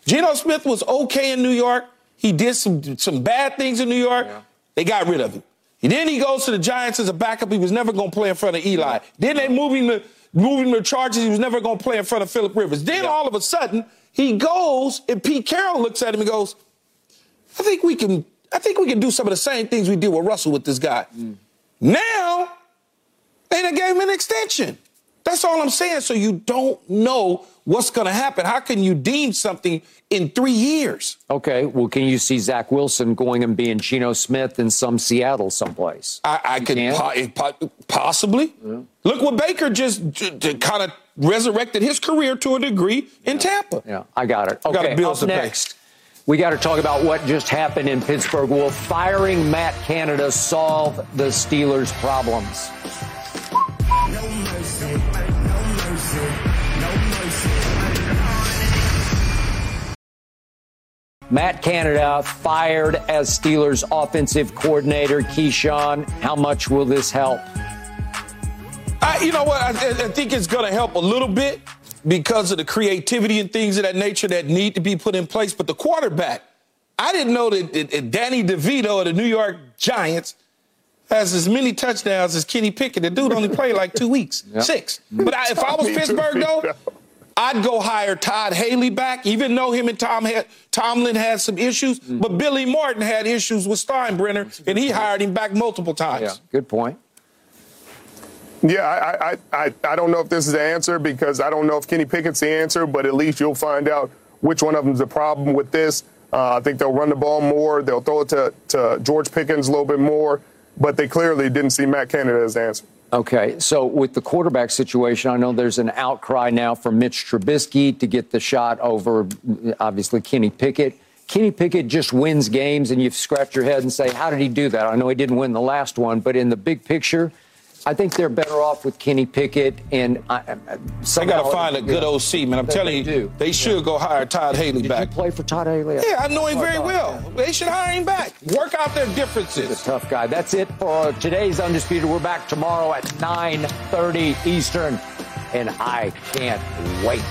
Geno Smith was okay in New York. He did some some bad things in New York. They got rid of him. And then he goes to the Giants as a backup. He was never going to play in front of Eli. Then they move him to move him to Chargers. He was never going to play in front of Philip Rivers. Then all of a sudden he goes and Pete Carroll looks at him and goes, "I think we can. I think we can do some of the same things we did with Russell with this guy." Now they done gave him an extension. That's all I'm saying. So you don't know what's going to happen. How can you deem something in three years? Okay, well, can you see Zach Wilson going and being Geno Smith in some Seattle someplace? I, I could can? po- eh, po- possibly. Look what Baker just kind of resurrected his career to a degree in Tampa. Yeah, I got it. got Okay, bills up next. pay. We got to talk about what just happened in Pittsburgh. Will firing Matt Canada solve the Steelers' problems? No mercy, no mercy. Matt Canada fired as Steelers offensive coordinator. Keyshawn, how much will this help? I, you know what? I, I think it's going to help a little bit because of the creativity and things of that nature that need to be put in place. But the quarterback, I didn't know that, that- that Danny DeVito of the New York Giants has as many touchdowns as Kenny Pickett. The dude only played like two weeks, six. But I, if I was Pittsburgh, though, I'd go hire Todd Haley back, even though him and Tom had, Tomlin had some issues. But Billy Martin had issues with Steinbrenner, and he hired him back multiple times. Yeah, Good point. Yeah, I, I, I, I don't know if this is the answer because I don't know if Kenny Pickett's the answer, but at least you'll find out which one of them's the problem with this. Uh, I think they'll run the ball more. They'll throw it to, to George Pickens a little bit more, but they clearly didn't see Matt Canada as the answer. Okay, so with the quarterback situation, I know there's an outcry now for Mitch Trubisky to get the shot over, obviously, Kenny Pickett. Kenny Pickett just wins games, and you scratch your head and say, How did he do that? I know he didn't win the last one, but in the big picture, I think they're better off with Kenny Pickett. And uh, uh, I, I- They got to find a good Yeah. OC, man. I'm telling they you, do. they should go hire Todd Haley Did back. you play for Todd Haley? Yeah, I know him oh, very Oh, well. They should hire him back. Work out their differences. Tough guy. That's it for today's Undisputed. We're back tomorrow at 9.30 Eastern, and I can't wait.